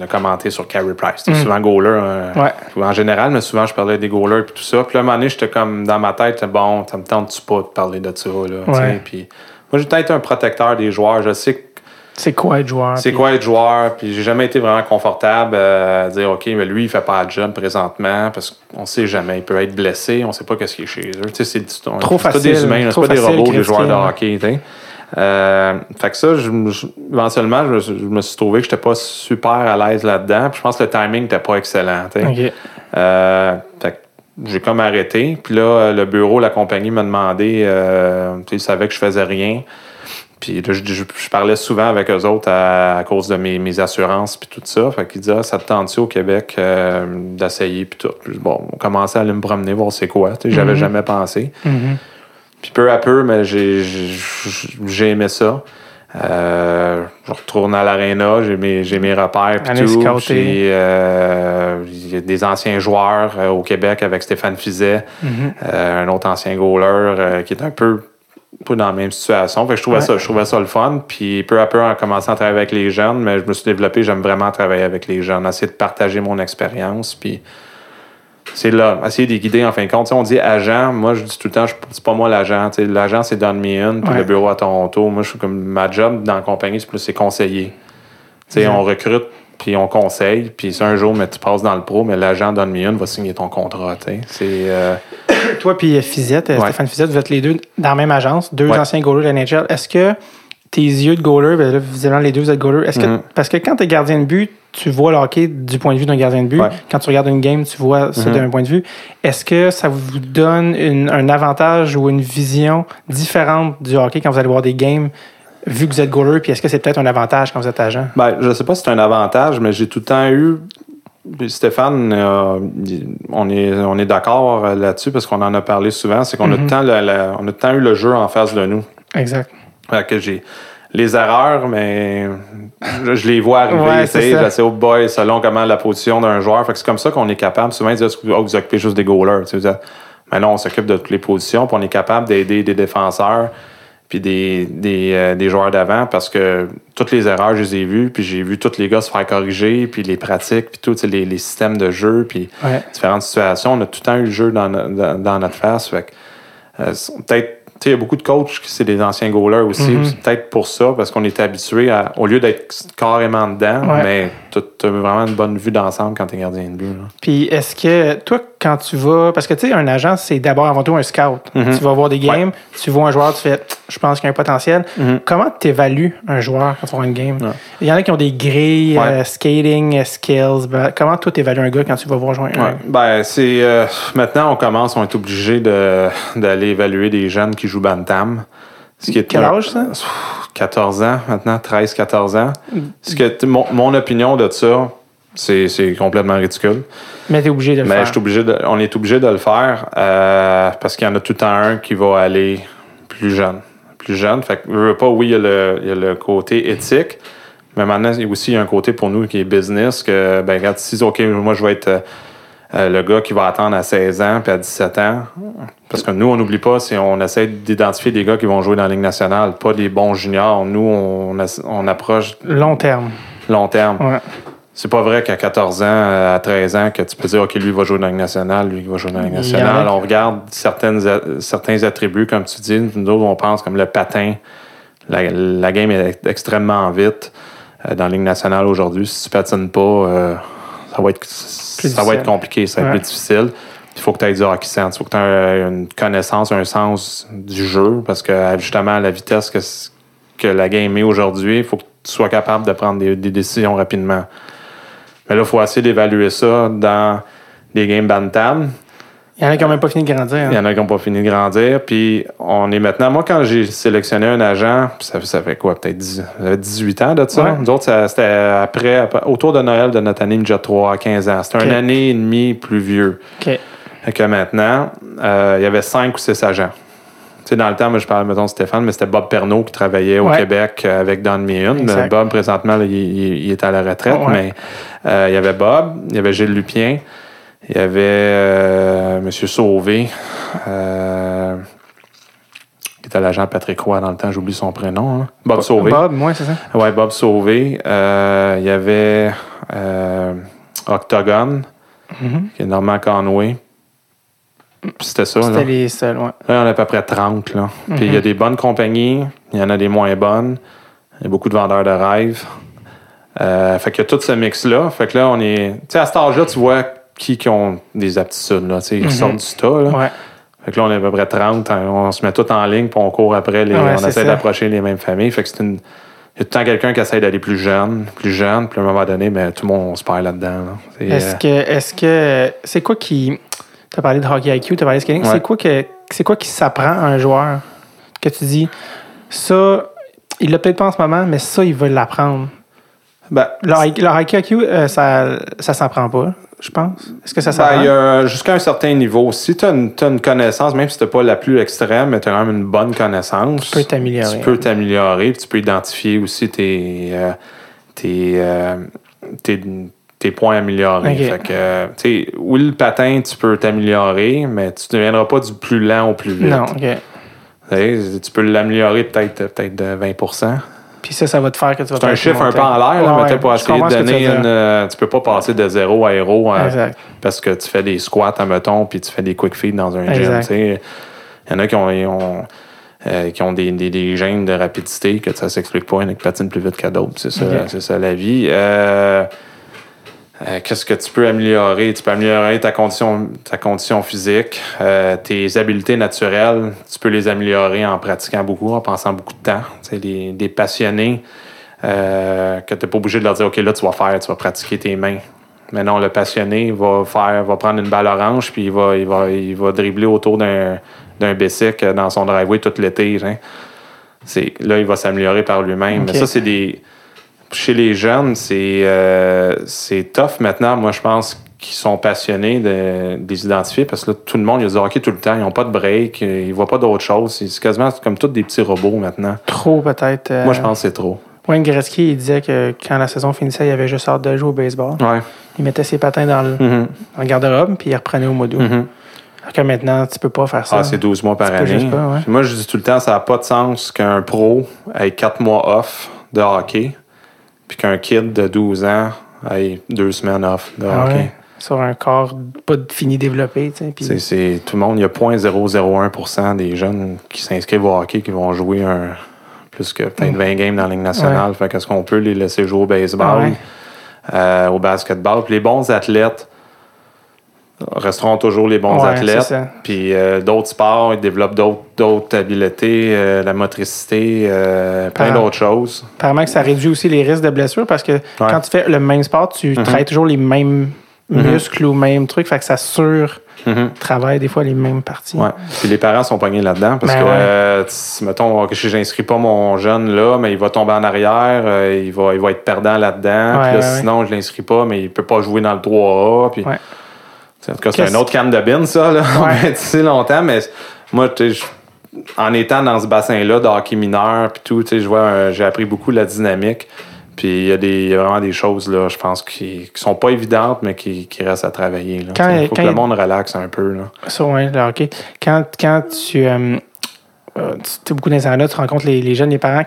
Speaker 3: de commenter sur Carey Price. C'était
Speaker 1: Mhm.
Speaker 3: souvent goaler. euh,
Speaker 1: Ouais.
Speaker 3: En général, mais souvent, je parlais des goalers et tout ça. Puis là, à un moment donné, j'étais comme dans ma tête, bon, ça me tente-tu pas de parler de ça, là.
Speaker 1: Ouais.
Speaker 3: Puis moi, j'ai peut-être un protecteur des joueurs. Je sais que
Speaker 1: C'est quoi être joueur?
Speaker 3: c'est
Speaker 1: puis-
Speaker 3: quoi être joueur, puis j'ai jamais été vraiment confortable euh, à dire, OK, mais lui, il fait pas de job présentement parce qu'on sait jamais. Il peut être blessé, on sait pas qu'est-ce qui est chez eux. Tu sais, c'est c'est-
Speaker 1: Trop
Speaker 3: c'est
Speaker 1: facile,
Speaker 3: des humains, c'est pas des robots, des joueurs de hockey. Euh, fait que ça, je, je- éventuellement, je, me suis- je me suis trouvé que j'étais pas super à l'aise là-dedans. Puis je pense que le timing n'était pas excellent. tu sais.
Speaker 1: OK.
Speaker 3: Euh, fait que j'ai comme arrêté. Puis là, le bureau, la compagnie m'a demandé, euh, tu sais, ils savaient que je faisais rien. Puis là, je, je- je parlais souvent avec eux autres à, à cause de mes, mes assurances puis tout ça. Fait qu'ils disaient, ah, ça te tente-tu au Québec euh, d'essayer puis tout? Puis bon, on commençait à aller me promener, voir c'est quoi. Tu sais, J'avais
Speaker 1: Mhm.
Speaker 3: jamais pensé.
Speaker 1: Mhm.
Speaker 3: Puis peu à peu, mais j'ai, aimé ça. Euh, je retourne à l'aréna, j'ai mes, mes repères puis tout. euh, il y a des anciens joueurs euh, au Québec avec Stéphane Fizet,
Speaker 1: Mhm.
Speaker 3: un autre ancien goaler qui est un peu, peu dans la même situation. Fait que je trouvais
Speaker 1: Ouais.
Speaker 3: ça, je trouvais ça le fun. Puis peu à peu, en commençant à travailler avec les jeunes, mais je me suis développé, j'aime vraiment travailler avec les jeunes, essayer de partager mon expérience. Puis c'est là, essayer de les guider en fin de compte. Tu sais, on dit agent, moi je dis tout le temps, je- c'est pas moi l'agent. L'agent, c'est Don Meehan, puis
Speaker 1: Ouais.
Speaker 3: le bureau à Toronto. Moi, je suis comme ma job dans la compagnie, c'est plus c'est conseiller. Tu sais,
Speaker 1: Mhm.
Speaker 3: on recrute, puis on conseille, puis si un jour, mais tu passes dans le pro, mais l'agent Don Meehan va signer ton contrat. tu sais. C'est. euh,
Speaker 1: Toi puis Fizette, euh,
Speaker 3: Ouais.
Speaker 1: Stéphane Fizette, vous êtes les deux dans la même agence, deux
Speaker 3: Ouais.
Speaker 1: anciens goalers de la NHL. Est-ce que tes yeux de goaler, ben là, visiblement les deux vous êtes goalers, est-ce que,
Speaker 3: Mhm.
Speaker 1: parce que quand tu es gardien de but, tu vois le hockey du point de vue d'un gardien de but.
Speaker 3: Ouais.
Speaker 1: Quand tu regardes une game, tu vois ça
Speaker 3: Mhm.
Speaker 1: d'un point de vue. Est-ce que ça vous donne une- un avantage ou une vision différente du hockey quand vous allez voir des games, vu que vous êtes goaler, puis est-ce que c'est peut-être un avantage quand vous êtes agent?
Speaker 3: Ben, je sais pas si c'est un avantage, mais j'ai tout le temps eu. Stéphane, euh, on est, on est d'accord euh, là-dessus parce qu'on en a parlé souvent. C'est qu'on a, le- on a temps eu le jeu en face de nous.
Speaker 1: Exact.
Speaker 3: Fait que j'ai les erreurs, mais je, je les vois arriver.
Speaker 1: Ouais, c'est
Speaker 3: oh boy, selon comment la position d'un joueur. Fait que c'est comme ça qu'on est capable. Souvent, ils disent oh, vous occupez juste des goalers. Mais non, on s'occupe de toutes les positions, puis on est capable d'aider des défenseurs puis des, des, euh, des joueurs d'avant parce que toutes les erreurs, je les ai vues, puis j'ai vu tous les gars se faire corriger, puis les pratiques, puis tous les, les systèmes de jeu, puis
Speaker 1: Ouais.
Speaker 3: différentes situations. On a tout le temps eu le jeu dans, dans, dans notre face. Fait que, euh, peut-être, tu sais, il y a beaucoup de coachs qui c'est des anciens goalers aussi.
Speaker 1: Mhm.
Speaker 3: C'est peut-être pour ça, parce qu'on est habitué à, au lieu d'être carrément dedans,
Speaker 1: Ouais.
Speaker 3: mais tu as vraiment une bonne vue d'ensemble quand tu es gardien de but. là.
Speaker 1: Puis est-ce que toi, quand tu vas. Parce que tu sais, un agent, c'est d'abord avant tout un scout.
Speaker 3: Mhm.
Speaker 1: Tu vas voir des games, tu vois un joueur, tu fais je pense qu'il y a un potentiel.
Speaker 3: Mhm.
Speaker 1: Comment tu évalues un joueur quand tu vois une game?
Speaker 3: Ouais.
Speaker 1: Il y en a qui ont des grilles,
Speaker 3: Ouais.
Speaker 1: euh, skating, euh, skills. Ben, comment toi, tu évalues un gars quand tu vas voir jouer un?
Speaker 3: Ouais. Ben, c'est. euh, maintenant, on commence, on est obligé de, d'aller évaluer des jeunes qui jouent Bantam. Ce qui est
Speaker 1: Quel âge, ça?
Speaker 3: 14 ans maintenant, 13-14 ans. Ce que, mon, mon opinion de ça, c'est, complètement ridicule.
Speaker 1: Mais tu es obligé de le
Speaker 3: Mais
Speaker 1: faire.
Speaker 3: obligé de- on est obligé de le faire euh, parce qu'il y en a tout le temps un qui va aller plus jeune. Plus jeune. Fait que, veux, pas, oui, il y, a le, il y a le côté éthique, mais maintenant, il y a aussi un côté pour nous qui est business que, ben, regarde, si, OK, moi, je vais être euh, le gars qui va attendre à 16 ans puis à 17 ans. Parce que nous, on n'oublie pas, si on essaie d'identifier des gars qui vont jouer dans la Ligue nationale, pas des bons juniors. Nous, on, approche
Speaker 1: Long terme.
Speaker 3: long terme.
Speaker 1: Ouais.
Speaker 3: C'est pas vrai qu'à 14 ans, à 13 ans, que tu peux dire, OK, lui il va jouer dans la Ligue nationale, lui il va jouer dans la Ligue nationale. On regarde certaines, certains attributs, comme tu dis. Nous autres, on pense comme le patin. La, la game est extrêmement vite euh, dans la Ligue nationale aujourd'hui. Si tu patines pas, euh, ça, va être, ça va être compliqué, ça va être plus difficile. Il faut que tu aies du hockey sense. Il faut que tu aies une connaissance, un sens du jeu, parce que justement, à la vitesse que, que la game est aujourd'hui, il faut que tu sois capable de prendre des, des décisions rapidement. Mais là, il faut essayer d'évaluer ça dans des games bantam.
Speaker 1: Il y en a qui n'ont même pas fini de grandir. hein.
Speaker 3: Il y en a qui n'ont pas fini de grandir. Puis on est maintenant. Moi, quand j'ai sélectionné un agent, ça, ça fait quoi, peut-être 10 ça fait 18 ans de ça?
Speaker 1: Ouais.
Speaker 3: Nous autres, c'était après, après- autour de Noël de notre année déjà 3 à 15 ans. C'était
Speaker 1: Ok.
Speaker 3: une année et demie plus vieux
Speaker 1: OK.
Speaker 3: que maintenant. Euh, il y avait 5 ou 6 agents. Tu sais, dans le temps, moi, je parlais, mettons, de Stéphane, mais c'était Bob Pernaud qui travaillait au
Speaker 1: Ouais.
Speaker 3: Québec euh, avec Don Meehan. Bob, présentement, là, il, il- il est à la retraite,
Speaker 1: Ouais.
Speaker 3: mais euh, il y avait Bob, il y avait Gilles Lupien, il y avait euh, M. Sauvé, euh, qui était l'agent Patrick Roy dans le temps, j'oublie son prénom. hein. Bob Sauvé.
Speaker 1: Bob, moi, c'est ça.
Speaker 3: Ouais, Bob Sauvé. Euh, il y avait euh, Octogone,
Speaker 1: Mhm.
Speaker 3: qui est Normand Conway. Puis C'était ça.
Speaker 1: C'était les seuls, ouais.
Speaker 3: Là, on a à peu près 30. Là. Puis il y a des bonnes compagnies, il y en a des moins bonnes. Il y a beaucoup de vendeurs de rêves. Fait qu'il y a tout ce mix-là. Fait que là, on est. Tu sais, à cet âge-là, tu vois qui, qui ont des aptitudes. Là, ils
Speaker 1: Mhm.
Speaker 3: sortent du tas. Là.
Speaker 1: Ouais.
Speaker 3: Fait que là, on est à peu près 30. hein, On se met tout en ligne, puis on court après. Les,
Speaker 1: Ouais,
Speaker 3: on essaie d'approcher les mêmes familles. Fait que c'est une. Il y a tout le temps quelqu'un qui essaie d'aller plus jeune, plus jeune, puis à un moment donné, ben, tout le monde on se perd là-dedans. là.
Speaker 1: Est-ce
Speaker 3: euh,
Speaker 1: que, est-ce que, c'est quoi qui, tu as parlé de hockey IQ, tu as parlé de skating,
Speaker 3: Ouais.
Speaker 1: c'est quoi que, c'est quoi qui s'apprend à un joueur? Que tu dis, ça, il l'a peut-être pas en ce moment, mais ça, il veut l'apprendre.
Speaker 3: Ben,
Speaker 1: IQ, euh, ça, ça s'en prend pas, je pense. Est-ce que ça
Speaker 3: Ben, y a jusqu'à un certain niveau. Si tu as, une connaissance, même si tu pas la plus extrême, mais tu as quand même une bonne connaissance,
Speaker 1: Tu peux t'améliorer.
Speaker 3: Tu peux t'améliorer, tu peux identifier aussi tes, euh, tes, euh, tes, tes points améliorés.
Speaker 1: Ok.
Speaker 3: Fait que, tu sais, oui, le patin, tu peux t'améliorer, mais tu ne deviendras pas du plus lent au plus vite.
Speaker 1: Non, ok.
Speaker 3: Tu peux l'améliorer peut-être peut de 20
Speaker 1: Puis ça, ça va te faire que tu vas
Speaker 3: C'est un chiffre un peu en l'air, là,
Speaker 1: Ouais,
Speaker 3: mais pour essayer de
Speaker 1: tu
Speaker 3: donner une. euh, tu peux pas passer de zéro à héros euh, parce que tu fais des squats, admettons, puis tu fais des quick feeds dans un gym.
Speaker 1: Exact.
Speaker 3: tu sais. Il y en a qui ont, euh, qui ont des, des, des gènes de rapidité que ça s'explique pas. Il y en a qui patinent plus vite qu'à d'autres. C'est ça, c'est ça la vie. Euh, Qu'est-ce que tu peux améliorer? Tu peux améliorer ta condition, ta condition physique, euh, tes habiletés naturelles. Tu peux les améliorer en pratiquant beaucoup, en pensant beaucoup de temps. Tu sais, des, des passionnés euh, que tu n'es pas obligé de leur dire OK, là, tu vas faire, tu vas pratiquer tes mains. Mais non, le passionné va faire, va prendre une balle orange, puis il va, il va, il va dribbler autour d'un, d'un dans son driveway tout l'été. hein. C'est, là, il va s'améliorer par lui-même. Mais ça, c'est des. Chez les jeunes, c'est, euh, c'est tough maintenant, moi, je pense, qu'ils sont passionnés de, de les identifier parce que là, tout le monde, il a du hockey tout le temps. Ils n'ont pas de break, ils ne voient pas d'autre chose. C'est quasiment comme tous des petits robots maintenant.
Speaker 1: Trop peut-être. euh,
Speaker 3: Moi, je pense que c'est trop.
Speaker 1: Wayne Gretzky, il disait que quand la saison finissait, il avait juste hâte de jouer au baseball.
Speaker 3: Ouais.
Speaker 1: Il mettait ses patins dans le,
Speaker 3: Mhm.
Speaker 1: dans le garde-robe, puis il reprenait au mois d'août.
Speaker 3: Mhm.
Speaker 1: Alors que maintenant, tu peux pas faire ça.
Speaker 3: Ah, c'est 12 mois par
Speaker 1: Tu
Speaker 3: année.
Speaker 1: pas, ouais.
Speaker 3: Moi, je dis tout le temps, ça n'a pas de sens qu'un pro ait 4 mois off de hockey, puis qu'un kid de 12 ans ait 2 semaines off de
Speaker 1: Ah
Speaker 3: hockey.
Speaker 1: ouais? Sur un corps pas fini développé. tu sais, puis-
Speaker 3: C'est, c'est- tout le monde, il y a 0.001% des jeunes qui s'inscrivent au hockey qui vont jouer un, plus que peut-être 20 games dans la Ligue nationale. Fait qu'est-ce qu'on peut les laisser jouer au baseball,
Speaker 1: Ah ouais.
Speaker 3: euh, au basketball? Puis les bons athlètes resteront toujours les bons
Speaker 1: Ouais,
Speaker 3: athlètes. Puis euh, d'autres sports, ils développent d'autres, d'autres habiletés, euh, la motricité, euh, plein
Speaker 1: Ah.
Speaker 3: d'autres choses.
Speaker 1: Apparemment que ça réduit aussi les risques de blessures parce que quand tu fais le même sport, tu
Speaker 3: Mhm.
Speaker 1: travailles toujours les mêmes muscles ou mêmes trucs. Fait que ça sur-travaille
Speaker 3: Mhm.
Speaker 1: des fois les mêmes parties.
Speaker 3: Ouais. Puis les parents sont pognés là-dedans parce
Speaker 1: Ben
Speaker 3: que, si, mettons, que je n'inscris pas mon jeune là, mais il va tomber en arrière, il, va, il va être perdant là-dedans. Là, sinon, je l'inscris pas, mais il peut pas jouer dans le 3A. Puis, En tout cas, c'est un autre canne de bin, ça, là. On *laughs*
Speaker 1: Ouais.
Speaker 3: va être ici longtemps, mais moi, tu sais, en étant dans ce bassin-là de hockey mineur, puis tout, tu sais, euh, j'ai appris beaucoup la dynamique. Puis il y, a des- il y a vraiment des choses, là, je pense, qui, qui sont pas évidentes, mais qui, qui restent à travailler. Il
Speaker 1: Quand-
Speaker 3: faut
Speaker 1: quand
Speaker 3: que le
Speaker 1: il-
Speaker 3: monde relaxe un peu. Là.
Speaker 1: Ça, ouais, le hockey. Quand, quand tu, euh, euh, tu es beaucoup arénas, tu rencontres les, les jeunes, les parents.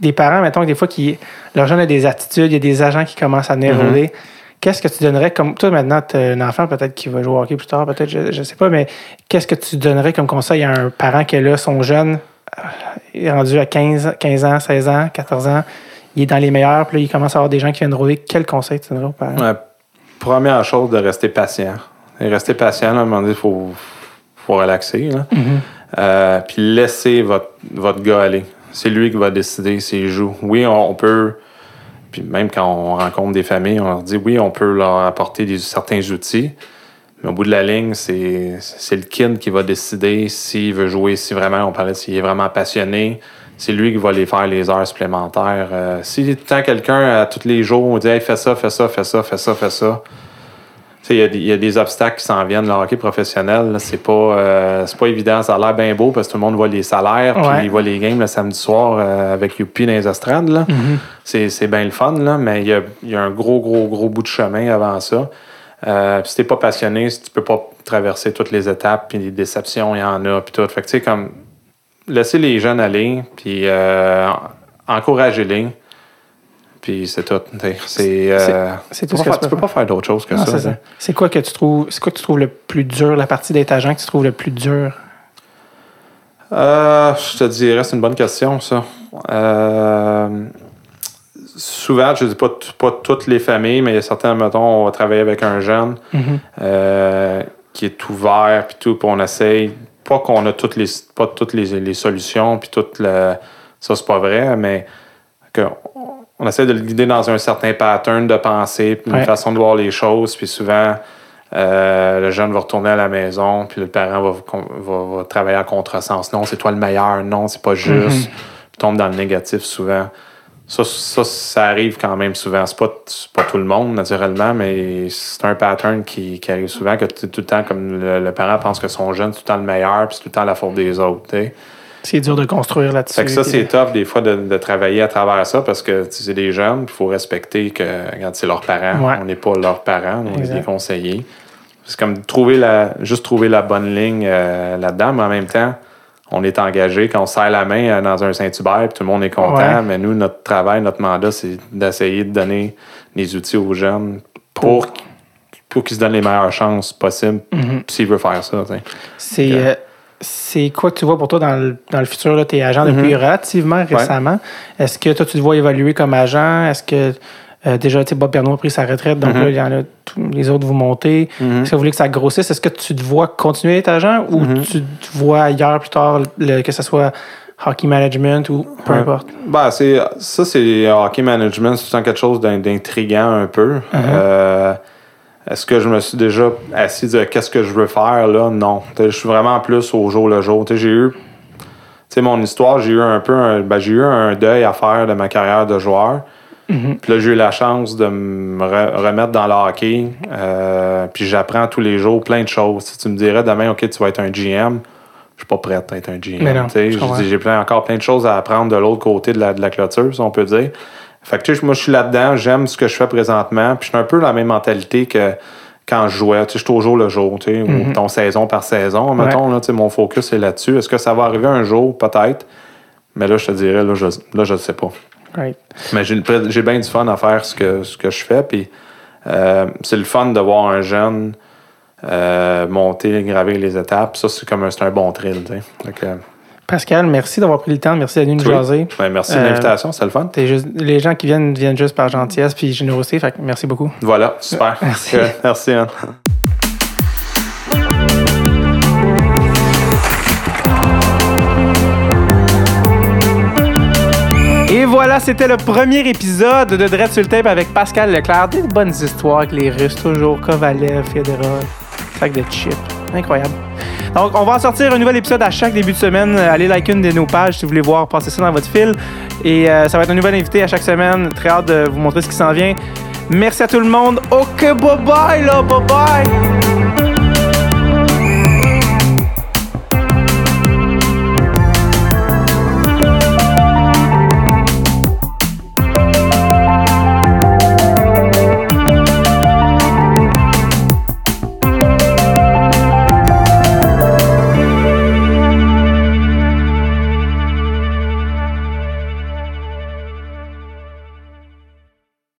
Speaker 1: Des parents, mettons, que des fois, qui, leur jeune a des attitudes, il y a des agents qui commencent à venir
Speaker 3: Mhm.
Speaker 1: rôder. Qu'est-ce que tu donnerais comme. Toi, maintenant, tu as un enfant peut-être qui va jouer au hockey plus tard, peut-être, je, je sais pas, mais qu'est-ce que tu donnerais comme conseil à un parent qui est là, son jeune, euh, il est rendu à 15, 15 ans, 16 ans, 14 ans, il est dans les meilleurs, puis là, il commence à avoir des gens qui viennent rôder. Quel conseil tu donnerais aux parents?
Speaker 3: Ouais, première chose, de rester patient. Et rester patient, là, à un moment donné, il faut, faut relaxer. Là.
Speaker 1: Mhm.
Speaker 3: Euh, puis laissez votre, votre gars aller. C'est lui qui va décider s'il joue. Oui, on, on peut. Puis même quand on rencontre des familles, on leur dit oui, on peut leur apporter des, certains outils. Mais au bout de la ligne, c'est le kid qui va décider s'il veut jouer, si vraiment, on parlait s'il est vraiment passionné. C'est lui qui va les faire les heures supplémentaires. Euh, si temps quelqu'un, à tous les jours, on dit fais ça, fais ça, fais ça, fais ça, fais ça. Il y, a des- il y a des obstacles qui s'en viennent. Le hockey professionnel, c'est pas, euh, c'est pas évident. Ça a l'air bien beau parce que tout le monde voit les salaires, puis
Speaker 1: Ouais.
Speaker 3: il voit les games le samedi soir euh, avec Youpi dans les estrades.
Speaker 1: Mhm.
Speaker 3: C'est, c'est bien le fun, là, mais il y a, il y a un gros, gros, gros bout de chemin avant ça. Euh, si t'es pas passionné, si tu peux pas traverser toutes les étapes, puis les déceptions, il y en a, puis tout. Fait que tu sais, comme, laisser les jeunes aller, puis encourager-les, puis c'est tout. C'est, euh,
Speaker 1: c'est
Speaker 3: tu
Speaker 1: tout ce
Speaker 3: peux
Speaker 1: que
Speaker 3: pas-
Speaker 1: tu
Speaker 3: tu
Speaker 1: peux
Speaker 3: pas faire d'autre chose que
Speaker 1: Non,
Speaker 3: ça.
Speaker 1: c'est ça.
Speaker 3: t'sais.
Speaker 1: C'est quoi que tu trouves c'est quoi que tu trouves le plus dur, la partie d'être agent que tu trouves le plus dur?
Speaker 3: Euh, je te dirais, c'est une bonne question, ça. Euh, souvent, je dis pas, t- pas toutes les familles, mais il y a certains, mettons, on va travailler avec un jeune
Speaker 1: Mhm.
Speaker 3: euh, qui est ouvert, puis tout, puis on essaye, pas qu'on a toutes les, pas toutes les, les solutions, puis tout le, ça, c'est pas vrai, mais on essaie de le guider dans un certain pattern de pensée, puis
Speaker 1: Ouais.
Speaker 3: une façon de voir les choses, puis souvent, euh, le jeune va retourner à la maison, puis le parent va, va, va travailler à contresens. Non, c'est toi le meilleur. Non, c'est pas juste. Puis tombe dans le négatif souvent. Ça, ça, ça arrive quand même souvent. C'est pas, pas tout le monde, naturellement, mais c'est un pattern qui, qui arrive souvent, que tout le temps, comme le, le parent pense que son jeune, c'est tout le temps le meilleur, puis c'est tout le temps la faute des autres.
Speaker 1: C'est dur de construire là-dessus.
Speaker 3: Ça, c'est tough des fois de, de travailler à travers ça parce que tu sais, c'est des jeunes, il faut respecter que regarde, c'est leurs parents.
Speaker 1: Ouais.
Speaker 3: On n'est pas leurs parents, on est des conseillers. C'est comme trouver la, juste trouver la bonne ligne euh, là-dedans, mais en même temps, on est engagé, quand on serre la main euh, dans un Saint-Hubert, puis tout le monde est content.
Speaker 1: Ouais.
Speaker 3: Mais nous, notre travail, notre mandat, c'est d'essayer de donner les outils aux jeunes pour, pour qu'ils se donnent les meilleures chances possibles
Speaker 1: Mhm.
Speaker 3: s'ils veulent faire ça.
Speaker 1: C'est euh, c'est quoi que tu vois pour toi dans le, dans le futur? Tu es agent depuis relativement récemment. Est-ce que toi, tu te vois évoluer comme agent? Est-ce que euh, déjà, tu sais, Bob Pernaud a pris sa retraite, donc
Speaker 3: Mhm.
Speaker 1: là, il y en a tous les autres, vous montez.
Speaker 3: Mhm.
Speaker 1: Est-ce que vous voulez que ça grossisse? Est-ce que tu te vois continuer d'être agent ou
Speaker 3: Mhm.
Speaker 1: tu te vois ailleurs plus tard, le- que ce soit hockey management ou peu
Speaker 3: Ouais.
Speaker 1: importe?
Speaker 3: Ben, c'est, ça, c'est hockey management, c'est tout le temps quelque chose d'in- d'intriguant un peu. Euh, est-ce que je me suis déjà assis de qu'est-ce que je veux faire là? Non. Je suis vraiment plus au jour le jour. J'ai eu, tu sais, mon histoire, j'ai eu un peu un, ben, j'ai eu un deuil à faire de ma carrière de joueur.
Speaker 1: Mhm.
Speaker 3: Puis là, j'ai eu la chance de me re- remettre dans le hockey. Euh, puis j'apprends tous les jours plein de choses. Si tu me dirais demain, OK, tu vas être un GM, je suis pas prête à être un GM. J'ai plein, encore plein de choses à apprendre de l'autre côté de la, de la clôture, si on peut dire. Fait que tu sais, moi, je suis là-dedans, j'aime ce que je fais présentement. Puis je suis un peu la même mentalité que quand je jouais. Tu sais, je suis au jour le jour, tu sais, ou ton saison par saison. Mettons, là, tu sais, mon focus est là-dessus. Est-ce que ça va arriver un jour? Peut-être. Mais là, je te dirais, là, je, là, je sais pas.
Speaker 1: Right.
Speaker 3: Mais j'ai, bien du fun à faire ce que, ce que je fais. Puis euh, c'est le fun de voir un jeune euh, monter, gravir les étapes. Ça, c'est comme un, un bon thrill. tu sais.
Speaker 1: Pascal, merci d'avoir pris le temps. Merci d'être venu nous
Speaker 3: oui.
Speaker 1: jaser.
Speaker 3: Ben, merci de
Speaker 1: Euh,
Speaker 3: l'invitation, c'est le fun.
Speaker 1: Juste- les gens qui viennent viennent juste par gentillesse puis générosité. Fait que merci beaucoup.
Speaker 3: Voilà, super. *laughs*
Speaker 1: Merci.
Speaker 3: Euh, Merci, Anne.
Speaker 1: Et voilà, c'était le premier épisode de Dread sur le tape avec Pascal Leclerc. Des bonnes histoires avec les Russes, toujours Kovalev, Fedorov, sac de chips. Incroyable. Donc, on va en sortir un nouvel épisode à chaque début de semaine. Euh, Allez like une de nos pages si vous voulez voir passer ça dans votre fil. Et euh, ça va être un nouvel invité à chaque semaine. Très hâte de vous montrer ce qui s'en vient. Merci à tout le monde. OK, bye bye, là, bye bye.